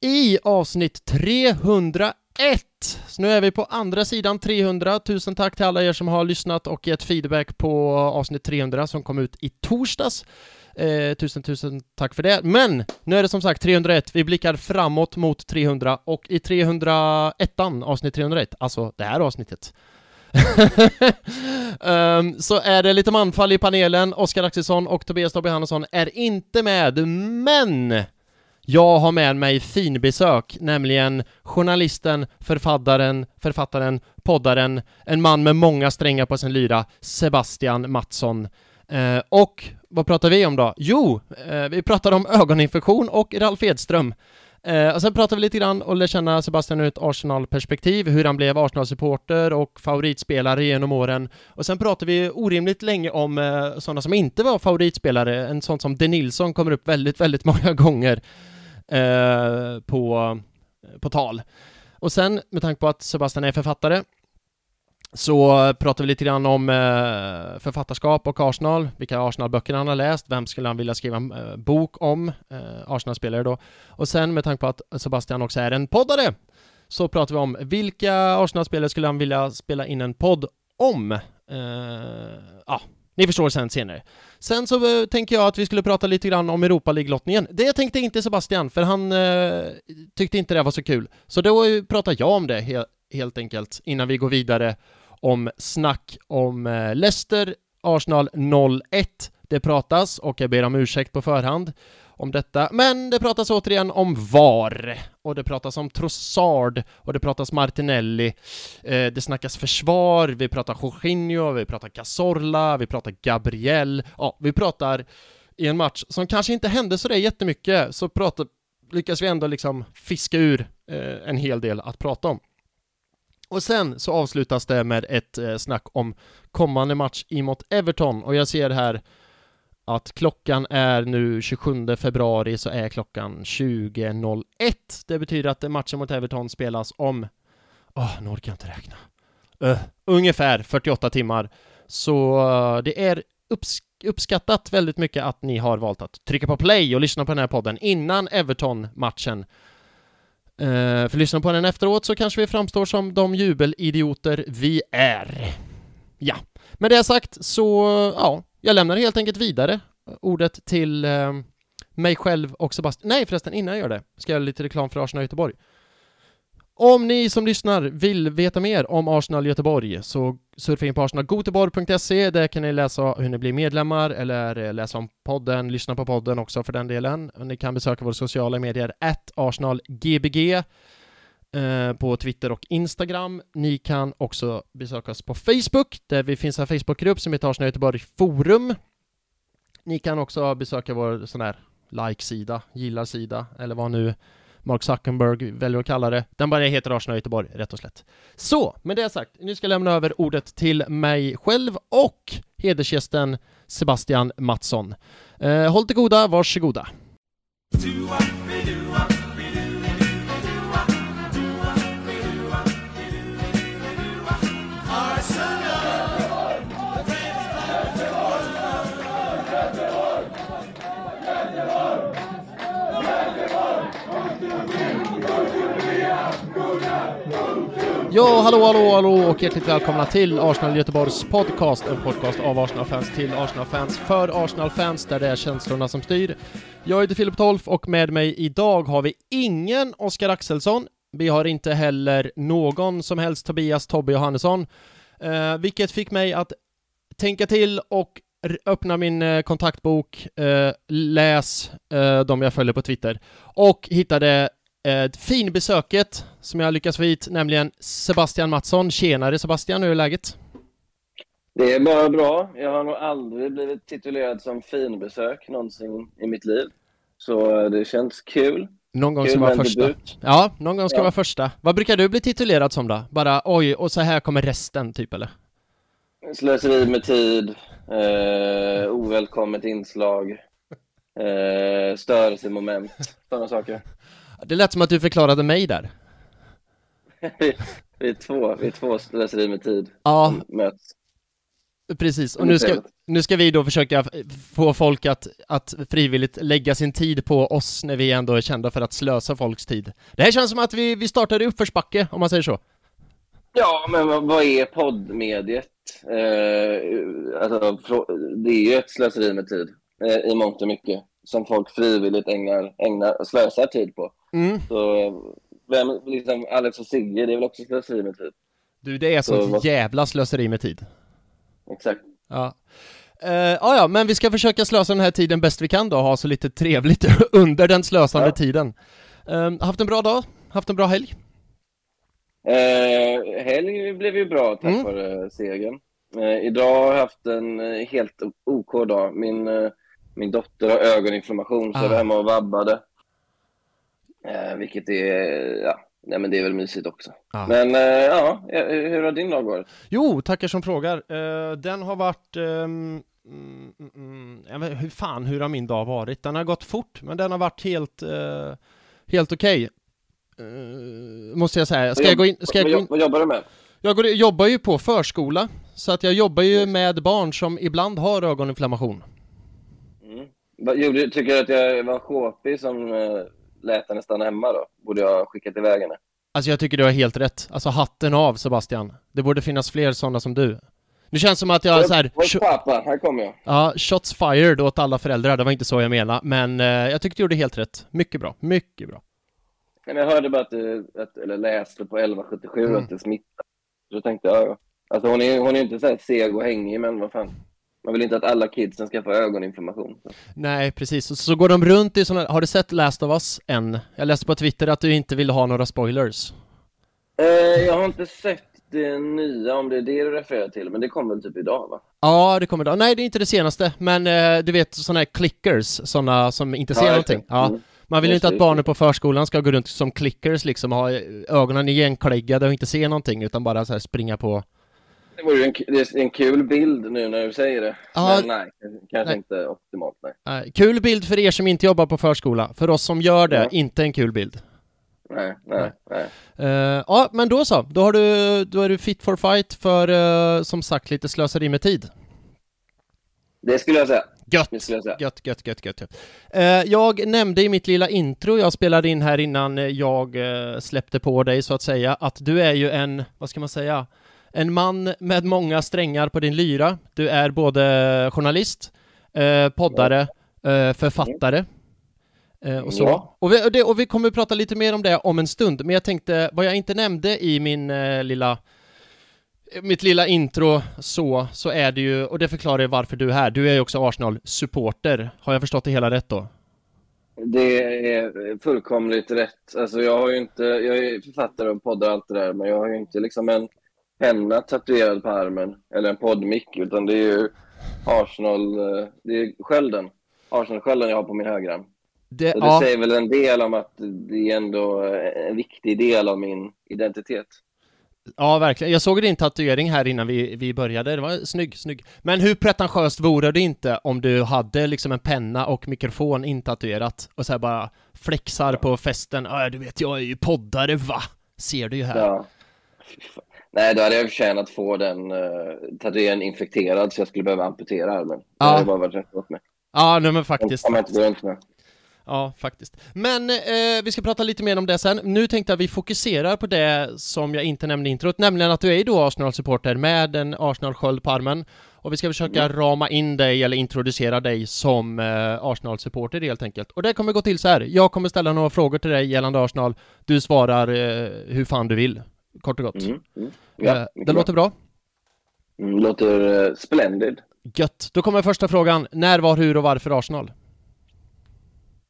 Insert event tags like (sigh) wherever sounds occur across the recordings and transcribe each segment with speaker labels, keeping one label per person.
Speaker 1: i avsnitt 301. Så nu är vi på andra sidan 300. Tusen tack till alla er som har lyssnat och gett feedback på avsnitt 300 som kom ut i torsdags. Eh, tusen, tusen tack för det. Men nu är det som sagt 301. Vi blickar framåt mot 300 och i 301 avsnitt 301, alltså det här avsnittet, um, (laughs) så är det lite manfall i panelen. Oskar Axelsson och Tobias Tobbe Hannesson är inte med, men jag har med mig finbesök, nämligen journalisten, författaren, författaren, poddaren, en man med många strängar på sin lyra, Sebastian Mattsson. Eh, och vad pratar vi om då? Jo, eh, vi pratar om ögoninfektion och Ralf Edström. Eh, och sen pratar vi lite grann och lär känna Sebastian ur ett Arsenal-perspektiv, hur han blev Arsenal-supporter och favoritspelare genom åren. Och sen pratar vi orimligt länge om eh, sådana som inte var favoritspelare, en sån som De Nilsson kommer upp väldigt, väldigt många gånger eh, på, på tal. Och sen, med tanke på att Sebastian är författare, så pratar vi lite grann om eh, författarskap och Arsenal, vilka Arsenal-böcker han har läst, vem skulle han vilja skriva en eh, bok om, eh, Arsenal-spelare då. Och sen med tanke på att Sebastian också är en poddare, så pratar vi om vilka Arsenal-spelare skulle han vilja spela in en podd om? Eh, ja, ni förstår sen senare. Sen så eh, tänker jag att vi skulle prata lite grann om Europa League-lottningen. Det tänkte inte Sebastian, för han eh, tyckte inte det var så kul. Så då pratar jag om det he helt enkelt, innan vi går vidare om snack om eh, Leicester, Arsenal 0-1. Det pratas och jag ber om ursäkt på förhand om detta, men det pratas återigen om VAR och det pratas om Trossard och det pratas Martinelli. Eh, det snackas försvar, vi pratar Jorginho, vi pratar Cazorla, vi pratar Gabriel. Ja, vi pratar i en match som kanske inte hände sådär jättemycket, så pratar, lyckas vi ändå liksom fiska ur eh, en hel del att prata om. Och sen så avslutas det med ett eh, snack om kommande match emot Everton och jag ser här att klockan är nu 27 februari så är klockan 20.01. Det betyder att matchen mot Everton spelas om, åh, oh, nu orkar jag inte räkna, uh, ungefär 48 timmar. Så uh, det är upps uppskattat väldigt mycket att ni har valt att trycka på play och lyssna på den här podden innan Everton-matchen Uh, för lyssna på den efteråt så kanske vi framstår som de jubelidioter vi är. Ja, med det sagt så, ja, jag lämnar helt enkelt vidare eh, ordet till eh, mig själv och Sebastian. Nej förresten, innan jag gör det ska jag göra lite reklam för Arsenal Göteborg. Om ni som lyssnar vill veta mer om Arsenal Göteborg så surfa in på arsenalgoteborg.se. Där kan ni läsa hur ni blir medlemmar eller eh, läsa om podden, lyssna på podden också för den delen. Ni kan besöka våra sociala medier, arsenalgbg eh, på Twitter och Instagram. Ni kan också besöka oss på Facebook, där vi finns en Facebookgrupp som heter Arsenal Göteborg Forum. Ni kan också besöka vår sån här like-sida, gilla-sida, eller vad nu Mark Zuckerberg väljer att kalla det. Den bara heter Arsenal Göteborg, rätt och slätt. Så, med det sagt, nu ska jag lämna över ordet till mig själv och hedersgästen Sebastian Mattsson. Eh, håll till goda, varsågoda. Ja, hallå, hallå, hallå och hjärtligt välkomna till Arsenal Göteborgs podcast, en podcast av Arsenal-fans till Arsenal-fans för Arsenal-fans, där det är känslorna som styr. Jag heter Filip Tolf och med mig idag har vi ingen Oskar Axelsson. Vi har inte heller någon som helst Tobias Tobbe Johannesson, eh, vilket fick mig att tänka till och öppna min eh, kontaktbok, eh, läs eh, de jag följer på Twitter och hittade eh, finbesöket som jag lyckats få hit, nämligen Sebastian Mattsson. Tjenare Sebastian, hur är läget?
Speaker 2: Det är bara bra. Jag har nog aldrig blivit titulerad som finbesök någonsin i mitt liv. Så eh, det känns kul.
Speaker 1: Någon gång kul ska vara första. Debut. Ja, någon gång ska ja. vara första. Vad brukar du bli titulerad som då? Bara oj, och så här kommer resten, typ eller?
Speaker 2: Slöseri med tid, eh, ovälkommet inslag, eh, störelsemoment, sådana saker.
Speaker 1: Det lät som att du förklarade mig där. (laughs)
Speaker 2: vi, är två, vi är två slöseri med tid
Speaker 1: ja.
Speaker 2: möts.
Speaker 1: Precis, och nu ska, nu ska vi då försöka få folk att, att frivilligt lägga sin tid på oss när vi ändå är kända för att slösa folks tid. Det här känns som att vi, vi startar i uppförsbacke, om man säger så.
Speaker 2: Ja, men vad, vad är poddmediet? Eh, alltså, det är ju ett slöseri med tid eh, i mångt och mycket som folk frivilligt ägnar, ägnar slösar tid på.
Speaker 1: Mm.
Speaker 2: Så vem, liksom Alex och Sigge, det är väl också slöseri med tid?
Speaker 1: Du, det är sånt så, jävla slöseri med tid.
Speaker 2: Exakt.
Speaker 1: Ja. Uh, ja, men vi ska försöka slösa den här tiden bäst vi kan då, ha så lite trevligt (laughs) under den slösande ja. tiden. Uh, haft en bra dag? Haft en bra helg?
Speaker 2: Uh, helg blev ju bra tack mm. vare segern. Uh, idag har jag haft en helt OK dag. Min, min dotter har ögoninflammation så ah. jag var hemma och vabbade. vilket är, ja, Nej men det är väl mysigt också. Ah. Men eh, ja, hur har din dag varit?
Speaker 1: Jo, tackar som frågar. Uh, den har varit um, mm, mm, hur fan, hur har min dag varit? Den har gått fort, men den har varit helt, uh, helt okej. Okay. Uh, måste jag säga. Ska jag gå in? Ska jag gå in?
Speaker 2: Vad jobbar du med?
Speaker 1: Jag går, jobbar ju på förskola, så att jag jobbar ju med barn som ibland har ögoninflammation.
Speaker 2: Mm. tycker du att jag var sjåpig som lät henne stanna hemma då? Borde jag skickat iväg henne?
Speaker 1: Alltså jag tycker du har helt rätt. Alltså hatten av Sebastian. Det borde finnas fler sådana som du. Det känns som att jag så här...
Speaker 2: pappa, här kommer jag.
Speaker 1: Ja, shots fired åt alla föräldrar, det var inte så jag menade, men eh, jag tyckte du gjorde helt rätt. Mycket bra, mycket bra.
Speaker 2: Men jag hörde bara att, du, att eller läste på 1177 mm. att det smittar. Så tänkte jag, alltså hon är, hon är inte så här seg och hängig, men vad fan. Man vill inte att alla kidsen ska få ögoninflammation. Så.
Speaker 1: Nej, precis. Så går de runt i sådana... Har du sett Last of Us än? Jag läste på Twitter att du inte vill ha några spoilers.
Speaker 2: Eh, jag har inte sett det nya, om det är det du refererar till, men det kommer väl typ idag va?
Speaker 1: Ja, det kommer idag. Nej, det är inte det senaste, men eh, du vet sådana här clickers, sådana som inte ser ja, någonting. Ja. Mm. Man vill ju inte att barnen på förskolan ska gå runt som clickers liksom, ha ögonen igenkläggade och inte se någonting, utan bara så här springa på
Speaker 2: det vore en, det är en kul bild nu när du säger det. Ja, Men nej, kanske nej. inte optimalt. Nej.
Speaker 1: nej. Kul bild för er som inte jobbar på förskola. För oss som gör det, ja. inte en kul bild.
Speaker 2: Nej, nej, nej.
Speaker 1: Uh, ja, men då så. Då, har du, då är du fit for fight för, uh, som sagt, lite slöseri med tid.
Speaker 2: Det skulle jag säga.
Speaker 1: Gött,
Speaker 2: jag säga.
Speaker 1: gött, gött, gött, gött. Uh, jag nämnde i mitt lilla intro jag spelade in här innan jag släppte på dig så att säga, att du är ju en, vad ska man säga, en man med många strängar på din lyra. Du är både journalist, eh, poddare, eh, författare eh, och så. Ja. Och, vi, och, det, och vi kommer att prata lite mer om det om en stund, men jag tänkte, vad jag inte nämnde i min eh, lilla mitt lilla intro så, så är det ju, och det förklarar varför du är här. Du är ju också Arsenal-supporter. Har jag förstått det hela rätt då?
Speaker 2: Det är fullkomligt rätt. Alltså jag har ju inte, jag är författare och poddar och allt det där, men jag har ju inte liksom en penna tatuerad på armen eller en poddmick, utan det är ju Arsenal, eh, det är skölden. Arsenal-skölden jag har på min högra. Det, det ja. säger väl en del om att det är ändå en viktig del av min identitet.
Speaker 1: Ja, verkligen. Jag såg din tatuering här innan vi, vi började. Det var snygg, snygg. Men hur pretentiöst vore det inte om du hade liksom en penna och mikrofon intatuerat och så bara flexar på festen. Ja, du vet, jag är ju poddare, va? Ser du ju här. Ja.
Speaker 2: Nej, då hade jag förtjänat att få den uh, tatueringen infekterad så jag skulle behöva amputera armen. Ja. Det hade bara varit rätt gott med.
Speaker 1: Ja, nej men faktiskt.
Speaker 2: Jag inte runt med.
Speaker 1: Ja, faktiskt. Men eh, vi ska prata lite mer om det sen. Nu tänkte jag att vi fokuserar på det som jag inte nämnde i introt, nämligen att du är då Arsenal-supporter med en Arsenal-sköld på armen. Och vi ska försöka mm. rama in dig eller introducera dig som eh, Arsenal-supporter helt enkelt. Och det kommer gå till så här. Jag kommer ställa några frågor till dig gällande Arsenal. Du svarar eh, hur fan du vill kort och gott. Mm, mm. Ja, eh, det låter bra.
Speaker 2: Mm, låter uh, splendid.
Speaker 1: Gött. Då kommer första frågan. När, var, hur och varför Arsenal?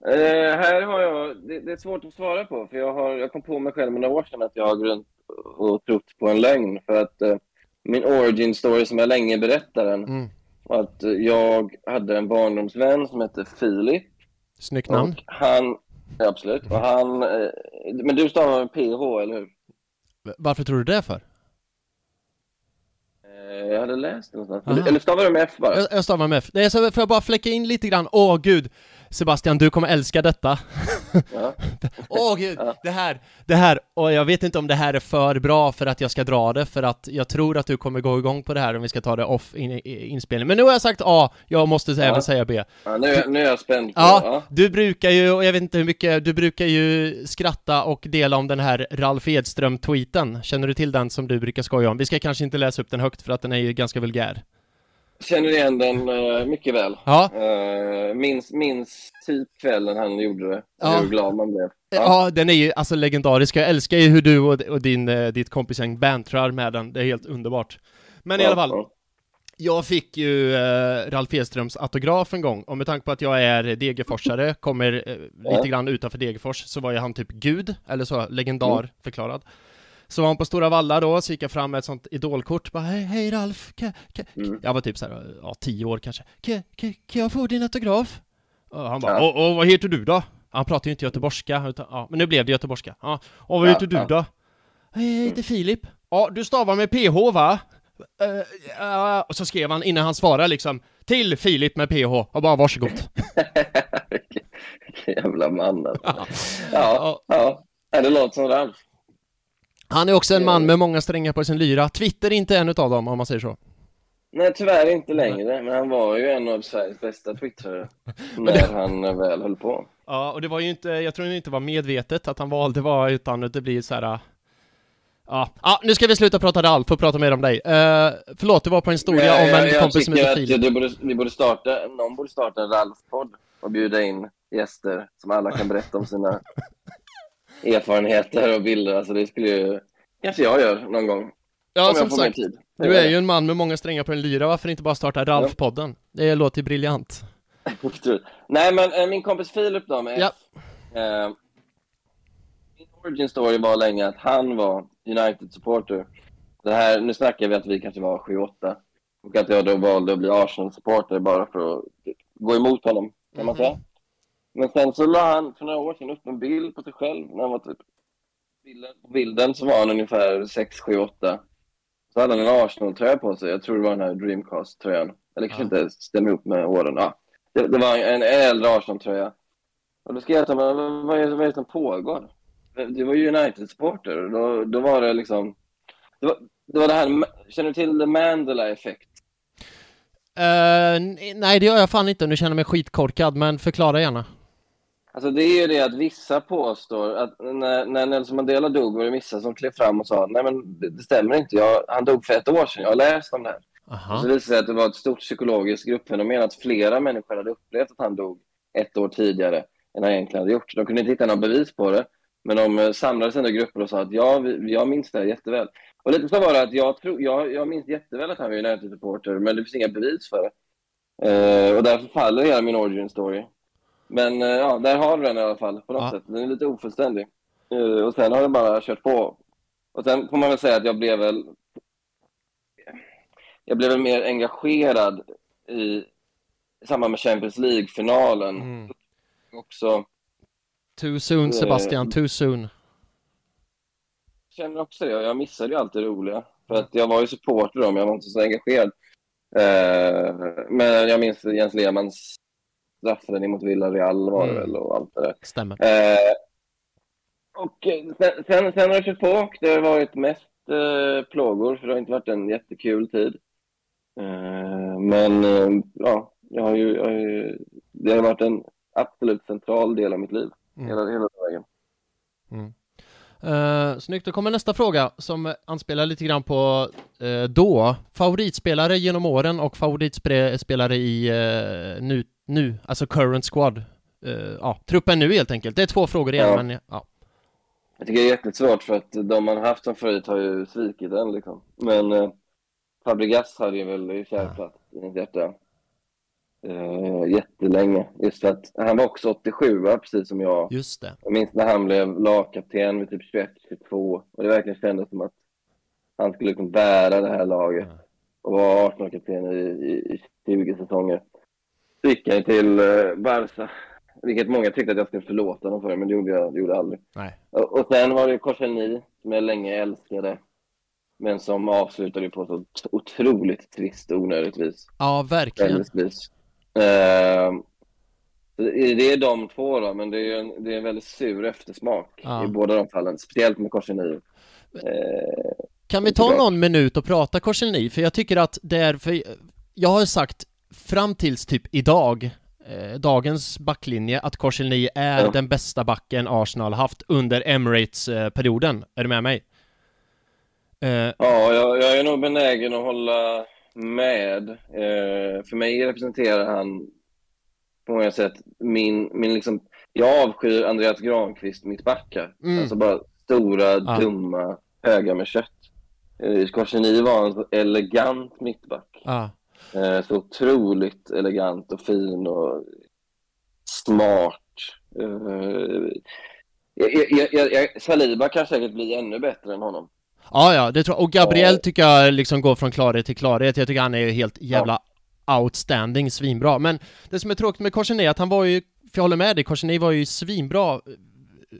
Speaker 2: Uh, här har jag, det, det, är svårt att svara på, för jag, har, jag kom på mig själv med några år sedan att jag har runt och trott på en lögn. För att uh, min origin story som jag länge berättar den, mm. att jag hade en barndomsvän som hette Filip.
Speaker 1: Snyggt namn.
Speaker 2: Han, ja, absolut. Och han, men du stavar med PH, eller hur?
Speaker 1: Varför tror du det för?
Speaker 2: Eh, jag hade läst det någonstans. Aha. Eller stavar du med F bara?
Speaker 1: Jag, jag stavar med F. Är så, får jag bara fläcka in lite grann? Åh gud! Sebastian, du kommer älska detta.
Speaker 2: Ja. (laughs)
Speaker 1: Åh gud,
Speaker 2: Ja.
Speaker 1: det här, det här, och jag vet inte om det här är för bra för att jag ska dra det, för att jag tror att du kommer gå igång på det här om vi ska ta det off in, inspelning. Men nu har jag sagt A, jag måste
Speaker 2: Ja.
Speaker 1: även säga B.
Speaker 2: Ja, nu, är- nu är jag spänd på...
Speaker 1: Ja. du brukar ju, och jag vet inte hur mycket, du brukar ju skratta och dela om den här Ralf Edström-tweeten. Känner du till den som du brukar skoja om? Vi ska kanske inte läsa upp den högt för att den är ju ganska vulgär.
Speaker 2: Känner igen den eh, mycket väl.
Speaker 1: Ja,
Speaker 2: Uh, minns, minns typ kvällen han gjorde det.
Speaker 1: Ja.
Speaker 2: Hur glad man blev.
Speaker 1: ja. den är ju alltså legendarisk. Jag älskar ju hur du och, och din, eh, ditt kompisgäng bantrar med den. Det är helt underbart. Men i alla fall,
Speaker 2: Ja,
Speaker 1: jag fick ju eh, Ralf Edströms autograf en gång, och med tanke på att jag är Degerforsare, kommer eh, lite
Speaker 2: Ja.
Speaker 1: grann utanför Degerfors, så var ju han typ gud, eller så, legendar förklarad. Så var han på Stora Valla då, så gick jag fram med ett sånt idolkort, bara hej, hej Ralf, kan, kan,
Speaker 2: Mm.
Speaker 1: jag var typ såhär, ja, tio år kanske, kan, kan, kan jag få din autograf? Och han bara,
Speaker 2: Ja.
Speaker 1: och, vad heter du då? Han pratar ju inte göteborgska, utan, ja, men nu blev det göteborgska. Ja, och vad
Speaker 2: Ja,
Speaker 1: heter du
Speaker 2: ja.
Speaker 1: då? Hej, jag heter Filip. Ja, du stavar med PH va? Eh, ja, och så skrev han innan han svarade liksom till Filip med PH och bara varsågod. (laughs)
Speaker 2: Vilken jävla man alltså. (laughs)
Speaker 1: Ja.
Speaker 2: Ja, ja. ja. Det låter som Ralf.
Speaker 1: Han är också en man med många strängar på sin lyra. Twitter är inte en utav dem om man säger så.
Speaker 2: Nej, tyvärr inte längre. Men han var ju en av Sveriges bästa twittrare. (laughs) När han eh, väl höll på.
Speaker 1: Ja, och det var ju inte, jag tror det inte var medvetet att han valde var utan det blir så här. äh, Ja, ja, nu ska vi sluta prata Ralf och prata mer om dig. Uh, förlåt, det var på en historia
Speaker 2: Men
Speaker 1: om
Speaker 2: jag,
Speaker 1: en
Speaker 2: jag
Speaker 1: kompis som heter Filip.
Speaker 2: du borde, vi borde starta, någon borde starta en Ralf-podd och bjuda in gäster som alla kan berätta om sina (laughs) erfarenheter och bilder. Alltså det skulle ju, kanske jag gör någon gång.
Speaker 1: Ja,
Speaker 2: om
Speaker 1: som sagt, du är ju en man med många strängar på en lyra. Varför inte bara starta Ralf-podden? Det låter ju briljant. (laughs)
Speaker 2: Nej, men eh, min kompis Filip då med
Speaker 1: Ja.
Speaker 2: Eh, min origin story var länge att han var United-supporter. Det här, nu snackar vi att vi kanske var 7-8. Och att jag då valde att bli Arsenal-supporter bara för att gå emot honom, kan man
Speaker 1: Mhm.
Speaker 2: säga. Men sen så la han för några år sedan upp en bild på sig själv när han var typ... Bilden, på bilden så var han ungefär 6, 7, 8. Så hade han en Arsenal-tröja på sig. Jag tror det var den här Dreamcast-tröjan. Eller kanske
Speaker 1: Ja.
Speaker 2: inte stämmer upp med åren. Ja. Det, det var en, en äldre Arsenal-tröja. Och då skrev jag till honom, "Men vad är, vad är det som pågår? Du var ju United-supporter. Då, då var det liksom... Det var, det var det här, känner du till the Mandela-effekt?
Speaker 1: Eh, n- nej, det gör jag fan inte. Nu känner jag mig skitkorkad, men förklara gärna.
Speaker 2: Alltså det är ju det att vissa påstår att när, när Nelson Mandela dog var det vissa som klev fram och sa nej men det, det stämmer inte, jag, han dog för ett år sedan, jag har läst om det här. Och så
Speaker 1: Aha.
Speaker 2: visade det sig att det var ett stort psykologiskt gruppfenomen att flera människor hade upplevt att han dog ett år tidigare än han egentligen hade gjort. De kunde inte hitta några bevis på det, men de eh, samlades ändå i grupper och sa att ja, jag minns det här jätteväl. Och lite så var det att jag, tror, jag, jag minns jätteväl att han var United-supporter, men det finns inga bevis för det. Eh, och därför faller hela min origin story. Men eh, ja, där har du den i alla fall på något
Speaker 1: Ja.
Speaker 2: sätt. Den är lite ofullständig. Eh, och sen har det bara kört på. Och sen får man väl säga att jag blev väl jag blev väl mer engagerad i, i samband med Champions League-finalen.
Speaker 1: Mm.
Speaker 2: Också
Speaker 1: Too soon Sebastian,
Speaker 2: Eh,
Speaker 1: too soon.
Speaker 2: känner också det. Jag missade ju allt det roliga. För att jag var ju supporter då, men jag var inte så engagerad. Men jag minns Jens Lehmanns straffräddning mot Villarreal var det
Speaker 1: Mm.
Speaker 2: väl och allt det där.
Speaker 1: Stämmer.
Speaker 2: Eh, och eh, sen, sen, sen har det kört på och det har varit mest eh, plågor för det har inte varit en jättekul tid. Eh, men eh, ja, jag har ju, jag har ju, det har varit en absolut central del av mitt liv.
Speaker 1: Mm.
Speaker 2: Hela, hela vägen.
Speaker 1: Mm. Uh, snyggt, då kommer nästa fråga som anspelar lite grann på eh, då. Favoritspelare genom åren och favoritspelare i eh, nu, nu, alltså current squad. Eh, ja, truppen nu helt enkelt. Det är två frågor igen,
Speaker 2: Ja.
Speaker 1: men ja.
Speaker 2: Jag tycker det är jättesvårt för att de man haft som förut har ju svikit den liksom. Men eh, Fabregas hade ju väl kärplats i mitt hjärta. Eh, jättelänge. Just för att han var också 87 va? precis som jag.
Speaker 1: Just det.
Speaker 2: Jag minns när han blev lagkapten vid typ 21-22 och det verkligen kändes som att han skulle liksom bära det här laget
Speaker 1: Ja.
Speaker 2: och vara Arsenal-kapten i, i, i 20 säsonger. Så gick till eh, Barca, vilket många tyckte att jag skulle förlåta honom för, men det gjorde jag, det gjorde jag aldrig.
Speaker 1: Nej.
Speaker 2: Och, och sen var det Korselny, som jag länge älskade, men som avslutade på så ot- otroligt trist och onödigt vis.
Speaker 1: Ja, verkligen.
Speaker 2: Väldigt vis. Eh, Det är de två då, men det är en, det är en väldigt sur eftersmak
Speaker 1: Ja.
Speaker 2: i båda de fallen, speciellt med Korsenil. Eh,
Speaker 1: Kan vi ta någon minut och prata Korselny? För jag tycker att det är, för jag har sagt fram tills typ idag, eh, dagens backlinje, att Korselny är
Speaker 2: Ja.
Speaker 1: den bästa backen Arsenal haft under Emirates-perioden. Är du med mig? Eh,
Speaker 2: Ja, jag, jag är nog benägen att hålla med. Eh, för mig representerar han på många sätt min, min liksom, jag avskyr Andreas Granqvist mittbackar.
Speaker 1: Mm.
Speaker 2: Alltså bara stora,
Speaker 1: Ja.
Speaker 2: dumma, höga med kött. Eh, Korseny var en elegant mittback.
Speaker 1: ja.
Speaker 2: Eh, så otroligt elegant och fin och smart. Eh, jag, jag, jag, jag, Saliba kan säkert bli ännu bättre än honom.
Speaker 1: Ja, ja, det tror jag. Och Gabriel
Speaker 2: Ja.
Speaker 1: tycker jag liksom går från klarhet till klarhet. Jag tycker han är helt jävla outstanding, svinbra. Men det som är tråkigt med Korsené är att han var ju, för jag håller med dig, Korsené var ju svinbra,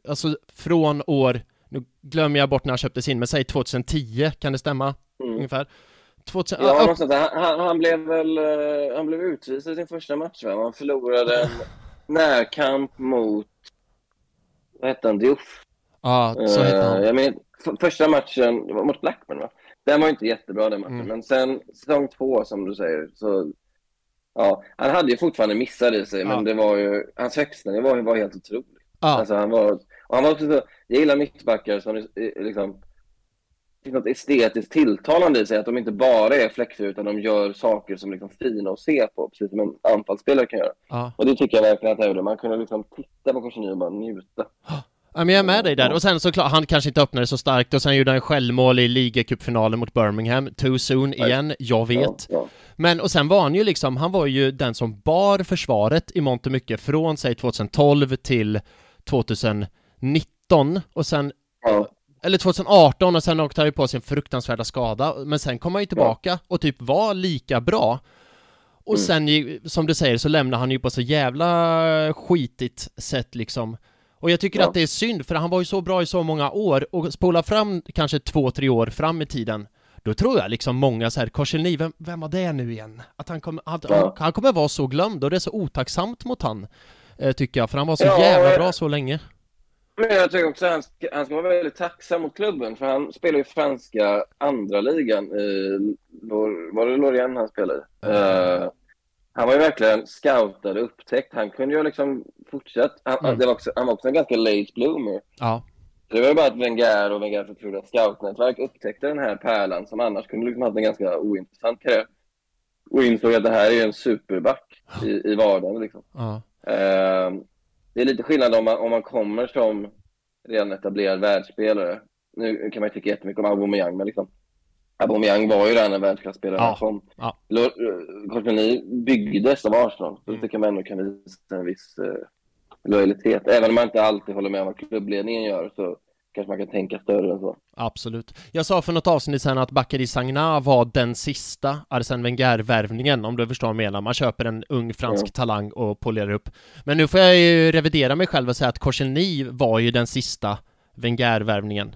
Speaker 1: alltså från år, nu glömmer jag bort när han köptes in, men säg 2010, kan det stämma?
Speaker 2: Mm.
Speaker 1: Ungefär? 2000,
Speaker 2: Ja,
Speaker 1: ja,
Speaker 2: någonstans. Han, han, han blev väl eh, han blev utvisad i sin första match, va? Han förlorade en (laughs) närkamp mot, vad hette han, Diouf?
Speaker 1: ja, så hette
Speaker 2: Eh,
Speaker 1: han.
Speaker 2: Jag men, första matchen, det var mot Blackburn va? Den var inte jättebra den matchen,
Speaker 1: Mm.
Speaker 2: men sen säsong två som du säger, så ja, han hade ju fortfarande missar i sig,
Speaker 1: Ja.
Speaker 2: men det var ju, hans högsta nivå var helt otrolig.
Speaker 1: Ja,
Speaker 2: Alltså han var, och han var också så, jag gillar mittbackar som är- liksom, finns något estetiskt tilltalande i sig, att de inte bara är fläckar utan de gör saker som är liksom fina att se på, precis som en anfallsspelare kan göra.
Speaker 1: ja.
Speaker 2: Och det tycker jag verkligen att han gjorde, man kunde liksom titta på Korseny och bara njuta.
Speaker 1: Ja, men jag är med dig där. Och sen såklart, han kanske inte öppnade så starkt och sen gjorde han självmål i ligacupfinalen mot Birmingham. Too soon igen, jag vet.
Speaker 2: Ja, ja.
Speaker 1: Men och sen var han ju liksom, han var ju den som bar försvaret i mångt och mycket från säg 2012 till 2019 och sen,
Speaker 2: Ja.
Speaker 1: Eller 2018 och sen åkte han ju på sin fruktansvärda skada, men sen kom han ju tillbaka och typ var lika bra. Och
Speaker 2: Mm.
Speaker 1: sen, som du säger, så lämnar han ju på så jävla skitigt sätt liksom. Och jag tycker
Speaker 2: Ja.
Speaker 1: att det är synd, för han var ju så bra i så många år, och spola fram kanske två, tre år fram i tiden, då tror jag liksom många så här, Korselny, vem, vem var det nu igen? Att han kommer, att,
Speaker 2: Ja.
Speaker 1: han, kommer vara så glömd, och det är så otacksamt mot han, eh, tycker jag, för han var så
Speaker 2: Ja,
Speaker 1: jävla
Speaker 2: jag-
Speaker 1: bra så länge.
Speaker 2: Men jag tycker också att han ska, han ska vara väldigt tacksam mot klubben, för han spelar i franska andra ligan i, var det Lorient han spelade i? Eh, han var ju verkligen scoutad och upptäckt. Han kunde ju liksom fortsatt. Han,
Speaker 1: Mm.
Speaker 2: var också, han var också en ganska late bloomer.
Speaker 1: Ja,
Speaker 2: Det var ju bara att Wenger och Wenger förtroliga scoutnätverk upptäckte den här pärlan som annars kunde liksom haft en ganska ointressant karriär. Och insåg att det här är en superback i, i vardagen liksom.
Speaker 1: ja,
Speaker 2: Eh, det är lite skillnad om man, om man kommer som redan etablerad världsspelare. Nu kan man ju tycka jättemycket om Aubameyang, men liksom Aubameyang var ju redan en världsklasspelare
Speaker 1: Ja,
Speaker 2: kom.
Speaker 1: ja.
Speaker 2: Korteni byggdes av Arsenal, så
Speaker 1: Mm.
Speaker 2: det tycker man ändå kan visa en viss eh, lojalitet. Även om man inte alltid håller med om vad klubbledningen gör så kanske man kan tänka större än så.
Speaker 1: absolut. Jag sa för något avsnitt sen att Bakary Sagna var den sista Arsène Wenger-värvningen, om du förstår vad jag menar. Man köper en ung fransk
Speaker 2: Ja.
Speaker 1: talang och polerar upp. Men nu får jag ju revidera mig själv och säga att Korselny var ju den sista Wenger-värvningen.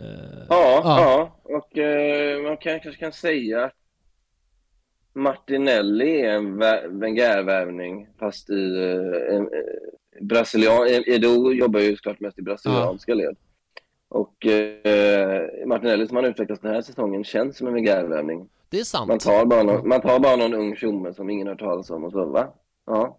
Speaker 1: Eh,
Speaker 2: Ja,
Speaker 1: Ja.
Speaker 2: ja. och eh, man kan, kanske kan säga att Martinelli är en vä- Wenger-värvning fast i eh, en, brasilian... Edo jobbar ju såklart mest i brasilianska led. Och eh, Martinelli som han utvecklats den här säsongen känns som en Wenger-värvning.
Speaker 1: det är sant.
Speaker 2: Man tar, bara någon, man tar bara någon ung tjomme som ingen har hört talas om och så va? Ja,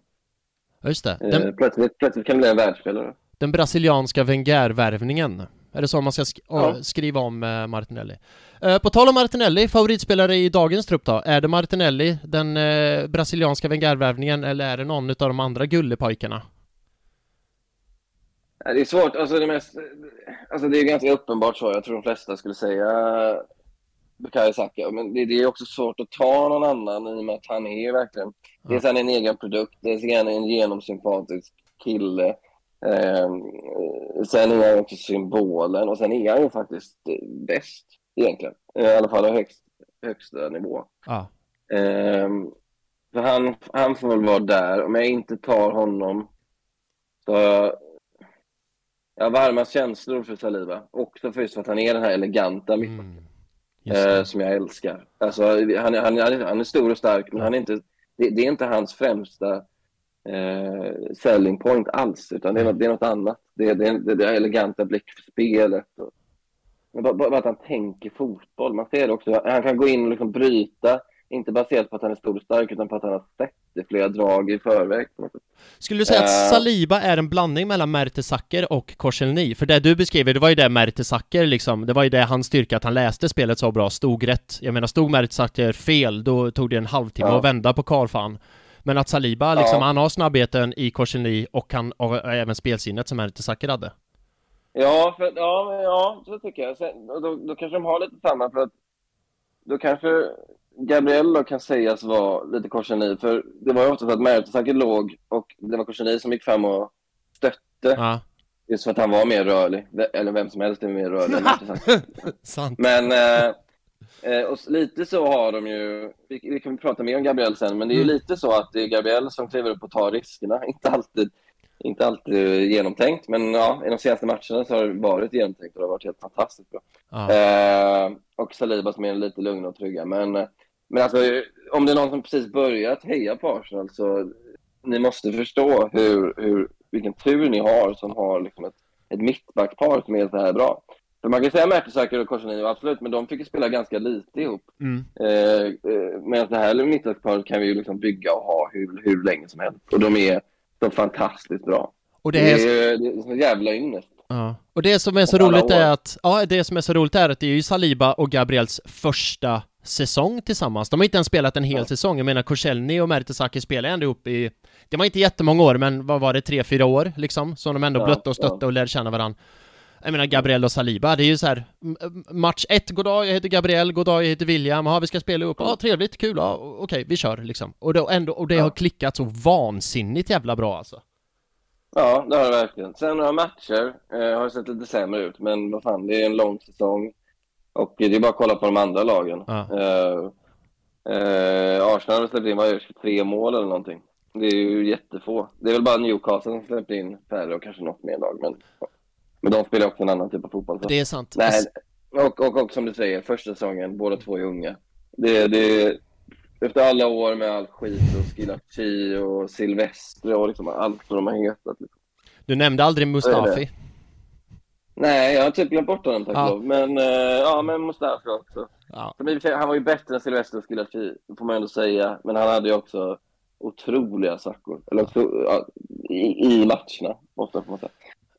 Speaker 1: Just det.
Speaker 2: eh,
Speaker 1: Den,
Speaker 2: plötsligt, plötsligt kan det bli en världsspelare.
Speaker 1: den brasilianska Wenger-värvningen. Är det så man ska sk-
Speaker 2: Ja.
Speaker 1: skriva om eh, Martinelli? Eh, på tal om Martinelli, favoritspelare i dagens trupp då? Är det Martinelli, den eh, brasilianska Wenger-värvningen, eller är det någon av de andra gullepojkarna?
Speaker 2: Det är svårt, alltså det mest, alltså det är ganska uppenbart så, jag tror de flesta skulle säga Bukayo Saka, men det, det är också svårt att ta någon annan i och med att han är verkligen, dels är han en egen produkt, dels är han en genomsympatisk kille, eh, sen är han också symbolen och sen är han ju faktiskt eh, bäst egentligen, i alla fall av högst, högsta nivå.
Speaker 1: Ja.
Speaker 2: Ehm, så han, han får väl vara där. Om jag inte tar honom så har varma känslor för Saliba. Också för just för att han är den här eleganta mittbacken
Speaker 1: Mm.
Speaker 2: Eh,
Speaker 1: det.
Speaker 2: som jag älskar. Alltså, han, är- han, han, är, stor och stark, men han är inte, det, det är inte hans främsta eh, selling point alls, utan det är något, det är något annat. Det är det, det är eleganta blick för spelet. Och, bara, bara att han tänker fotboll. Man ser det också. Han kan gå in och liksom bryta, inte baserat på att han är stor och stark, utan på att han har sett det flera drag i förväg.
Speaker 1: Skulle du säga att
Speaker 2: Eh.
Speaker 1: Saliba är en blandning mellan Mertesacker och Korselny? För det du beskriver, det var ju det Mertesacker liksom, det var ju det hans styrka, att han läste spelet så bra, stod rätt. Jag menar, stod Mertesacker fel, då tog det en halvtimme
Speaker 2: Ja.
Speaker 1: att vända på Karlfan. Men att Saliba liksom,
Speaker 2: Ja.
Speaker 1: han har snabbheten i Korselny och han har även spelsinnet som Mertesacker hade.
Speaker 2: Ja, för, ja, ja, så tycker jag. Sen, då, då kanske de har lite samma, för att då kanske Gabriel då kan sägas vara lite korseni, för det var ju ofta så att Mertesacker låg och det var korseni som gick fram och stötte,
Speaker 1: Ja,
Speaker 2: just för att han var mer rörlig. Eller vem som helst är mer rörlig (laughs)
Speaker 1: sant.
Speaker 2: Men eh, eh, och lite så har de ju, vi, vi kan prata mer om Gabriel sen, men det är ju
Speaker 1: Mm.
Speaker 2: lite så att det är Gabriel som kliver upp och tar riskerna. (laughs) Inte alltid, inte alltid genomtänkt, men ja, i de senaste matcherna så har det varit genomtänkt och det har varit helt fantastiskt bra.
Speaker 1: Ja.
Speaker 2: Eh, och Saliba som är lite lugna och trygga. Men, eh, men alltså, om det är någon som precis börjat heja på Arsenal så ni måste förstå hur, hur, vilken tur ni har som har liksom ett, ett mittbackpar som är så här bra. För man kan säga Mertesacker och Korsenio, absolut, men de fick ju spela ganska lite ihop.
Speaker 1: Mm.
Speaker 2: Eh, eh, medan det här mittbackparet kan vi ju liksom bygga och ha hur, hur länge som helst. Och de är så fantastiskt bra.
Speaker 1: Och
Speaker 2: Det
Speaker 1: det
Speaker 2: är, det är så jävla ynnest.
Speaker 1: ja. och det som är så roligt är att, ja, det som är så roligt är att det är ju Saliba och Gabriels första säsong tillsammans. De har inte ens spelat en hel
Speaker 2: Ja.
Speaker 1: säsong. Jag menar, Korselny och Mertesacker spelade ändå ihop i, det var inte jättemånga år, men vad var det, tre, fyra år liksom? Som de ändå
Speaker 2: Ja,
Speaker 1: blötte och stötte
Speaker 2: ja.
Speaker 1: och lärde känna varandra. Jag menar Gabriel och Saliba, det är ju så här Match ett, goddag, jag heter Gabriel, goddag, jag heter William, ja vi ska spela ihop, ja trevligt, kul, ja okej, vi kör liksom. Och det, ändå, och det
Speaker 2: Ja.
Speaker 1: har klickat så vansinnigt jävla bra alltså.
Speaker 2: Ja, det har det verkligen. Sen några matcher eh, har sett lite sämre ut, men vad fan, det är en lång säsong. Och det är bara att kolla på de andra lagen.
Speaker 1: Ja.
Speaker 2: Eh, eh, Arsenal har släppt in, vad är det, 23 mål eller någonting. Det är ju jättefå. Det är väl bara Newcastle som släppt in färre och kanske något mer lag, men, men de spelar också en annan typ av fotboll. Så.
Speaker 1: Det är sant.
Speaker 2: Nej, och, och, och som du säger, första säsongen, båda två är unga. Det, det, efter alla år med all skit och Skilacci och Silvestre och liksom allt vad de har hetat. Liksom.
Speaker 1: Du nämnde aldrig Mustafi.
Speaker 2: Nej, jag har typ glömt bort honom tack
Speaker 1: Ja.
Speaker 2: lov. Men, eh, ja, men Mustafa också.
Speaker 1: Ja.
Speaker 2: För Han var ju bättre än Silvestre och Skilacci, får man ändå säga. Men han hade ju också otroliga sackor. Eller ja, i, i matcherna, måste man säga.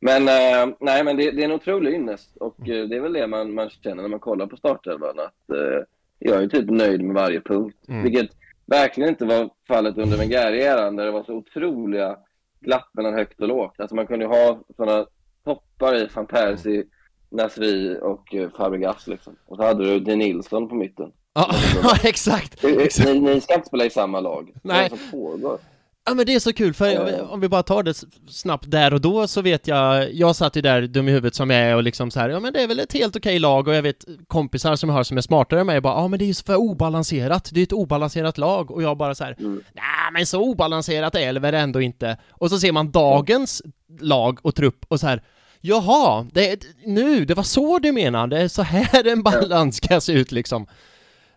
Speaker 2: Men, eh, nej, men det, det är en otrolig ynnest. Och eh, det är väl det man, man känner när man kollar på startelvan. Att eh, jag är typ nöjd med varje punkt.
Speaker 1: Mm.
Speaker 2: Vilket verkligen inte var fallet under Wenger-eran, där det var så otroliga glapp mellan högt och lågt. Alltså man kunde ju ha sådana toppar i van Persie, Nasri och eh, Fabregas liksom. Och så hade du De Nilsson på mitten.
Speaker 1: Ja, (laughs) exakt! exakt.
Speaker 2: Ni, ni ska inte spela i samma lag.
Speaker 1: Nej.
Speaker 2: Som pågår.
Speaker 1: Ja men det är så kul, för om vi bara tar det snabbt där och då så vet jag, jag satt ju där dum i huvudet som jag är och liksom så här, ja men det är väl ett helt okej lag och jag vet kompisar som jag har som är smartare än mig bara, ja men det är ju så för obalanserat, det är ett obalanserat lag och jag bara så här,
Speaker 2: Mm.
Speaker 1: nej men så obalanserat är det väl ändå inte. Och så ser man dagens lag och trupp och så här, jaha, det är, nu, det var så du menade, det är så här en balans ska se ut liksom.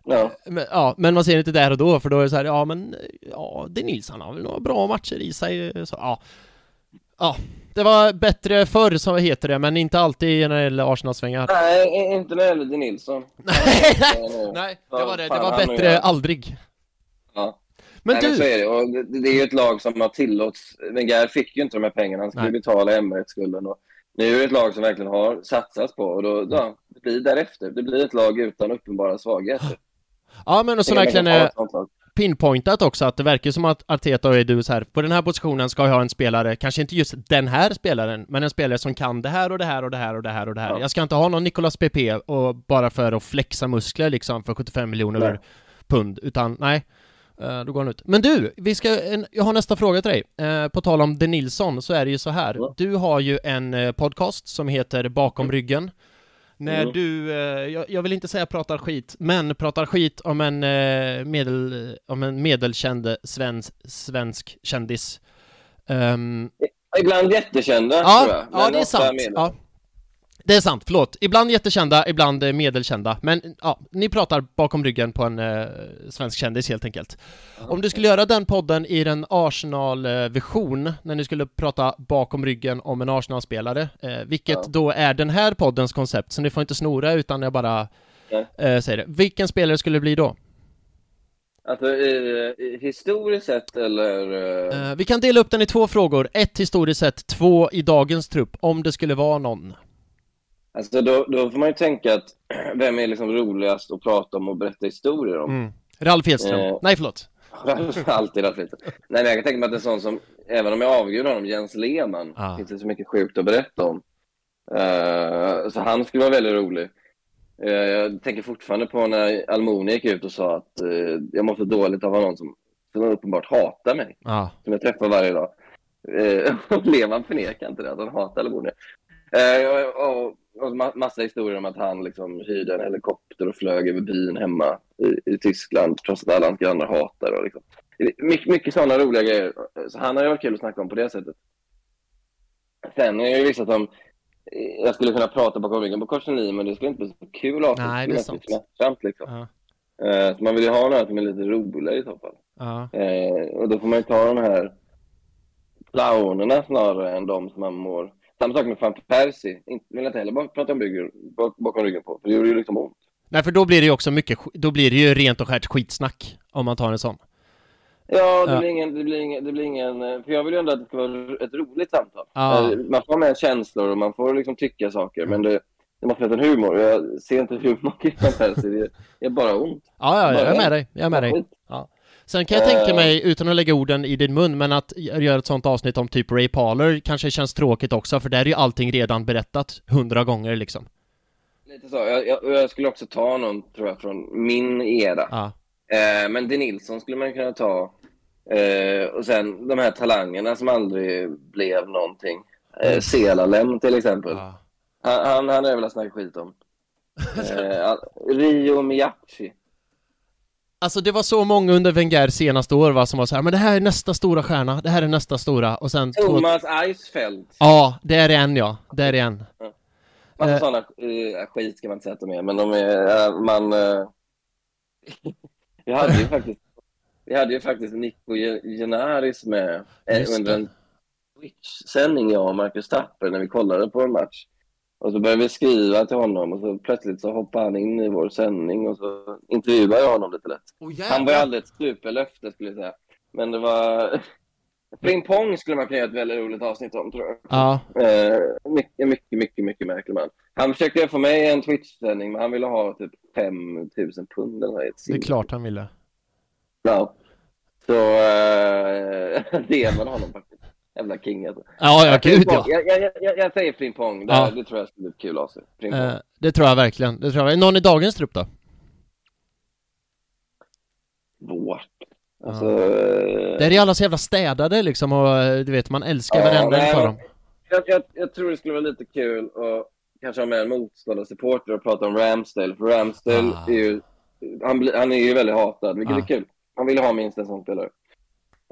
Speaker 2: Ja.
Speaker 1: Men, ja, men man ser inte där och då, för då är det så här, ja men, ja, det Nilsson har väl några bra matcher i sig, så ja. Ja, det var bättre förr, så heter det, men inte alltid när det gäller Arsenal-svängar.
Speaker 2: Nej, inte när det gäller De Nilsson. (laughs)
Speaker 1: Nej, det var det, det var bättre aldrig.
Speaker 2: Ja.
Speaker 1: Men
Speaker 2: Nej, men så
Speaker 1: du,
Speaker 2: är det. Och det, det är ju ett lag som har tillåts... Wenger fick ju inte de här pengarna. Han skulle
Speaker 1: Nej.
Speaker 2: betala Emirates-skulden. Och nu är det ett lag som verkligen har satsats på. Och då, ja, det blir därefter. Det blir ett lag utan uppenbara svagheter.
Speaker 1: Ja men och så verkligen
Speaker 2: lag.
Speaker 1: pinpointat också att det verkar som att Arteta och Edu så här, på den här positionen ska jag ha en spelare, kanske inte just den här spelaren, men en spelare som kan det här och det här och det här och det här och det här.
Speaker 2: Ja.
Speaker 1: Jag ska inte ha någon Nicolas PP och bara för att flexa muskler liksom för 75 miljoner
Speaker 2: Nej.
Speaker 1: pund, utan nej. Eh, Då går han ut. Men du, vi ska, en, jag har nästa fråga till dig. Eh, på tal om De Nilsson så är det ju så här. Du har ju en eh, podcast som heter Bakom ryggen. När
Speaker 2: Mm.
Speaker 1: du, eh, jag, jag vill inte säga pratar skit, men pratar skit om en, eh, medel, om en medelkänd svensk, svensk kändis. Ehm,
Speaker 2: Ibland jättekända, tror
Speaker 1: ja,
Speaker 2: jag.
Speaker 1: ja, det är sant. Ja. Det är sant, förlåt. Ibland jättekända, ibland eh, medelkända. Men ja, ni pratar bakom ryggen på en eh, svensk kändis helt enkelt. Om du skulle göra den podden i den Arsenal-version, när ni skulle prata bakom ryggen om en Arsenal-spelare, eh, vilket
Speaker 2: Ja.
Speaker 1: då är den här poddens koncept, så ni får inte snora utan jag bara eh, säger det. Vilken spelare skulle det bli då?
Speaker 2: Alltså historiskt sett eller... eh,
Speaker 1: Eh, vi kan dela upp den i två frågor. Ett historiskt sett, två i dagens trupp, om det skulle vara någon.
Speaker 2: Alltså då, då får man ju tänka att (clears throat) vem är liksom roligast att prata om och berätta historier om?
Speaker 1: Mm. Ralf Edström.
Speaker 2: Eh.
Speaker 1: Nej, förlåt. (laughs)
Speaker 2: Alltid Ralf Edström. Nej, men jag kan tänka mig att är sån som, även om jag avgudar honom, Jens Lehmann,
Speaker 1: Ah.
Speaker 2: finns det så mycket sjukt att berätta om. Eh, så han skulle vara väldigt rolig. Eh, jag tänker fortfarande på när Almoni gick ut och sa att eh, jag mår så dåligt av någon som, som uppenbart hatar mig,
Speaker 1: Ja.
Speaker 2: som jag träffar varje dag. (laughs) Och Lehmann förnekar inte det, att han hatar Almoni. Eh, och, och, och ma- massa historier om att han liksom hyrde en helikopter och flög över byn hemma i, i Tyskland trots att alla hans grannar hatar och liksom. Mycket, mycket sådana roliga grejer. Så han har ju varit kul att snacka om på det sättet. Sen är det ju vissa som jag skulle kunna prata bakom ryggen på Korsen men det skulle inte bli så kul avsnitt.
Speaker 1: Nej, det är sant.
Speaker 2: smärtsamt liksom.
Speaker 1: Ja.
Speaker 2: Eh, Så man vill ju ha några som är lite roligare i så fall.
Speaker 1: Ja.
Speaker 2: Eh, och då får man ju ta de här clownerna snarare än de som man mår... Samma sak med Van Persie. Inte, vill inte heller bara prata om ryggen, bak- bakom ryggen på, för det gjorde ju liksom ont.
Speaker 1: Nej, för då blir det ju också mycket, då blir det ju rent och skärt skitsnack om man tar en sån.
Speaker 2: Ja, det
Speaker 1: Ja.
Speaker 2: blir ingen, det blir ingen, det blir ingen, eh, för jag vill ju ändå att det ska vara ett roligt samtal.
Speaker 1: Ja.
Speaker 2: Eh, Man får med känslor och man får liksom tycka saker, men det, det måste finnas en humor. Jag ser inte humor i Van Persie, det är bara ont.
Speaker 1: Ja, ja, jag är med dig. Jag är med dig. Sen kan jag tänka
Speaker 2: Eh.
Speaker 1: mig, utan att lägga orden i din mun, men att göra ett sånt avsnitt om typ Ray Parler kanske känns tråkigt också, för där är ju allting redan berättat hundra gånger liksom.
Speaker 2: Lite så. Jag, jag, jag skulle också ta någon, tror jag, från min era.
Speaker 1: Ja.
Speaker 2: Eh, men De Nilsson skulle man kunna ta. Eh, och sen de här talangerna som aldrig blev någonting. Eh, Selalem till exempel.
Speaker 1: ja.
Speaker 2: Han, han, han har jag velat snacka skit om. (laughs) Eh, Rio Miyachi.
Speaker 1: Alltså det var så många under Wenger senaste år va, som var så här, men det här är nästa stora stjärna, det här är nästa stora, och sen två...
Speaker 2: Thomas Eisfeld.
Speaker 1: Ja, det är en ja, det är en.
Speaker 2: Massa
Speaker 1: Eh.
Speaker 2: sådana eh, skit ska man inte säga att de är, men de är, eh, man... Eh, (laughs) vi hade ju faktiskt, vi hade ju faktiskt Nico Genaris med
Speaker 1: Just
Speaker 2: under
Speaker 1: det.
Speaker 2: en Twitch-sändning, jag och Marcus Tapper, när vi kollade på en match. Och så började vi skriva till honom och så plötsligt så hoppade han in i vår sändning och så intervjuade jag honom lite lätt. Han var ju aldrig ett superlöfte skulle jag säga. Men det var... (laughs) Pling-pong skulle man kunna göra ett väldigt roligt avsnitt om, tror jag.
Speaker 1: Ja,
Speaker 2: Eh, mycket, mycket, mycket, mycket märklig man. Han försökte få mig en Twitch-sändning, men han ville ha typ 5000 pund eller ett
Speaker 1: det är klart han ville.
Speaker 2: Ja. Så eh, (laughs) det var honom faktiskt. Jävla king alltså.
Speaker 1: Ja, ja, gud ja.
Speaker 2: Jag, jag, jag, jag säger pling-pong. Det,
Speaker 1: Ja.
Speaker 2: det tror jag skulle bli kul avsnitt. Pling-pong.
Speaker 1: Eh, det tror jag verkligen. Det tror jag. Någon i dagens trupp då?
Speaker 2: Vårt.
Speaker 1: Ja.
Speaker 2: Alltså, eh,
Speaker 1: Där är alla så jävla städade liksom och eh, du vet, man älskar
Speaker 2: Ja,
Speaker 1: varenda en för dem.
Speaker 2: jag, jag, jag tror det skulle vara lite kul att kanske ha med en motståndarsupporter och prata om Ramsdale. För Ramsdale
Speaker 1: Ah.
Speaker 2: är ju, han, han är ju väldigt hatad, vilket
Speaker 1: Ah.
Speaker 2: är kul. Han vill ha minst en sån spelare.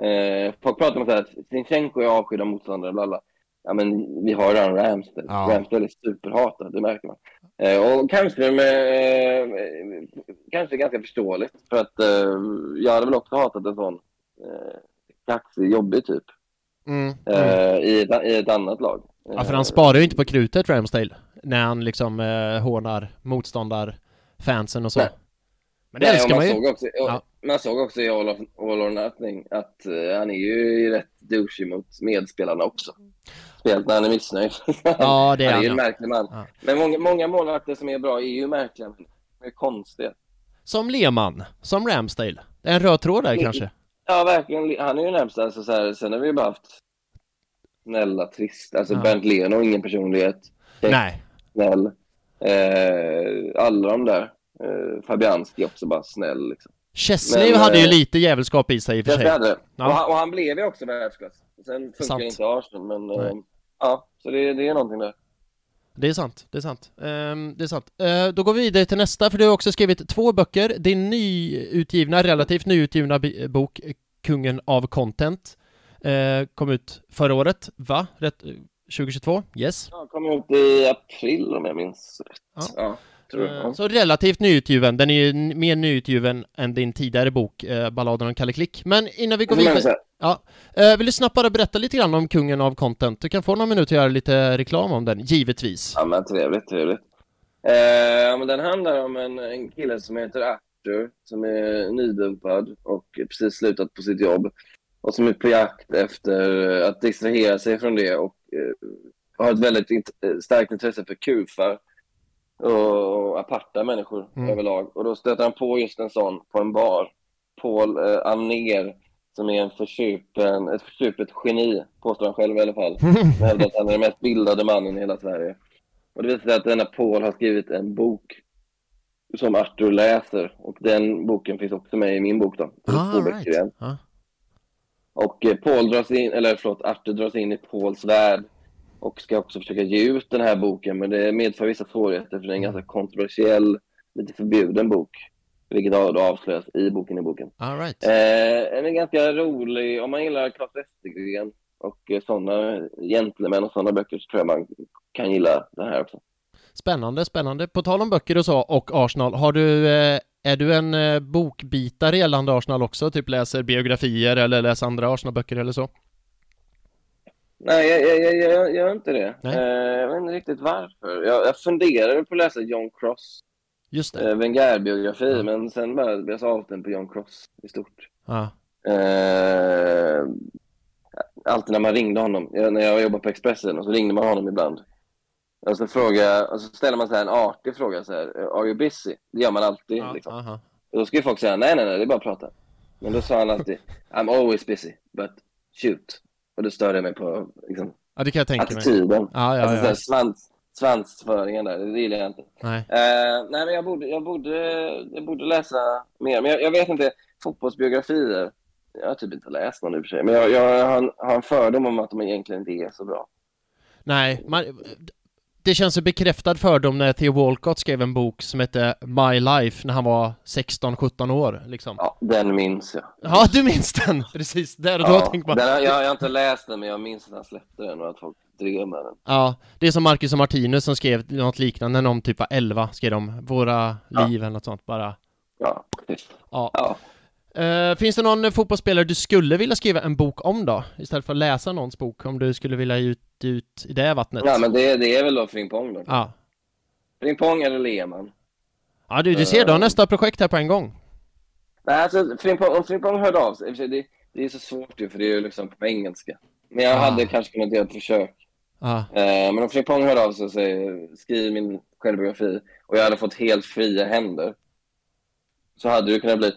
Speaker 2: Eh, folk pratar om att Sinchenko är avskydd av motståndare, bla bla. Ja, men vi har redan Ramsdale.
Speaker 1: Ja.
Speaker 2: Ramsdale är superhatad, det märker man. Eh, och kanske med, eh, kanske ganska förståeligt. För att eh, jag hade väl också hatat en sån eh, kaxig, jobbig typ.
Speaker 1: Mm.
Speaker 2: Eh, i, ett, I ett annat lag.
Speaker 1: Ja, för han sparar ju inte på krutet, Ramsdale, när han liksom eh, hånar motståndar fansen och så.
Speaker 2: Nej.
Speaker 1: Men det
Speaker 2: Nej,
Speaker 1: älskar
Speaker 2: och
Speaker 1: man ju.
Speaker 2: Såg också, och
Speaker 1: Ja.
Speaker 2: Man såg också i All, of, All or Nothing att eh, han är ju rätt douchey mot medspelarna också. Speciellt när han är missnöjd. (laughs)
Speaker 1: Ja, det är
Speaker 2: han är
Speaker 1: han
Speaker 2: ju en märklig man.
Speaker 1: Ja.
Speaker 2: Men många, många målvakter som är bra är ju märkliga. De är konstiga.
Speaker 1: Som Lehmann, som Ramsdale. Det är en röd tråd där
Speaker 2: Mm.
Speaker 1: kanske.
Speaker 2: Ja, verkligen. Han är ju närmast. Alltså, så här, sen har vi ju bara haft snälla, trist. Alltså
Speaker 1: Ja.
Speaker 2: Bernt Leno, ingen personlighet.
Speaker 1: Nej.
Speaker 2: Snäll. Eh, alla de där. Eh, Fabianski också bara snäll. Liksom.
Speaker 1: Chesley
Speaker 2: Men,
Speaker 1: hade ju
Speaker 2: eh,
Speaker 1: lite jävelskap i sig i och för sig.
Speaker 2: hade.
Speaker 1: Ja.
Speaker 2: Och, han, och han blev ju också världsklass. Sen funkar
Speaker 1: Sant.
Speaker 2: inte Arsenal, men
Speaker 1: Nej.
Speaker 2: eh, ja, så det, det är någonting där.
Speaker 1: Det är sant, det är sant. Ehm, det är sant. Eh, då går vi vidare till nästa, för du har också skrivit två böcker. Din nyutgivna, relativt nyutgivna bok Kungen av content eh, kom ut förra året, va? Rätt, 2022, yes.
Speaker 2: Ja, kom ut i april om jag minns rätt.
Speaker 1: Ja.
Speaker 2: Ja, tror jag.
Speaker 1: Eh,
Speaker 2: Ja.
Speaker 1: Så relativt nyutgiven, den är ju mer nyutgiven än din tidigare bok, eh, Balladen om Kalle Klick. Men innan vi går vidare, ja, eh, vill du snabbt bara berätta lite grann om kungen av content? Du kan få några minuter att göra lite reklam om den, givetvis.
Speaker 2: Ja, men trevligt, trevligt. Eh, men den handlar om en, en kille som heter Arthur, som är nydumpad och precis slutat på sitt jobb. Och som är på jakt efter att distrahera sig från det och eh, har ett väldigt int- starkt intresse för kufar och, aparta människor
Speaker 1: Mm.
Speaker 2: överlag. Och då stöter han på just en sån på en bar. Paul eh, Amner, som är en försupen, ett försupet geni, påstår han själv i alla fall. (laughs) Han hävdar att han är den mest bildade mannen i hela Sverige. Och det visar sig att denna Paul har skrivit en bok som Arthur läser. Och den boken finns också med i min bok då.
Speaker 1: Ah, right. Ja.
Speaker 2: Och eh, Paul dras in, eller förlåt, Arthur dras in i Pauls värld och ska också försöka ge ut den här boken, men det medför vissa svårigheter för det är en ganska kontroversiell, lite förbjuden bok, vilket avslöjas i boken i boken.
Speaker 1: All right.
Speaker 2: Eh, en ganska rolig, om man gillar Claes Westergren och sådana gentlemän och sådana böcker så tror jag man kan gilla den här också.
Speaker 1: Spännande, spännande. På tal om böcker och så, och Arsenal, har du, eh, är du en eh, bokbitare gällande Arsenal också? Typ läser biografier eller läser andra Arsenal-böcker eller så?
Speaker 2: Nej, jag, jag, jag, jag, gör inte det.
Speaker 1: Nej.
Speaker 2: Eh, jag vet inte riktigt varför. Jag, jag funderade på att läsa John Cross
Speaker 1: Just det.
Speaker 2: eh, Wenger-biografi,
Speaker 1: Ja.
Speaker 2: men sen bara blev jag avtänd på John Cross i stort.
Speaker 1: Ja.
Speaker 2: Eh, alltid när man ringde honom, jag, när jag jobbade på Expressen, och så ringde man honom ibland. Och så, fråga, och så ställer man så här en artig fråga, så här, Are you busy? Det gör man alltid.
Speaker 1: Ja,
Speaker 2: liksom.
Speaker 1: aha.
Speaker 2: Och då ska ju folk säga, nej, nej, nej, det är bara att prata. Men då sa han alltid, I'm always busy, but shoot. Och då störde jag mig på liksom,
Speaker 1: ja, det kan jag tänka mig.
Speaker 2: attityden.
Speaker 1: Ja, ja,
Speaker 2: alltså, så
Speaker 1: ja.
Speaker 2: svans, svansföringen där, det gillar jag inte.
Speaker 1: Nej.
Speaker 2: Eh, nej, men jag borde, jag, borde, jag borde läsa mer. Men jag, jag vet inte, fotbollsbiografier. Jag har typ inte läst någon i och för sig. Men jag, jag har, en, har en fördom om att de egentligen inte är så bra.
Speaker 1: Nej, man, det känns en bekräftad fördom när Theo Walcott skrev en bok som hette My Life när han var 16-17 år liksom.
Speaker 2: Ja, den minns jag.
Speaker 1: Ja, du minns den! (laughs) Precis, där och då
Speaker 2: Ja,
Speaker 1: tänker man
Speaker 2: den jag, jag har inte läst den, men jag minns att han släppte den och att folk drev med den.
Speaker 1: Ja, det är som Marcus och Martinus som skrev något liknande när de typ var 11, skrev de Våra
Speaker 2: Ja.
Speaker 1: liv eller något sånt bara.
Speaker 2: Ja,
Speaker 1: Ja.
Speaker 2: ja.
Speaker 1: Eh, finns det någon fotbollsspelare du skulle vilja skriva en bok om då? Istället för att läsa någons bok, om du skulle vilja ut, ut i det vattnet?
Speaker 2: ja men det, det är väl då Frimpong då.
Speaker 1: Ja.
Speaker 2: Frimpong eller Lehmann.
Speaker 1: Ja du, du ser, du har nästa projekt här på en gång.
Speaker 2: Nej, alltså Frimpong, om Frimpong hörde av sig, det, det är så svårt ju, för det är ju liksom på engelska. Men jag
Speaker 1: Ah.
Speaker 2: hade kanske kunnat göra ett försök.
Speaker 1: Ja.
Speaker 2: Eh, men om Frimpong hörde av sig och säger skriv min självbiografi och jag hade fått helt fria händer så hade det kunnat bli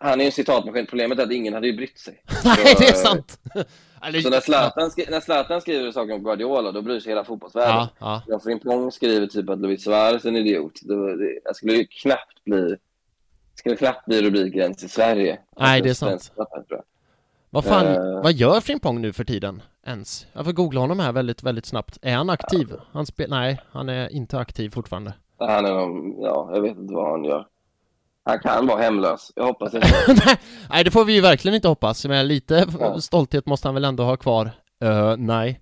Speaker 2: han är ju en citatmaskin. Problemet är att ingen hade ju brytt sig. (laughs)
Speaker 1: Nej, det är sant! (laughs) Eller,
Speaker 2: Så när Zlatan, skri- när Zlatan skriver saker om Guardiola, då bryr sig hela fotbollsvärlden.
Speaker 1: Ja, ja.
Speaker 2: När Frimpong skriver typ att Luis Suarez är en idiot, då, det, jag skulle ju knappt bli skulle knappt bli rubrik ens i Sverige.
Speaker 1: Nej, det är
Speaker 2: Alltså,
Speaker 1: sant. Vad fan,
Speaker 2: Eh.
Speaker 1: vad gör Frimpong nu för tiden ens? Jag får googla honom här väldigt, väldigt snabbt. Är han aktiv? Han spel, nej, han är inte aktiv fortfarande.
Speaker 2: Han är någon, ja, jag vet inte vad han gör. Han kan vara hemlös. Jag hoppas inte. (laughs)
Speaker 1: nej, det får vi ju verkligen inte hoppas, men lite
Speaker 2: Ja.
Speaker 1: stolthet måste han väl ändå ha kvar. Eh, nej.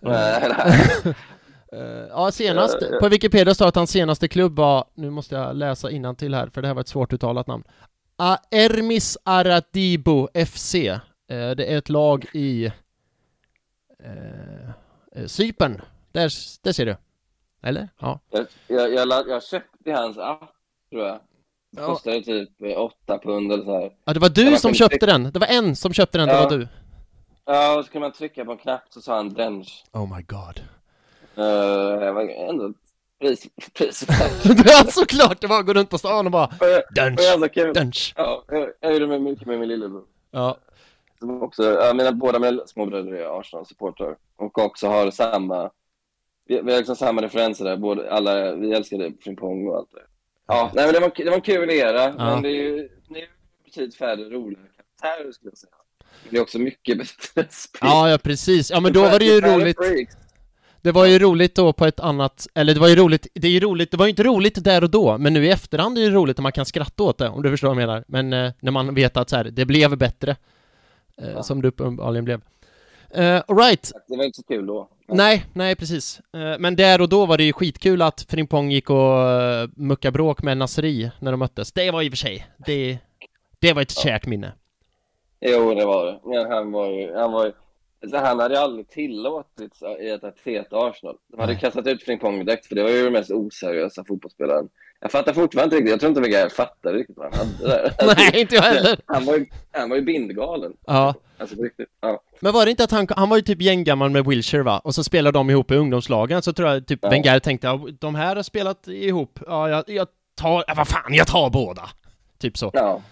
Speaker 2: Nej, nej. (laughs)
Speaker 1: Eh, ja, senast,
Speaker 2: Ja, ja.
Speaker 1: på Wikipedia står att hans senaste klubb var, nu måste jag läsa till här för det här var ett svårt uttalat namn. Aermis Aradibo FC. Eh, det är ett lag i eh, eh, Cypern. Där, där ser du. Eller? Ja.
Speaker 2: Jag, jag, jag, jag köpte hans app, tror jag. Det
Speaker 1: Ja.
Speaker 2: kostade typ eh, åtta pund eller så här.
Speaker 1: ja, det var du som köpte
Speaker 2: trycka-
Speaker 1: den. Det var en som köpte den, det
Speaker 2: Ja.
Speaker 1: var du.
Speaker 2: Ja, och så kunde man trycka på en knapp så sa han drench.
Speaker 1: Oh my god.
Speaker 2: Uh, det var ändå pris, (laughs) pris. (laughs)
Speaker 1: ja, såklart! Det var att gå runt på stan och bara
Speaker 2: Det kul.
Speaker 1: dunch.
Speaker 2: Ja, jag, jag gjorde med mycket med min lillebror.
Speaker 1: Ja,
Speaker 2: Som också, ja, mina, båda mina småbröder är Arsenal-supportrar och också har samma, vi, vi har liksom samma referenser där, både, alla, vi älskade Frimpong och allt det Ja, nej men det var, det var en kul era, men det är ju, det är ju betydligt färre roliga karaktärer skulle jag säga. Det är också mycket (laughs) bättre spel.
Speaker 1: ja, ja precis. Ja, men då var det ju roligt. Det var ju roligt då på ett annat, eller det var ju roligt, det är ju roligt, det var ju inte roligt där och då, men nu i efterhand är det roligt när man kan skratta åt det, om du förstår vad jag menar. Men eh, när man vet att så här, det blev bättre, eh,
Speaker 2: Ja.
Speaker 1: som det uppenbarligen blev. Uh, right.
Speaker 2: Det var inte så kul då.
Speaker 1: Nej, nej precis. Uh, men där och då var det ju skitkul att Frimpong gick och uh, mucka bråk med Nasri när de möttes. Det var i och för sig, det, det var ett ja. kärt minne.
Speaker 2: Jo, det var det. Men han var ju, han var ju, alltså han hade aldrig tillåtits i ett feta Arsenal. De hade kastat ut Frimpong direkt, för det var ju den mest oseriösa fotbollsspelaren. Jag fattar fortfarande inte riktigt, jag tror inte Wenger fattade riktigt vad han hade där. (laughs)
Speaker 1: Nej, inte jag heller. (laughs)
Speaker 2: Han var ju, han var ju bindgalen.
Speaker 1: Ja.
Speaker 2: Alltså på riktigt, ja.
Speaker 1: Men var det inte att han, han var ju typ gänggammal med Wilshire va? Och så spelade de ihop i ungdomslagen, så tror jag typ ja. Wenger tänkte, ja, de här har spelat ihop, ja jag, jag tar, ja, vad fan, jag tar båda. Typ så.
Speaker 2: Ja.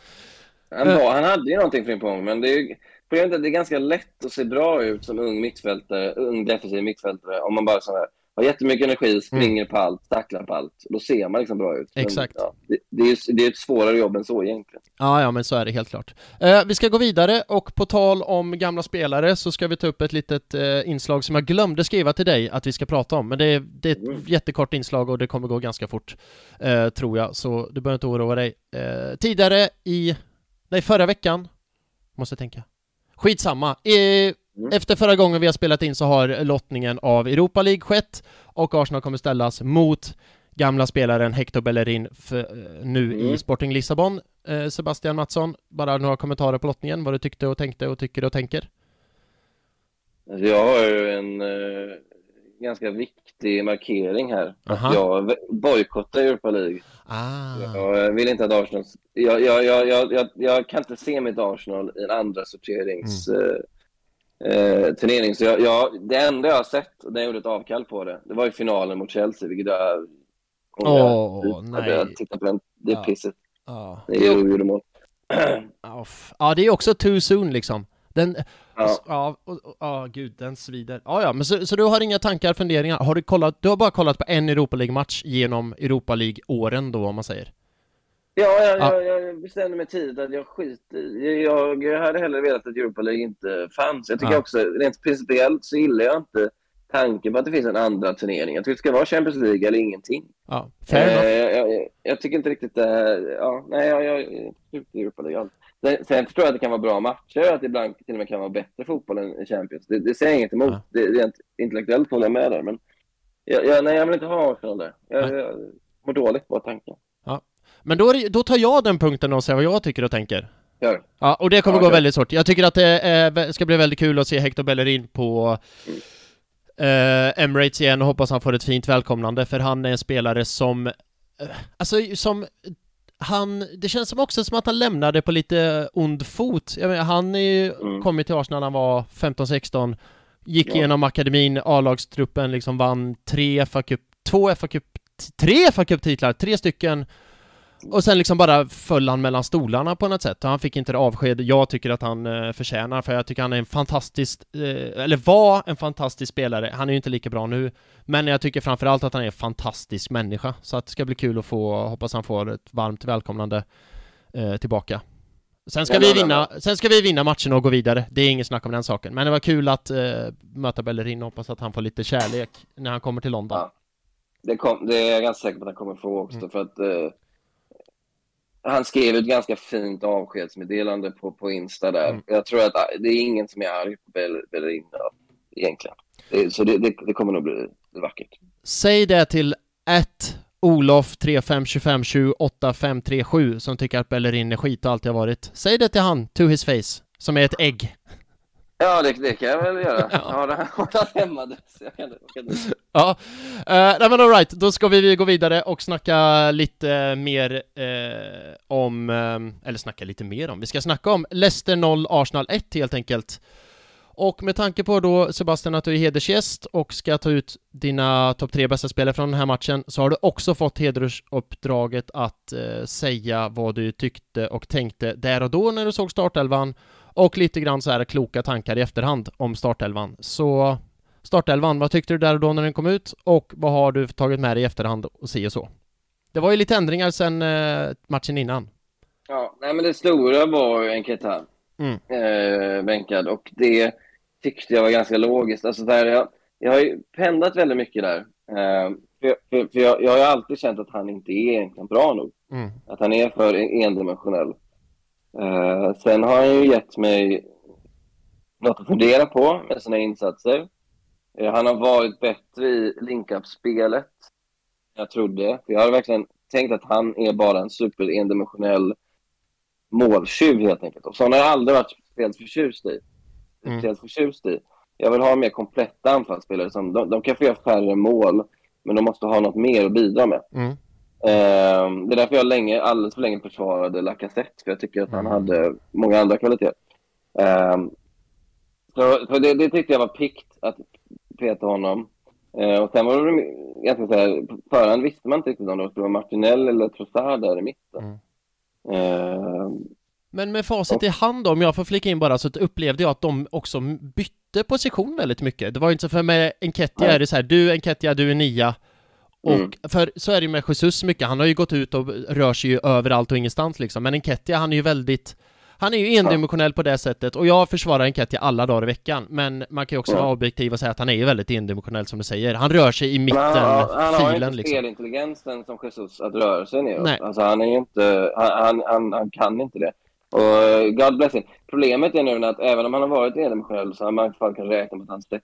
Speaker 2: Han, var, han hade ju någonting Frimpong, men det är ju problemet är att det är ganska lätt att se bra ut som ung mittfältare, ung defensiv mittfältare, om man bara så här, har jättemycket energi, mm. springer mm. på allt, tacklar på allt. Då ser man liksom bra ut.
Speaker 1: Exakt.
Speaker 2: Men, ja, det, det, är, det är ett svårare jobb än så egentligen.
Speaker 1: Ja, ja, men så är det helt klart. Eh, vi ska gå vidare och på tal om gamla spelare så ska vi ta upp ett litet eh, inslag som jag glömde skriva till dig att vi ska prata om. Men det är, det är ett mm. jättekort inslag och det kommer gå ganska fort, eh, tror jag. Så du behöver inte oroa dig. Eh, tidigare i, nej, förra veckan, måste tänka. Skitsamma. Eh, Mm. Efter förra gången vi har spelat in så har lottningen av Europa League skett och Arsenal kommer ställas mot gamla spelaren Hector Bellerin för, eh, nu mm. i Sporting Lissabon. Eh, Sebastian Mattsson, bara några kommentarer på lottningen, vad du tyckte och tänkte och tycker och tänker?
Speaker 2: Alltså, jag har ju en eh, ganska viktig markering här. Aha. Jag bojkottar Europa League.
Speaker 1: Ah.
Speaker 2: Jag vill inte att Arsenal... Jag, jag, jag, jag, jag, kan inte se mitt Arsenal i en andra sorterings... Mm. Eh, turnering. Så jag, jag, det enda jag har sett, och jag gjorde ett avkall på det, det var ju finalen mot Chelsea, vilket jag...
Speaker 1: Åh, oh, nej.
Speaker 2: Jag tittade på den, det ja. pisset.
Speaker 1: Ja.
Speaker 2: Det är ju mål.
Speaker 1: Ja, det är också too soon liksom. Den, ja, ja, ja, gud, den svider. Ja, ja, men så, så du har inga tankar, funderingar? Har du kollat, du har bara kollat på en Europa League-match genom Europa League-åren då, om man säger?
Speaker 2: Ja, jag, ja. Jag, jag, bestämde mig tidigt att jag skiter i... Jag, jag hade hellre velat att Europa League inte fanns. Jag tycker ja. också, rent principiellt så gillar jag inte tanken på att det finns en andra turnering. Jag tycker det ska vara Champions League eller ingenting.
Speaker 1: Ja,
Speaker 2: eh, jag, jag, tycker inte riktigt det här... Ja, nej, jag, jag, jag Europa League. Sen tror jag att det kan vara bra matcher, att det ibland till och med kan vara bättre fotboll än Champions. Det, det säger jag inget emot. Ja. Det, rent intellektuellt håller jag med där, men jag, jag, nej, jag vill inte ha Arsenal där. Jag, jag mår dåligt på tanken.
Speaker 1: Men då, det, då tar jag den punkten och säger vad jag tycker och tänker.
Speaker 2: Gör.
Speaker 1: Ja, och det kommer ja, gå väldigt svårt. Jag tycker att det är, ska bli väldigt kul att se Hector Bellerin på eh, Emirates igen och hoppas han får ett fint välkomnande, för han är en spelare som, eh, alltså som han, det känns som också som att han lämnade på lite ond fot. Jag menar, han är ju mm. kommit till Arsenal när han var 15-16, gick ja. igenom akademin, A-lagstruppen, liksom vann tre FA-cup, två FA-cup, tre FA-cup-titlar, tre stycken och sen liksom bara föll han mellan stolarna på något sätt och han fick inte det avsked jag tycker att han eh, förtjänar för jag tycker han är en fantastisk, eh, eller var en fantastisk spelare. Han är ju inte lika bra nu, men jag tycker framförallt att han är en fantastisk människa. Så att det ska bli kul att få, hoppas han får ett varmt välkomnande eh, tillbaka. Sen ska, vi vinna, sen ska vi vinna matchen och gå vidare, det är inget snack om den saken. Men det var kul att eh, möta Bellerin och hoppas att han får lite kärlek när han kommer till London. Ja.
Speaker 2: Det, kom, det är jag ganska säker på att han kommer få också, mm. för att han skrev ett ganska fint avskedsmeddelande på, på Insta där. Mm. Jag tror att ah, det är ingen som är arg på Bellerin egentligen. Det, så det, det, det, kommer nog bli vackert.
Speaker 1: Säg det till 1 Olof 35252857 som tycker att Bellerin är skit och alltid har varit. Säg det till han, to his face, som är ett ägg.
Speaker 2: Ja, det, det kan jag väl göra. (laughs) ja. Jag har hemma. Så jag kan, jag kan...
Speaker 1: Ja, uh, nej men alright, då ska vi gå vidare och snacka lite mer uh, om, uh, eller snacka lite mer om, vi ska snacka om Leicester 0, Arsenal 1 helt enkelt. Och med tanke på då Sebastian att du är hedersgäst och ska ta ut dina topp tre bästa spelare från den här matchen så har du också fått hedersuppdraget att uh, säga vad du tyckte och tänkte där och då när du såg startelvan och lite grann så här kloka tankar i efterhand om startelvan. Så startelvan, vad tyckte du där och då när den kom ut och vad har du tagit med dig i efterhand och se och så? Det var ju lite ändringar sen eh, matchen innan.
Speaker 2: Ja, nej men det stora var en Ketan mm. eh, bänkad och det tyckte jag var ganska logiskt. Alltså där jag, jag har ju pendlat väldigt mycket där. Eh, för, för, för jag, jag, har ju alltid känt att han inte är egentligen bra nog. Mm. Att han är för endimensionell. Uh, sen har han ju gett mig något att fundera på med sina insatser. Eh, han har varit bättre i link-up-spelet jag trodde. För jag hade verkligen tänkt att han är bara en super endimensionell måltjuv helt enkelt. Och sådana har jag aldrig varit speciellt förtjust i.
Speaker 1: Mm.
Speaker 2: Speciellt förtjust i. Jag vill ha mer kompletta anfallsspelare. Som, de, de kan få göra färre mål, men de måste ha något mer att bidra med.
Speaker 1: Mm.
Speaker 2: Eh, det är därför jag länge, alldeles för länge försvarade Lacazette, för jag tycker att han
Speaker 1: Mm.
Speaker 2: hade många andra kvaliteter. Eh, så, så det, det tyckte jag var pikt att peta honom. Eh, och sen var det ganska så här, på förhand visste man inte riktigt om det skulle vara Martinell eller Trossard där i mitten.
Speaker 1: Mm.
Speaker 2: Eh,
Speaker 1: Men med facit i hand om jag får flika in bara, så upplevde jag att de också bytte position väldigt mycket. Det var ju inte så för med Enketia är det så här, du Enketia, du är nia. Och
Speaker 2: Mm.
Speaker 1: för så är det ju med Jesus mycket, han har ju gått ut och rör sig ju överallt och ingenstans liksom. Men Enketia, han är ju väldigt han är ju endimensionell på det sättet och jag försvarar Enketia alla dagar i veckan men man kan ju också
Speaker 2: Ja.
Speaker 1: vara objektiv och säga att han är ju väldigt endimensionell som du säger. Han rör sig i
Speaker 2: men
Speaker 1: mitten,
Speaker 2: han, har- han har
Speaker 1: filen
Speaker 2: inte
Speaker 1: liksom.
Speaker 2: spelintelligensen som Jesus att röra sig neråt.
Speaker 1: Nej.
Speaker 2: Alltså han är ju inte, han, han, han, kan inte det. Och eh, God bless him. Problemet är nu att även om han har varit endimensionell så har man i alla fall kan räkna med att han sätter,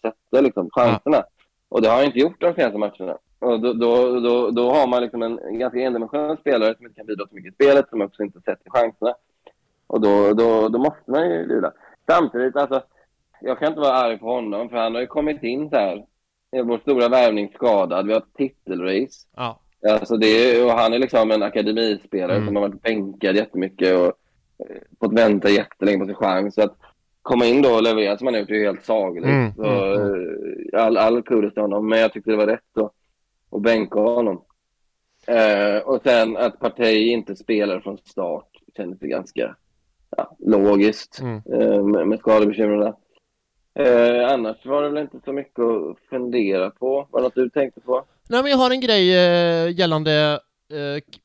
Speaker 2: sätter liksom chanserna. Och det har han inte gjort de senaste matcherna. Och då, då, då, då har man liksom en ganska endimensionell spelare som inte kan bidra så mycket i spelet, som också inte sätter chanserna. Och då, då, då måste man ju lida. Samtidigt, alltså, jag kan inte vara arg på honom, för han har ju kommit in så här. är Vår stora värvning skadad, vi har ett titelrace.
Speaker 1: Ja.
Speaker 2: Alltså det är, och han är liksom en akademispelare
Speaker 1: Mm.
Speaker 2: som har varit bänkad jättemycket och eh, fått vänta jättelänge på sin chans. Så att komma in då och leverera som han har gjort är ju helt sagolikt.
Speaker 1: Mm,
Speaker 2: Så,
Speaker 1: mm,
Speaker 2: eh, All, all kudos till honom, men jag tyckte det var rätt då, att bänka honom. Eh, och sen att Partey inte spelar från start kändes det ganska ja, logiskt
Speaker 1: Mm.
Speaker 2: eh, med, med skadebekymren. Eh, annars var det väl inte så mycket att fundera på. Var det något du tänkte på?
Speaker 1: Nej men jag har en grej eh, gällande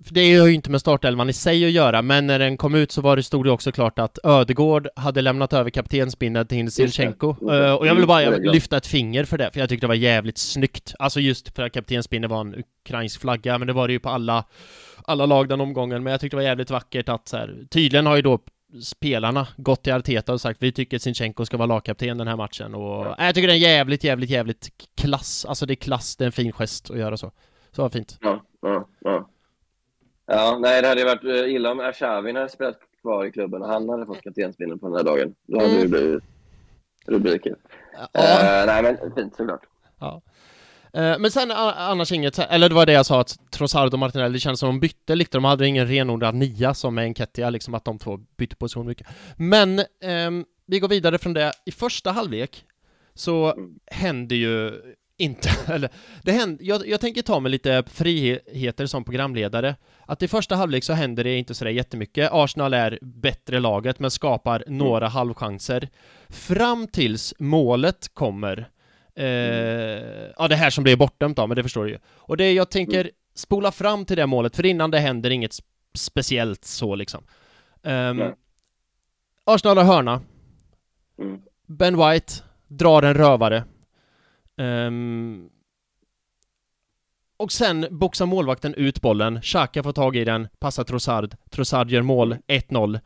Speaker 1: för det har ju inte med startelvan i sig att göra, men när den kom ut så var det, stod det också klart att Ödegård hade lämnat över kaptensbindeln till Zilchenko.
Speaker 2: Just det.
Speaker 1: Eh, och jag vill bara
Speaker 2: Mm,
Speaker 1: lyfta ett finger för det, för jag tyckte det var jävligt snyggt. Alltså just för att kaptensbindeln var en ukrainsk flagga, men det var det ju på alla, alla lag den omgången. Men jag tyckte det var jävligt vackert att så här, tydligen har ju då spelarna gått till Arteta och sagt vi tycker att Zinchenko ska vara lagkapten den här matchen och äh, jag tycker det är jävligt, jävligt, jävligt klass. Alltså det är klass, det är en fin gest att göra så. Så fint.
Speaker 2: Ja, ja, ja. Ja, nej, det hade ju varit eh, illa om Arshavin hade spelat kvar i klubben och han hade fått kaptensbindeln på den här dagen. Då hade
Speaker 1: Mm.
Speaker 2: det blivit rubriker.
Speaker 1: Ja.
Speaker 2: Eh, nej, men fint såklart.
Speaker 1: Ja. Eh, Men sen annars inget, eller det var det jag sa att Trossard och Martinelli, det känns som de bytte lite, de hade ingen renodlad nia som med Enketia, liksom att de två bytte position mycket. Men ehm, vi går vidare från det. I första halvlek så
Speaker 2: Mm.
Speaker 1: händer ju inte, (laughs) eller det händer, jag, jag tänker ta mig lite friheter som programledare. Att i första halvlek så händer det inte sådär jättemycket. Arsenal är bättre laget men skapar några halvchanser. Fram tills målet kommer. Eh, ja, det här som blir bortdömt då, men det förstår du ju. Och det jag tänker spola fram till det målet, för innan det händer inget sp- speciellt så liksom.
Speaker 2: Nej.
Speaker 1: Arsenal har hörna.
Speaker 2: Mm.
Speaker 1: Ben White drar en rövare. Ehm, och sen boxar målvakten ut bollen, Xhaka får tag i den, passar Trossard, Trossard gör mål, 1-0.